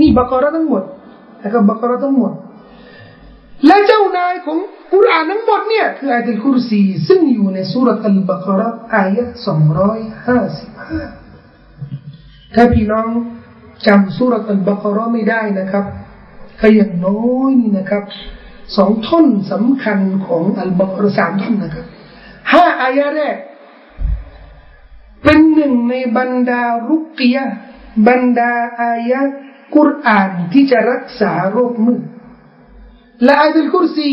นี่บักรทั้งหมดนะครับบักรทั้งหมด และเจ้านายของกุรอานทั้งหมดเนี่ยคืออายะลคุรซีซึ่งอยู่ในสุรอัลบากรอายะสองร้อยห้าสิบห้าถ้าพี่น้องจำสุรอัลบากรไม่ได้นะครับก็อย่างน้อยนี่นะครับสองท่อนสำคัญของอัลบากรสามท่อนนะครับห้าอายะแรกเป็นหนึ่งในบรรดารุกยะบรรดาอายะ กุรอานที่จะรักษาโรคมืดและอายะลกุรซี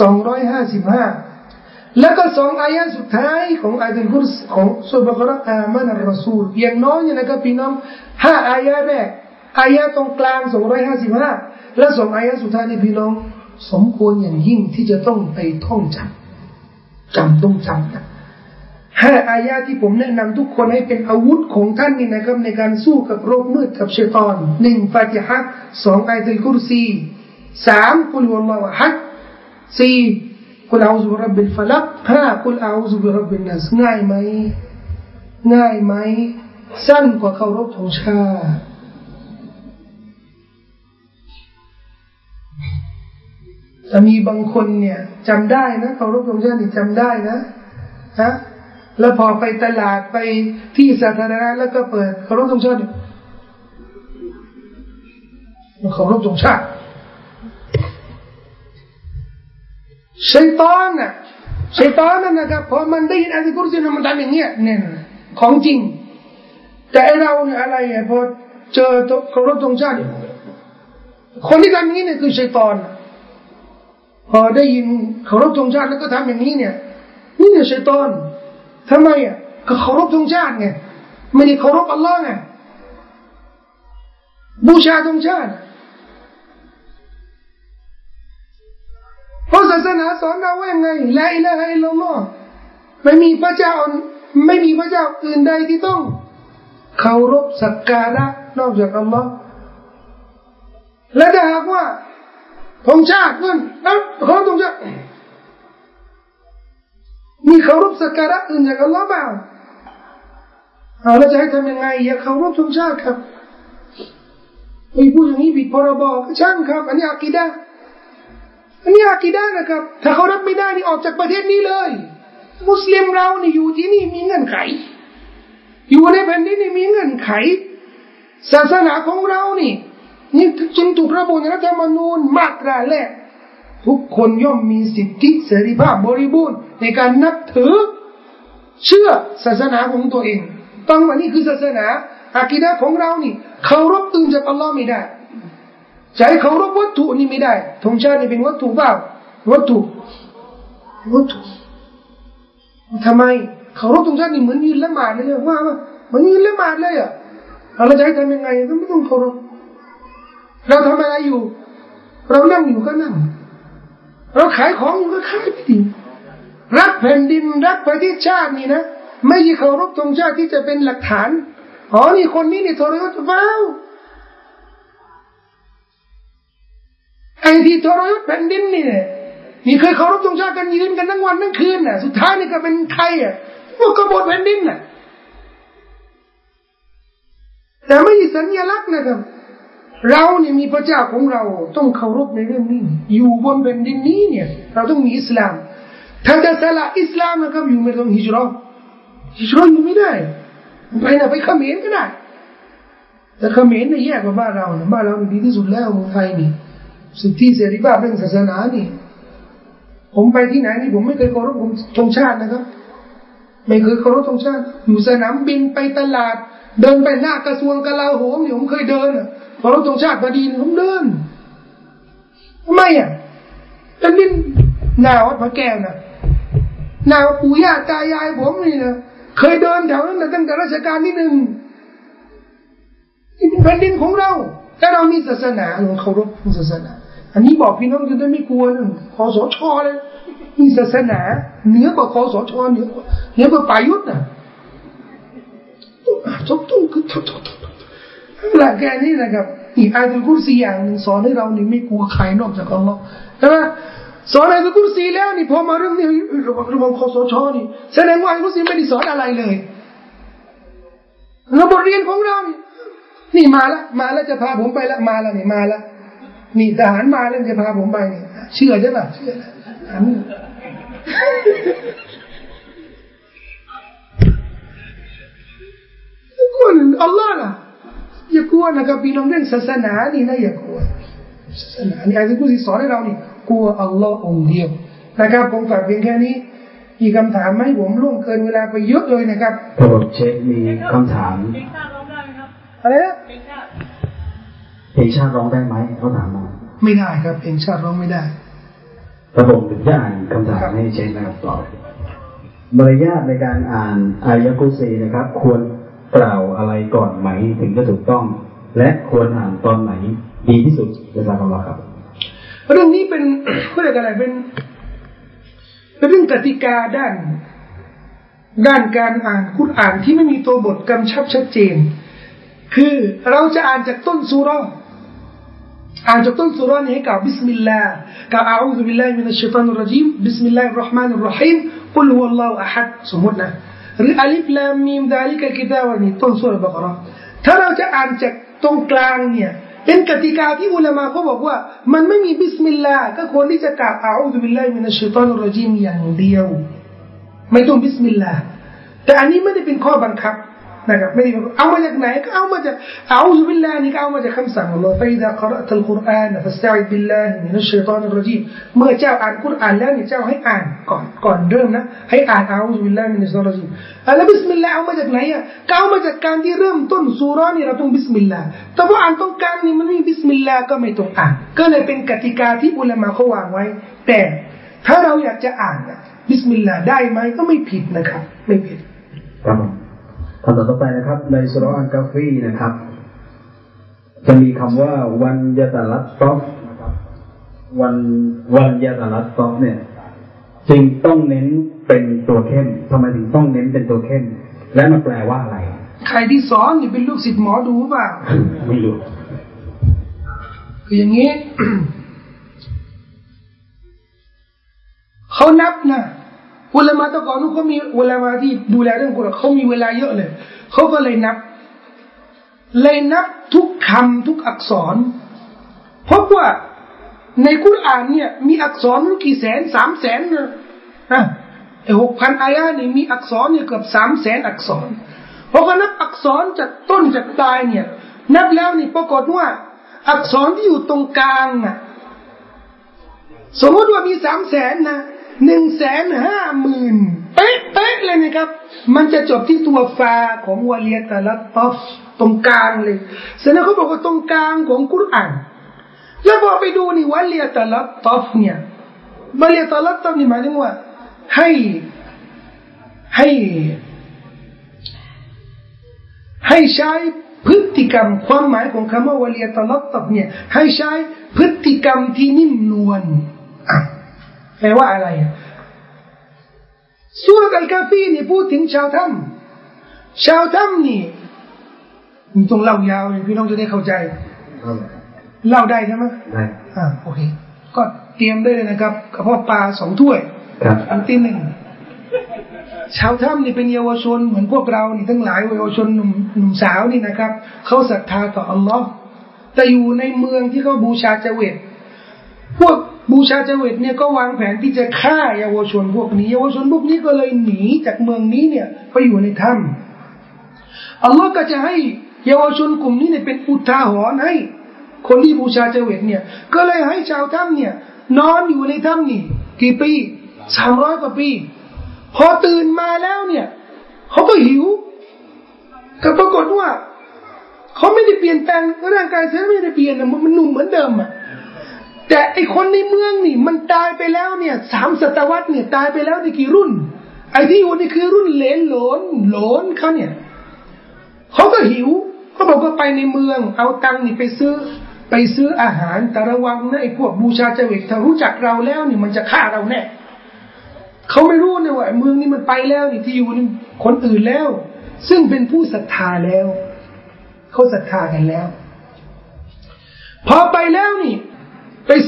สองร้อยห้าสิบห้าแล้วก็สองอายะสุดท้ายของอายะลกุรซีของสุบะกรอามันอัลรอซูลอย่างน้อยนะครับพี่น้องห้าอายะแรกอายะตรงกลางสองร้อยห้าสิบห้าและสองอายะสุดท้ายนี่พี่น้อง สมควรอย่างยิ่งที่จะต้องไปท่องจำจำต้องจำนะ ห้าอายาที่ผมแนะนำทุกคนให้เป็นอาวุธของท่านนี่นะครับ ในการสู้กับโรคมืดกับเชตอนหนึ่งฟาติฮะสองอายตุลกุรซีสามกุลวัลลอฮ์ฮัดสี่กุลอาอุซุบรับบิลฟลักห้ากุลอาอุซุบรับบิลนัสง่ายไหมง่ายไหมสั้นกว่าเคารพธงชาติแต่มีบางคนเนี่ยจำได้นะเคารพธงชาตินี่จำได้นะฮะ แล้วพอไปตลาดไปที่สาธารณะแล้วก็เปิดเคารพธงชาติเคารพธงชาติชัยตอนน่ะชัยตอนนั่นนะครับพอมันได้ยินอัลกุรซีมันทำอย่างเงี้ยเนี่ยของจริง แต่เราเนี่ยอะไรอะพอเจอเคารพธงชาติ คนที่ทำอย่างนี้เนี่ยคือชัยตอน พอได้ยินเคารพธงชาติแล้วก็ทำอย่างนี้เนี่ยนี่เนี่ยชัยตอน ทำไมอะก็เคารพธงชาติไงไม่ได้เคารพอัลลอฮ์ไงบูชาธงชาติเพราะศาสนาสอนเราว่าไงลาอิลาฮะอิลลัลลอฮ์ไม่มีพระเจ้าไม่มีพระเจ้าอื่นใดที่ต้องเคารพสักการะนอกจากอัลลอฮ์และถ้าหากว่าธงชาตินั่นนะเขาธงชาติ มีเคารพสักการะอื่นจากอัลลอฮ์บ้างเอาแล้วจะให้ทำยังไง อย่าเคารพธงชาติครับไม่พูดอย่างนี้ผิดพรบก็ช่างครับ อันนี้อากีดาอันนี้อากีดานะครับ ถ้าเขารับไม่ได้นี่ออกจากประเทศนี้เลย มุสลิมเราเนี่ยอยู่ที่นี่มีเงื่อนไข อยู่ในแผ่นดินนี่มีเงื่อนไข ศาสนาของเรานี่นี่จึงถูกระบุในรัฐธรรมนูญมาตราแรก ทุกคนย่อมมีสิทธิเสรีภาพบริบูรณ์ในการนับถือ เชื่อศาสนาของตัวเองต้องว่านี่คือศาสนาอากีดะของเรานี่เคารพตื่นจากอัลลอฮ์ไม่ได้ใช้เคารพวัตถุนี่ไม่ได้ธงชาตินี่เป็นวัตถุเปล่าวัตถุวัตถุทำไมเคารพธงชาตินี่เหมือนยืนละหมาดเลยว่าว่าเหมือนยืนละหมาดเลยอะเราจะให้ทำยังไงก็ไม่ต้องเคารพเราทำอะไรอยู่ เรานั่งอยู่ก็นั่ง เราขายของก็ขายไปดิรักแผ่นดินรักประเทศชาตินี่นะไม่ใช่เคารพธงชาติที่จะเป็นหลักฐานอ๋อนี่คนนี้นี่ทรยศเปล่าไอ้ที่ทรยศแผ่นดินนี่เนี่ยนี่เคยเคารพธงชาติกันยืนกันทั้งวันทั้งคืนน่ะ สุดท้ายนี่ก็เป็นใครอะพวกกบฏแผ่นดินน่ะแต่ไม่ใช่สัญลักษณ์นะครับ เราเนี่ยมีพระเจ้าของเราต้องเคารพในเรื่องนี้ อยู่บนแผ่นดินนี้เนี่ย เราต้องมีอิสลามถ้าจะสละอิสลามนะครับอยู่ไม่ต้องฮิจรัตฮิจรัตอยู่ไม่ได้ไปนะไปเขมรก็ได้แต่เขมรเนี่ยแย่กว่าบ้านเรานะบ้านเราดีที่สุดแล้วเมืองไทยนี่สิทธิเสรีภาพเรื่องศาสนานี่ ผมไปที่ไหนนี่ผมไม่เคยเคารพธงชาตินะครับไม่เคยเคารพธงชาติ อยู่สนามบินไปตลาด เดินไปหน้ากระทรวงกลาโหมเนี่ยผมเคยเดินอะ เคารพธงชาติพอดีผมเดินทำไมอะแล้วนี่นาวัดพระแก้วนะนาวปู่ย่าตายายผมนี่นะเคยเดินแถวนั้นตั้งแต่รัชกาลที่หนึ่งนี่เป็นแผ่นดินของเราถ้าเรามีศาสนาเราเคารพศาสนา อันนี้บอกพี่น้องจะได้ไม่กลัวนะคอสชเลยมีศาสนาเหนือกว่าคอสชเหนือกว่าเหนือกว่าปายุทธ์นะจบตุ้งคือทบ หลักแกนี่นะครับ อีกอาตุกุซีอย่างหนึ่งสอนให้เรานี่ไม่กลัวใครนอกจากอัลลอฮ์ใช่ไหมสอนอาตุกุซีแล้วนี่พอมาเรื่องนี้ระวังระวังคอสชนี่แสดงว่าอาตุกุซีไม่ได้สอนอะไรเลยแล้วบทเรียนของเรานี่นี่มาละมาล้วจะพาผมไปละมาล้วนี่มาละนี่ทหารมาแล้วจะพาผมไปนี่เชื่อใช่ไหมเชื่ออันคนอัลลอฮ์ล่ะ อย่ากลัวนะครับพี่น้องเรื่องศาสนานี่นะอย่ากลัวศาสนานี่อาจจะกูสิสอนให้เรานี่กลัวอัลลอฮ์องเดียวนะครับผมฝากเพียงแค่นี้มีคำถามไหมผมล่วงเกินเวลาไปเยอะเลยนะครับผมเช็คมีคำถามอะไรนะเพลงชาติร้องได้ไหมเขาถามมาไม่ได้ครับเพลงชาติร้องไม่ได้กระผมถึงจะอ่านคำถามให้เช็คนะครับต่อมารยาทในการอ่านอายะกุซีนะครับ ควร กล่าวอะไรก่อนไหมถึงจะถูกต้อง และควรอ่านตอนไหน ดีที่สุดจะทราบคำว่าครับ เรื่องนี้เป็นเขาเรียกอะไรเป็นเป็นเรื่องกติกาด้าน ด้านการอ่านกุรอานที่ไม่มีตัวบทกำชับชัดเจน คือเราจะอ่านจากต้นสุรอ่านจากต้นสุรานี้ให้กล่าวบิสมิลลาห์กล่าวأعوذ بالله من الشيطان الرجيم بسم الله الرحمن الرحيم قل هو الله أحد สมมตินะ หรืออัลิฟลามีมดาลิกะกิตาวันนี้ต้นสุรบกราถ้าเราจะอ่านจากตรงกลางเนี่ย เป็นกติกาที่อุลามะเขาบอกว่า มันไม่มีบิสมิลลาห์ก็ควรที่จะกล่าวأعوذ بالله من الشيطان الرجيم อย่างเดียว ไม่ต้องบิสมิลลาห์แต่อันนี้ไม่ได้เป็นข้อบังคับ นะครับไม่ได้เอามาจากไหนก็เอามาจากأعوذ بالله นี่ก็เอามาจากคำสั่งของเราفإذا قرأت القرآن فاستعذ بالله من الشيطان الرجيم เมื่อเจ้าอ่านกุรอานแล้วเนี่ยเจ้าให้อ่านก่อนก่อนเริ่มนะให้อ่านأعوذ بالله من الشيطان الرجيم แล้วบิสมิลลาห์เอามาจากไหนอะก็เอามาจากการที่เริ่มต้นสุรานี่เราต้องบิสมิลลาห์แต่ว่าอ่านตรงกลางนี่มันไม่บิสมิลลาห์ก็ไม่ต้องอ่านก็เลยเป็นกติกาที่อุลามะเขาวางไว้ แต่ถ้าเราอยากจะอ่านบิสมิลลาห์ได้ไหมก็ไม่ผิดนะครับไม่ผิดครับ คำต่อไปนะครับ ในสุรอัลกะฮ์ฟีนะครับ จะมีคำว่าوليتلطفวันวันยาตาลัตตอฟเนี่ย จึงต้องเน้นเป็นตัวเข้มทำไมถึงต้องเน้นเป็นตัวเข้ม และมันแปลว่าอะไร ใครที่สอนนี่เป็นลูกศิษย์หมอดูป่ะไม่รู้คืออย่างนี้เขานับนะ อุลามาตะก่อนนู้นเขามีอุลามาที่ดูแลเรื่องกุรอานเขามีเวลาเยอะเลยเขาก็เลยนับ เลยนับทุกคำทุกอักษรพบว่าในกุรอานเนี่ย มีอักษรกี่แสนสามแสนนะฮะไอหกพันอายะนี่มีอักษรเนี่ยเกือบสามแสนอักษรพอเขานับอักษรจากต้นจากตายเนี่ย นับแล้วนี่ปรากฏว่า อักษรที่อยู่ตรงกลางอะสมมติว่ามีสามแสนนะ หนึ่งแสนห้าหมื่นเป๊ะเป๊ะเลยนะครับ มันจะจบที่ตัวฟาของวาเลียตาลัตอฟตรงกลางเลยแสดงเขาบอกว่าตรงกลางของกุรอานแล้วพอไปดูนี่วาเลียตาลัตอฟเนี่ยวาเลียตาลัตอฟนี่หมายถึงว่า ให้ให้ให้ใช้พฤติกรรมความหมายของคำว่าวาเลียตาลัตอฟเนี่ยให้ใช้พฤติกรรมที่นิ่มนวลอะ แปลว่าอะไรสุรอัลกาฟีนี่พูดถึงชาวถ้ำชาวถ้ำนี่ต้องเล่ายาวพี่น้องจะได้เข้าใจ เล่าได้ใช่ไหมได้อ่าโอเค ก็เตรียมได้เลยนะครับกระเพาะปลาสองถ้วยอันที่หนึ่งชาวถ้ำนี่เป็นเยาวชนเหมือนพวกเรานี่ทั้งหลายเยาวชนหนุ่มหนุ่มสาวนี่นะครับเขาศรัทธาต่ออัลลอฮ์แต่อยู่ในเมืองที่เขาบูชาเจวิตพวก บูชาเจวิตเนี่ยก็วางแผนที่จะฆ่าเยาวชนพวกนี้เยาวชนพวกนี้ก็เลยหนีจากเมืองนี้เนี่ยไปอยู่ในถ้ำอัลลอฮ์ก็จะให้เยาวชนกลุ่มนี้เนี่ยเป็นอุทาหรณ์ให้คนที่บูชาเจวิตเนี่ย ก็เลยให้ชาวถ้ำเนี่ย นอนอยู่ในถ้ำนี่ กี่ปีสามร้อยกว่าปี พอตื่นมาแล้วเนี่ยเขาก็หิว ก็ปรากฏว่าเขาไม่ได้เปลี่ยนแปลงร่างกายเสียไม่ได้เปลี่ยนมันหนุ่มเหมือนเดิมอะ แต่ไอคนในเมืองนี่ มันตายไปแล้วเนี่ยสามศตวรรษเนี่ยตายไปแล้วในกี่รุ่น ไอที่อยู่นี่คือรุ่นเลนหลนหลนเขาเนี่ยเขาก็หิวเขาบอกว่าไปในเมือง เอาตังค์นี่ไปซื้อ ไปซื้ออาหารแต่ระวังนะไอพวกบูชาเจวิตถ้ารู้จักเราแล้วนี่มันจะฆ่าเราแน่เขาไม่รู้นะว่าเมืองนี้มันไปแล้วนี่ที่อยู่นี่คนอื่นแล้ว ซึ่งเป็นผู้ศรัทธาแล้วเขาศรัทธากันแล้ว พอไปแล้วนี่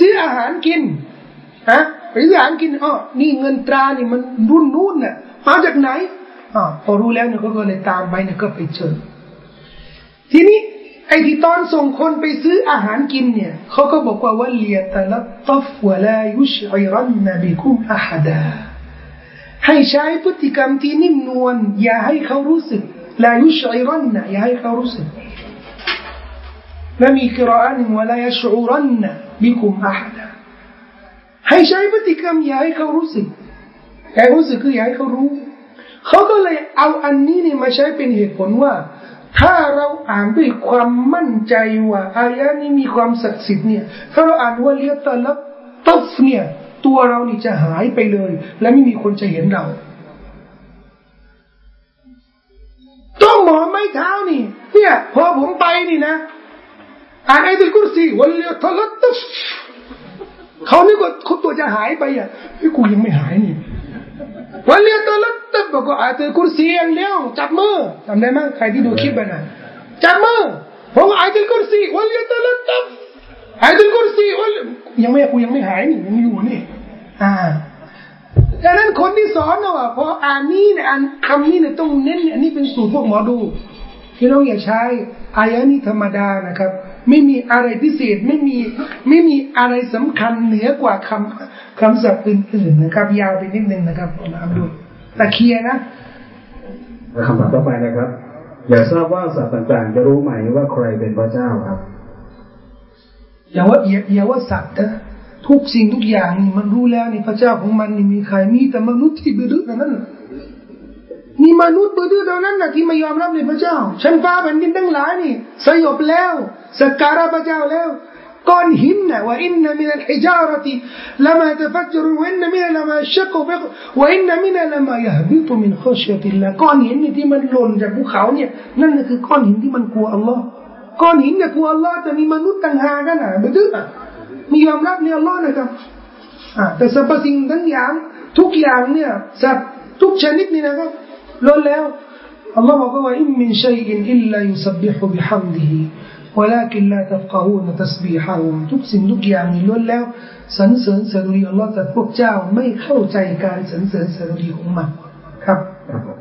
ซื้ออาหารกินฮะไปซื้ออาหารกินอ๋อนี่เงินตรานี่มันรุ่นนู้นน่ะมาจากไหนอ๋อพอรู้แล้วเนี่ยก็เลยตามไปเนี่ยก็ไปเจอทีนี้ไอ้ที่ตอนส่งคนไปซื้ออาหารกินเนี่ยเขาก็บอกว่าวัลเลียตะลัตัฟวะลายุชอิรันนบิคุมอะฮัดาให้ใช้พฤติกรรมที่นิ่มนวลอย่าให้เขารู้สึกลายุชอิรันนะอย่าให้เขารู้สึก และมีกราอันวะลายชูรันนะบิคุมอะฮัดาให้ใช้พฤติกรรมอย่าให้เขารู้สึกอย่าให้รู้สึกคืออย่าให้เขารู้ เขาก็เลยเอาอันนี้เนี่ยมาใช้เป็นเหตุผลว่า ถ้าเราอ่านด้วยความมั่นใจว่าอายะนี้มีความศักดิ์สิทธิ์เนี่ย ถ้าเราอ่านว่าเลียตะลับตัฟเนี่ย ตัวเรานี่จะหายไปเลย และไม่มีคนจะเห็นเราต้องหมอไม้เท้านี่ เนี่ย พอผมไปนี่นะ อ่านไอ้ตุลกุรซีวันเลียตะลับตัฟเขานี่ก็เขาตัวจะหายไปอะไอ้กูยังไม่หายนี่วันเลียตลัตบบอกว่าอาตุลกุรซีอย่างเดียวจับมือจำได้ไหมใครที่ดูคลิปไปนะจับมือผมอาตุลกุรซีวันเลียตลัตบอาตุลกุรซีวันยังไม่กูยังไม่หายนี่ยังอยู่นี่อ่าดังนั้นคนที่สอนว่าพออ่านนี้เนี่ยอ่านคำนี้เนี่ยต้องเน้นอันนี้เป็นสูตรพวกหมอดูพี่น้องอย่าใช้อายะนี้ธรรมดานะครับ ไม่มีอะไรพิเศษไม่มีไม่มีอะไรสำคัญเหนือกว่าคำคำศัพท์อื่นๆนะครับ ยาวไปนิดนึงนะครับผมอ่านดูตะเคียนะคำถามต่อไปนะครับ อยากทราบว่าสัตว์ต่างๆ จะรู้ไหมว่าใครเป็นพระเจ้าครับอย่าว่าอย่าอย่าว่าสัตว์นะทุกสิ่งทุกอย่างนี่มันรู้แล้วนี่พระเจ้าของมันนี่มีใครมีแต่มนุษย์ที่บื้อเท่านั้นน่ะมีมนุษย์บื้อเท่านั้นนะที่ไม่ยอมรับในพระเจ้าชั้นฟ้าแผ่นดินทั้งหลายนี่ สยบแล้ว สักการะพระเจ้าแล้วก้อนหินนะว่าอินนมินัลฮิจารติลามาตฟัจรุวะอินนมินัลามาชักบิوإن منها لما يهبط من خشية الله ก้อนหินนี่ที่มันหล่นจากภูเขาเนี่ยนั่นคือก้อนหินที่มันกลัวอัลลอฮ์ก้อนหินเนี่ยกลัวอัลลอฮ์แต่มีมนุษย์ต่างหากันนะบื้ออะมียอมรับในอัลลอฮ์นะครับอ่าแต่สรรพสิ่งทั้งอย่างทุกอย่างเนี่ยสัตว์ทุกชนิดนี่นะครับล้นแล้วอัลลอฮ์บอกว่าوإن من شيء إلا يسبح بحمده ولكن لا تفقهون تسبيحهم ทุกสิ่งทุกอย่างนี่ล้วนแล้วสรรเสริญสดุดีอัลลอฮ์แต่พวกเจ้าไม่เข้าใจการสรรเสริญสดุดีของมันครับ ครับผม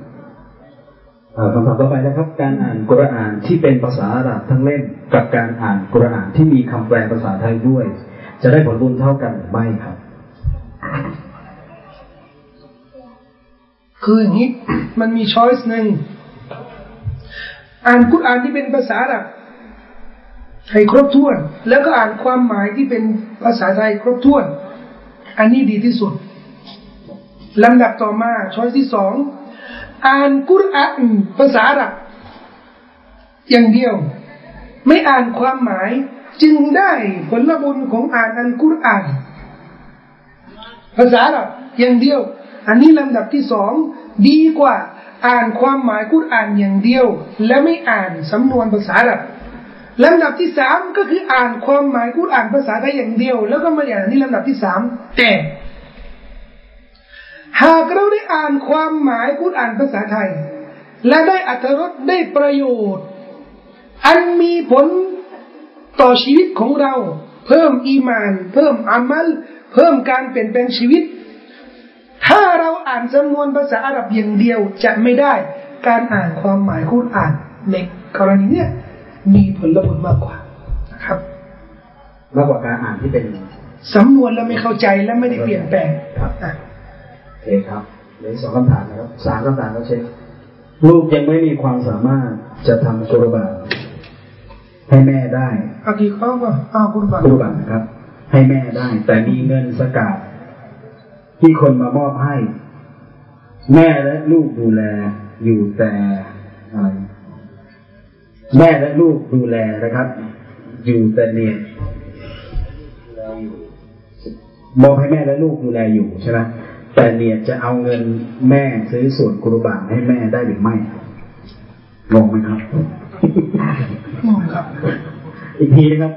เอ่อคำถามต่อไปนะครับ การอ่านกุรอานที่เป็นภาษาอาหรับทั้งเล่มกับการอ่านกุรอานที่มีคำแปลภาษาไทยด้วย จะได้ผลบุญเท่ากันหรือไม่ครับ คืออย่างนี้ มันมีช้อยส์หนึ่งอ่านกุรอานที่เป็นภาษาอาหรับ ให้ครบถ้วน แล้วก็อ่านความหมายที่เป็นภาษาไทยครบถ้วน อันนี้ดีที่สุดลำดับต่อมาช้อยที่สองอ่านกุรอานภาษาอับอย่างเดียว ไม่อ่านความหมายจึงได้ผลบุญของอ่านอันกุรอาน ภาษาอับอย่างเดียว อันนี้ลำดับที่สองดีกว่าอ่านความหมายกุรอานอย่างเดียว และไม่อ่านสำนวนภาษาอับ ลำดับที่สามก็คืออ่านความหมายกุรอานภาษาไทยอย่างเดียว แล้วก็มาอย่านนี่ลำดับที่สามแต่หากเราได้อ่านความหมายกุรอานภาษาไทย และได้อัตรสได้ประโยชน์ อันมีผลต่อชีวิตของเรา เพิ่มอีมาน เพิ่มอามัล เพิ่มการเปลี่ยนแปลงชีวิต ถ้าเราอ่านจำนวนภาษาอาหรับอย่างเดียวจะไม่ได้ การอ่านความหมายกุรอานในกรณีเนี้ย มีผลบุญมากกว่านะครับมากกว่าการอ่านที่เป็นสำนวนแล้วไม่เข้าใจและไม่ได้เปลี่ยนแปลงครับอะโอเคครับเหลืออกสองคำถามนะครับสามคำถามแล้วเช็คลูกยังไม่มีความสามารถจะทำกุรบานให้แม่ได้อากีเขาว่าอ้าวคุณบังกุรบานนะครับ ให้แม่ได้ แต่มีเงินสกาดที่คนมามอบให้ แม่และลูกดูแลอยู่แต่อะไร แม่และลูกดูแลนะครับ อยู่แต่เนียนมอบให้แม่และลูกดูแลอยู่ใช่ไหมแต่เนียนจะเอาเงินแม่ซื้อส่วนกุรบานให้แม่ได้หรือไม่งงไหมครับงงครับ อีกทีนะครับ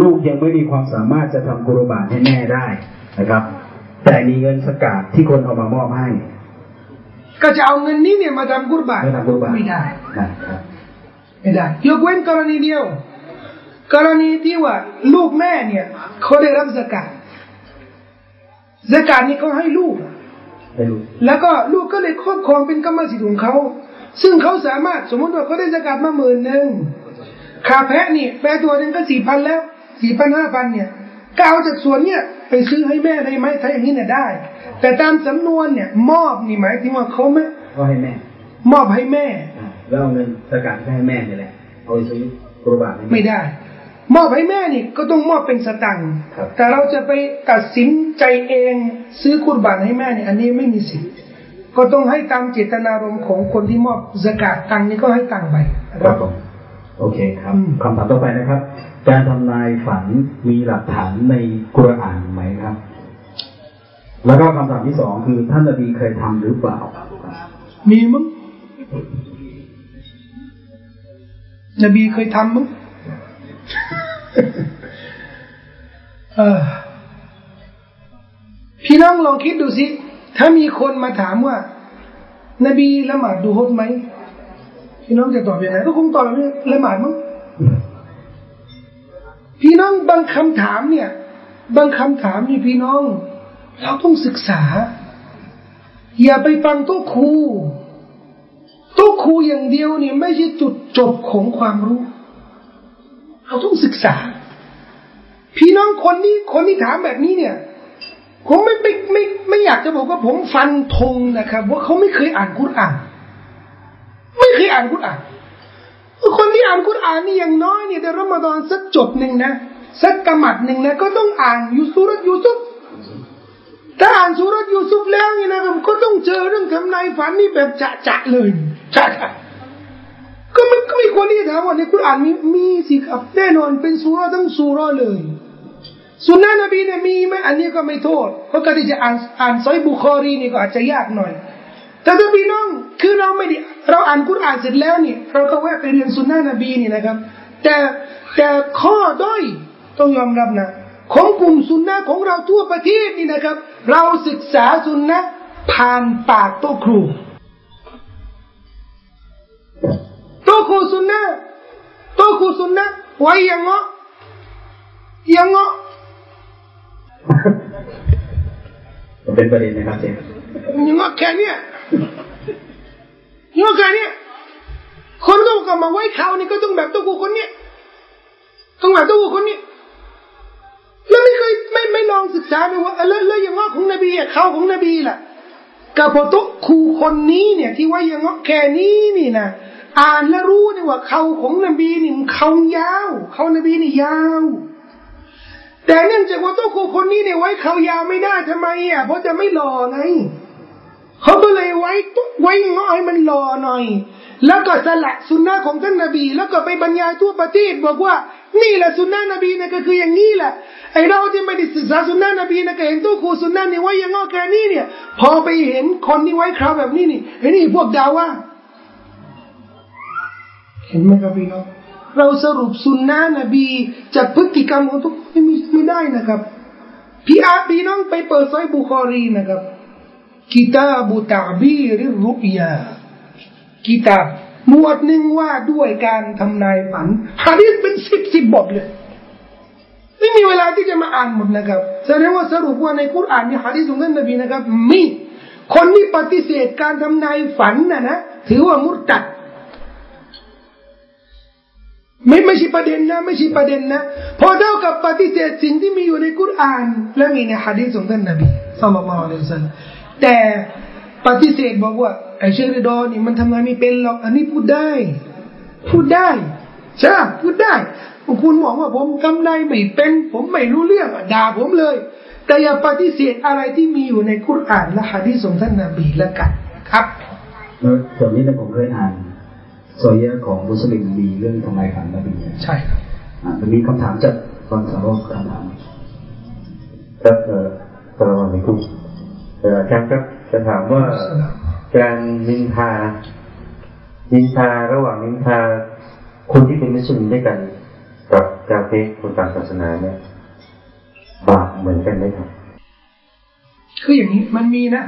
ลูกยังไม่มีความสามารถจะทำกุรบานให้แม่ได้นะครับ แต่มีเงินสกาดที่คนเอามามอบให้ ก็จะเอาเงินนี้เนี่ยมาทำกุรบานไม่ทำกุรบานไม่ได้นะครับ ไม่ได้ยกเว้นกรณีเดียว กรณีที่ว่า ลูกแม่เนี่ยเขาได้รับสกาดสกาดนี่เขาให้ลูกให้ลูกแล้วก็ลูกก็เลยครอบครองเป็นกรรมสิทธิ์ของเขา ซึ่งเขาสามารถสมมติว่าเขาได้สกัดมาหมื่นหนึ่งขาแพะนี่แปรตัวหนึ่งก็สี่พันแล้วสี่พันห้าพันเนี่ยก็เอาจากส่วนเนี่ยไปซื้อให้แม่ได้ไหมถ้าอย่างนี้เนี่ยได้ แต่ตามสำนวนเนี่ย มอบนี่หมายถึงว่าเขาไม่ก็ให้แม่ มอบให้แม่อ่า แล้วเอาเงินสกาดไปให้แม่นี่แหละเอาไปซื้อกุรบานให้แม่ไม่ได้ มอบให้แม่นี่ก็ต้องมอบเป็นสตังค์ครับแต่เราจะไปตัดสินใจเองซื้อคุรบานให้แม่เนี่ยอันนี้ไม่มีสิทธิ์ก็ต้องให้ตามเจตนารมณ์ของคนที่มอบสกาดตังค์นี่ก็ให้ตังค์ไปนะคครัรับบผมโอเคครับอืมคำถามต่อไปนะครับ การทำนายฝันมีหลักฐานในกุรอานไหมครับ แล้วก็คำถามที่สองคือท่านนบีเคยทำหรือเปล่า มีมั้ง นบีเคยทำมั้งเออพี่น้องลองคิดดูสิ ถ้ามีคนมาถามว่า นบีละหมาดดูฮดไหม พี่น้องจะตอบยังไงก็คงตอบแบบนี้ละหมาดมั้งพี่น้องบางคำถามเนี่ย บางคำถามนี่พี่น้อง เราต้องศึกษา อย่าไปฟังโต๊ะครู โต๊ะครูอย่างเดียวเนี่ยไม่ใช่จุดจบของความรู้ เราต้องศึกษา พี่น้องคนนี้คนที่ถามแบบนี้เนี่ย ผมไม่ไม่ไม่ไม่อยากจะบอกว่าผมฟันธงนะครับ ว่าเขาไม่เคยอ่านกุรอาน ไม่เคยอ่านกุรอานคนที่อ่านกุรอานนี่อย่างน้อยเนี่ยในรอมฎอนสักจบหนึ่งนะสักกะหมัดหนึ่งนะก็ต้องอ่านยูซูรัตยูซุฟถ้าอ่านสุรัตยูซุฟแล้วนี่นะครับก็ต้องเจอเรื่องทำนายฝันนี่แบบจะจะเลย จะจะก็ไม่ก็ไม่ควรที่จะถามว่าในคุรานมีมีสิครับแน่นอนเป็นสุราทั้งสุราเลยสุนนะนบีเนี่ยมีไหมอันนี้ก็ไม่โทษเพราะการที่จะอ่านอ่านซอยบุคอรีนี่ก็อาจจะยากหน่อย แต่ถ้าพี่น้องคือเราไม่ได้เราอ่านกุรอานเสร็จแล้วเนี่ยเราก็แวะไปเรียนสุนนะนบีนี่นะครับ แต่แต่ข้อด้อยต้องยอมรับนะของกลุ่มสุนนะของเราทั่วประเทศนี่นะครับ เราศึกษาสุนนะผ่านปากโต๊ะครู ต๊ะครูสุนนะโต๊ะครูสุนนะไว้อยังเงาะอยังเงาะเป็นประเด็นนะครับเจมส์อยังเงาะแค่เนี้ยอยังเงาะแค่เนี้ยคนก็ก็มาไว้เขานี่ก็ต้องแบบโต๊ะครูคนเนี้ยต้องแบบโต๊ะครูคนเนี้ยแล้วไม่เคยไม่ไม่ลองศึกษาเลยว่าเออแล้วแล้วอย่างว่าของนบีอะเขาของนบีล่ะกับพอตุครูคนนี้เนี่ย ที่ว่าอย่างว่าแค่นี้นี่นะ อ่านแล้วรู้เนี่ยว่าเขาของนบีนี่มันเขายาวเขานบีนี่ยาว แต่เนื่องจากว่าตัวครูคนนี้เนี่ยไว้เขายาวไม่ได้ทำไมอะเพราะจะไม่หล่อไงเขาก็เลยไว้ตุ๊กไว้ง้อให้มันหล่อหน่อย แล้วก็สละสุนนะของท่านนบี แล้วก็ไปบรรยายทั่วประเทศบอกว่า นี่แหละสุนนะนบีนะก็คืออย่างนี้แหละไอเราที่ไม่ได้ศึกษาสุนนะนบีนะก็เห็นตัวครูสุนนะนี่ไว้ยังงอแค่นี้เนี่ย พอไปเห็นคนที่ไว้คราวแบบนี้นี่ไอ้นี่พวกดาว่า ห็นไหมครับพี่น้องเราสรุปสุนนะนบีจากพฤติกรรมของทุกคนไม่ไม่ได้นะครับ พี่อาพี่น้องไปเปิดไซบุคอรีนะครับกิตาบุตาบีริรุยากิตาบหมวดหนึ่งว่าด้วยการทำนายฝันฮะดีษเป็นสิบสิบบทเลย ไม่มีเวลาที่จะมาอ่านหมดนะครับแสดงว่าสรุปว่าในคุรานมีฮะดีษของท่านนบีนะครับ มี คนที่ปฏิเสธการทำนายฝันนะนะถือว่ามุตตัด ไม่ไม่ใช่ประเด็นนะ ไม่ใช่ประเด็นนะพอเท่ากับปฏิเสธสิ่งที่มีอยู่ในกุรอาน และมีในฮะดีษของท่านนบีสัลลัลลอฮุอะลัยฮิวะซัลลัมแต่ปฏิเสธบอกว่าไอเชริดอนี่มันทำงานไม่เป็นหรอกอันนี้พูดได้ พูดได้ใช่พูดได้คุณมองว่าผมกำไรไม่เป็น ผมไม่รู้เรื่องด่าผมเลย แต่อย่าปฏิเสธอะไรที่มีอยู่ในคุรานและฮะดีษของท่านนบีละกันครับแล้วส่วนนี้เนี่ยผมเคยอ่าน โซเยะของมุสลิมมีเรื่องทำไมขันนบีใช่ครับอ่ามันมีคำถามจากฟังสาวกคำถามครับเอ่อสลามอะลัยกุมเอ่ออาจารย์ครับจะถามว่าการนินทา นินทาระหว่างนินทา คนที่เป็นมุสลิมด้วยกัน กับกาเฟรคนต่างศาสนาเนี่ยบาปเหมือนกันไหมครับคืออย่างนี้มันมีนะ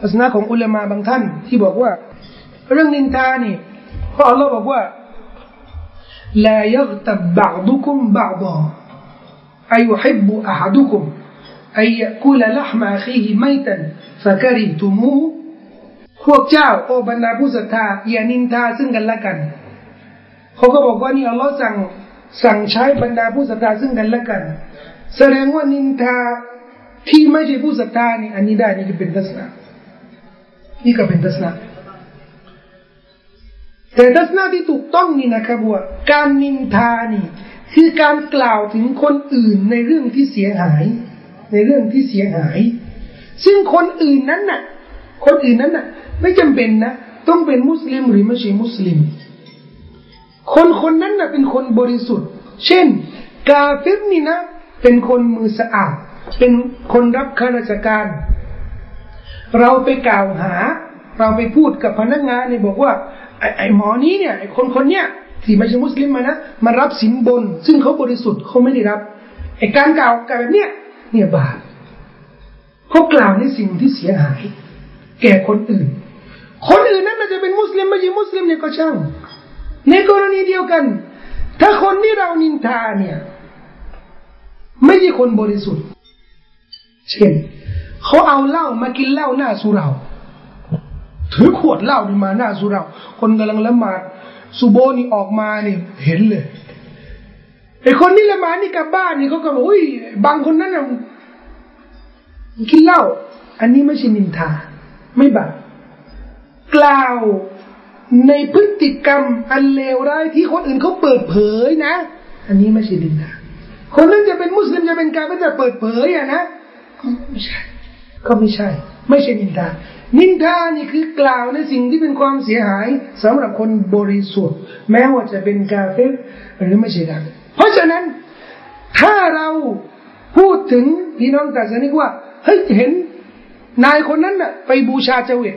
ศาสนาของอุลามาบางท่านที่บอกว่า เรื่องนินทานี่ เพราะอัลลอฮ์บอกว่าลายกตับบางดุคุมบางบออายุฮิบุอาฮดุคุมอายะกูละละหมาคีฮิไม่ตันฟะกริตุมูพวกเจ้า โอบรรดาผู้ศรัทธาอย่านินทาซึ่งกันและกันเขาก็บอกว่านี่อัลลอฮ์สั่งสั่งใช้บรรดาผู้ศรัทธาซึ่งกันและกัน แสดงว่านินทาที่ไม่ใช่ผู้ศรัทธานี่อันนี้ได้นี่ก็เป็นทัศนะนี่ก็เป็นทัศนะ แต่ทัศนะที่ถูกต้องนี่นะครับว่าการนินทานี่ คือการกล่าวถึงคนอื่นในเรื่องที่เสียหาย ในเรื่องที่เสียหาย ซึ่งคนอื่นนั้นน่ะ คนอื่นนั้นน่ะ ไม่จำเป็นนะต้องเป็นมุสลิมหรือไม่ใช่มุสลิม คนคนนั้นน่ะเป็นคนบริสุทธิ์ เช่น กาเฟรนี่นะ เป็นคนมือสะอาด เป็นคนรับข้าราชการ เราไปกล่าวหา เราไปพูดกับพนักงานเนี่ยบอกว่า ไอ้ไอหมอนี้เนี่ยไอ้คนคนเนี้ยที่ไม่ใช่มุสลิมมานะมารับสินบน ซึ่งเขาบริสุทธิ์เขาไม่ได้รับไอ้การกล่าวกันแบบเนี้ยเนี่ยบาปเขากล่าวในสิ่งที่เสียหาย แก่คนอื่น คนอื่นนั้นอาจจะเป็นมุสลิมไม่ใช่มุสลิมเนี่ยก็ช่างในกรณีเดียวกัน ถ้าคนที่เรานินทาเนี่ย ไม่ใช่คนบริสุทธิ์ เช่นเขาเอาเหล้ามากินเหล้าหน้าสุเรา ถือขวดเหล้านี่มาหน้าสุเราคนกำลังละหมาดสุโบนี่ออกมานี่เห็นเลยไอ้คนที่ละหมาดนี่กลับบ้านนี่เขาก็บอกอุ้ยบางคนนั้นน่ะกินเหล้าอันนี้ไม่ใช่นินทา ไม่บาปกล่าวในพฤติกรรมอันเลวร้ายที่คนอื่นเขาเปิดเผยนะ อันนี้ไม่ใช่นินทาคนนั้นจะเป็นมุสลิมจะเป็นการไม่จะเปิดเผยอะนะ ก็ไม่ใช่ ก็ไม่ใช่ ไม่ใช่นินทา นินทานี่คือกล่าวในสิ่งที่เป็นความเสียหายสำหรับคนบริสุทธิ์ แม้ว่าจะเป็นกาเฟรหรือไม่ใช่กาเฟรเพราะฉะนั้นถ้าเราพูดถึงพี่น้องตัดสนิกว่าเฮ้ยเห็นนายคนนั้นน่ะ ไปบูชาเจวิต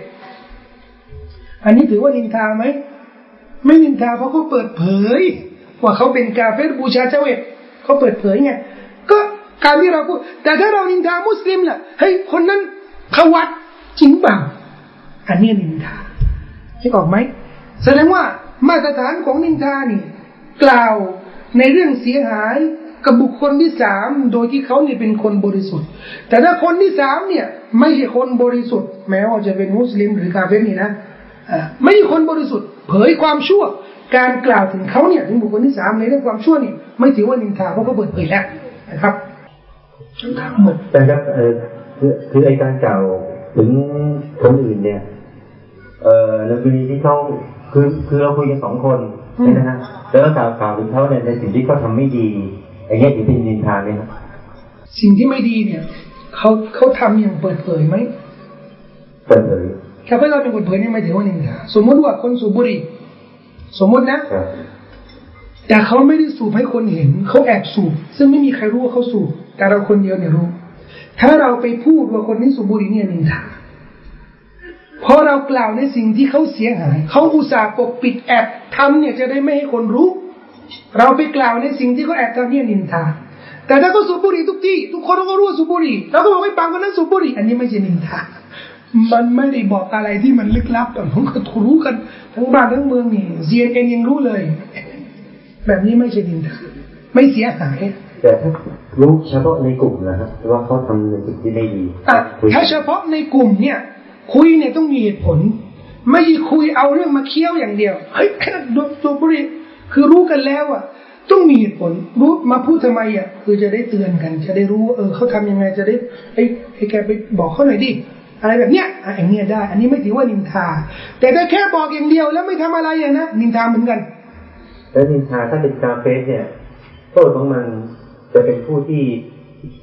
อันนี้ถือว่านินทาไหมไม่นินทาเพราะเขาเปิดเผย ว่าเขาเป็นกาเฟรบูชาเจวิตเขาเปิดเผยไงก็การที่เราพูดแต่ถ้าเรานินทามุสลิมล่ะเฮ้ยคนนั้น เขาวัดจริงเปล่าอันนี้นินทาคิดออกไหมแสดงว่ามาตรฐานของนินทานี่กล่าวในเรื่องเสียหายกับบุคคลที่สามโดยที่เขาเนี่ยเป็นคนบริสุทธิ์ แต่ถ้าคนที่สามเนี่ย ไม่ใช่คนบริสุทธิ์ แม้ว่าจะเป็นมุสลิมหรือกาเฟรนี่นะอ่าไม่ใช่คนบริสุทธิ์ เผยความชั่ว การกล่าวถึงเขาเนี่ยถึงบุคคลที่สามในเรื่องความชั่วนี่ไม่ถือว่านินทาเพราะเขาเปิดเผยแล้วนะครับทั้งหมดแต่ครับเออ คือคือไอการกล่าวถึงคนอื่นเนี่ย เอ่อในกรณีที่เขาคือคือเราคุยกันสองคนใช่ไหมฮะแล้วก็กล่าวกล่าวถึงเขาเนี่ยในสิ่งที่เขาทำไม่ดีอย่างเงี้ยถือเป็นนินทาไหมครับสิ่งที่ไม่ดีเนี่ยเขาเขาทำอย่างเปิดเผยไหมเปิดเผยแค่เพื่อเราเป็นเปิดเผยนี่ไม่ถือว่านินทาสมมติว่าคนสูบบุหรี่สมมตินะครับแต่เขาไม่ได้สูบให้คนเห็นเขาแอบสูบ ซึ่งไม่มีใครรู้ว่าเขาสูบ แต่เราคนเดียวเนี่ยรู้ ถ้าเราไปพูดว่าคนนี้สูบบุหรี่เนี่ยนินทาเพราะเรากล่าวในสิ่งที่เขาเสียหาย เขาอุตส่าห์ปกปิดแอบทำเนี่ยจะได้ไม่ให้คนรู้ เราไปกล่าวในสิ่งที่เขาแอบทำเนี่ยนินทา แต่ถ้าเขาสูบบุหรี่ทุกที่ ทุกคนก็รู้ว่าสูบบุหรี่เราก็บอกไม่ปังคนนั้นสูบบุหรี่อันนี้ไม่ใช่นินทา มันไม่ได้บอกอะไรที่มันลึกลับแต่ผมก็รู้กัน ทั้งบ้านทั้งเมืองนี่เซียนเองยังรู้เลย แบบนี้ไม่ใช่ดินทา ไม่เสียหายแต่ถ้า รู้เฉพาะในกลุ่มนะครับว่าเขาทำในสิ่งที่ไม่ดีอะคุยถ้าเฉพาะในกลุ่มเนี่ย คุยเนี่ยต้องมีเหตุผล ไม่ใช่คุยเอาเรื่องมาเคี้ยวอย่างเดียวเฮ้ยแค่ดูตัวบุหรีคือรู้กันแล้วอะ ต้องมีเหตุผลรู้มาพูดทำไมอะคือจะได้เตือนกัน จะได้รู้ว่าเออเขาทำยังไงจะได้ไอ้ไอ้แกไปบอกเขาหน่อยดิอะไรแบบเนี้ยอะอย่างเนี้ยได้ อันนี้ไม่ถือว่านินทา แต่ถ้าแค่บอกอย่างเดียวแล้วไม่ทำอะไรอย่างนะนินทาเหมือนกัน แล้วนินทาถ้าเป็นกาเฟสเนี่ยโทษของมัน จะเป็นผู้ที่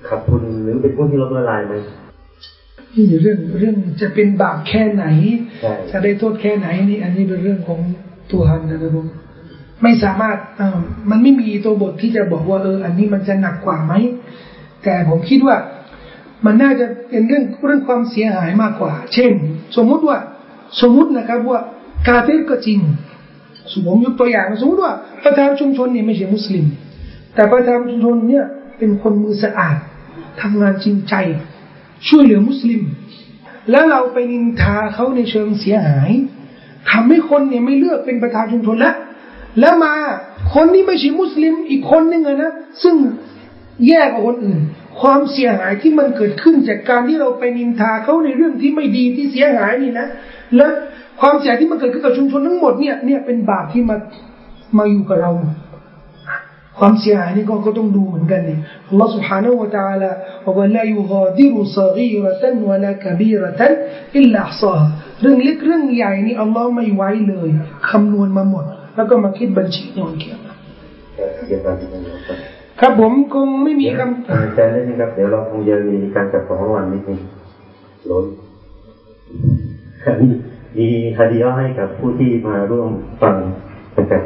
ขัดทุนหรือเป็นผู้ที่ล้มละลายไหมนี่เรื่องเรื่องจะเป็นบาปแค่ไหนใช่จะได้โทษแค่ไหนนี่ อันนี้เป็นเรื่องของตัวฮันนะครับผมไม่สามารถเอ่อมันไม่มีตัวบทที่จะบอกว่าเออ อันนี้มันจะหนักกว่าไหมแต่ผมคิดว่า มันน่าจะเป็นเรื่องเรื่องความเสียหายมากกว่า เช่น สมมุติว่า สมมุตินะครับว่ากาเฟรก็จริงสมมติยกตัวอย่าง สมมติว่าประธานชุมชนเนี่ยไม่ใช่มุสลิม แต่ประธานชุมชนเนี่ย เป็นคนมือสะอาดทำงานจริงใจ ช่วยเหลือมุสลิม แล้วเราไปนินทาเขาในเชิงเสียหายทำให้คนเนี่ยไม่เลือกเป็นประธานชุมชนแล้วแล้วมาคนที่ไม่ใช่มุสลิมอีกคนนึงอะนะซึ่งแย่กว่าคนอื่น ความเสียหายที่มันเกิดขึ้นจากการที่เราไปนินทาเขาในเรื่องที่ไม่ดีที่เสียหายนี่นะ และความเสียหายที่มันเกิดขึ้นกับชุมชนทั้งหมดเนี่ยเนี่ยเป็นบาปที่มามาอยู่กับเรา ความเสียหายนี่ก็ก็ต้องดูเหมือนกันนี่อัลลอฮฺ سبحانه และ تعالى บอกว่า لا يغادر صغيرة ولا كبيرة إلا أحصاها เรื่องเล็กเรื่องใหญ่นี่อัลลอฮ์ไม่ไว้เลยคำนวณมาหมด แล้วก็มาคิดบัญชีในวันเกียรติ เกี่ยวกับนี้นะครับ ครับผมคงไม่มีคำ อาจารย์ได้ไหมครับ เดี๋ยวเราคงจะมีการจับของรางวัลนิดนึงล้นมีมีฮาดียะให้กับผู้ที่มาร่วมฟังนะครับ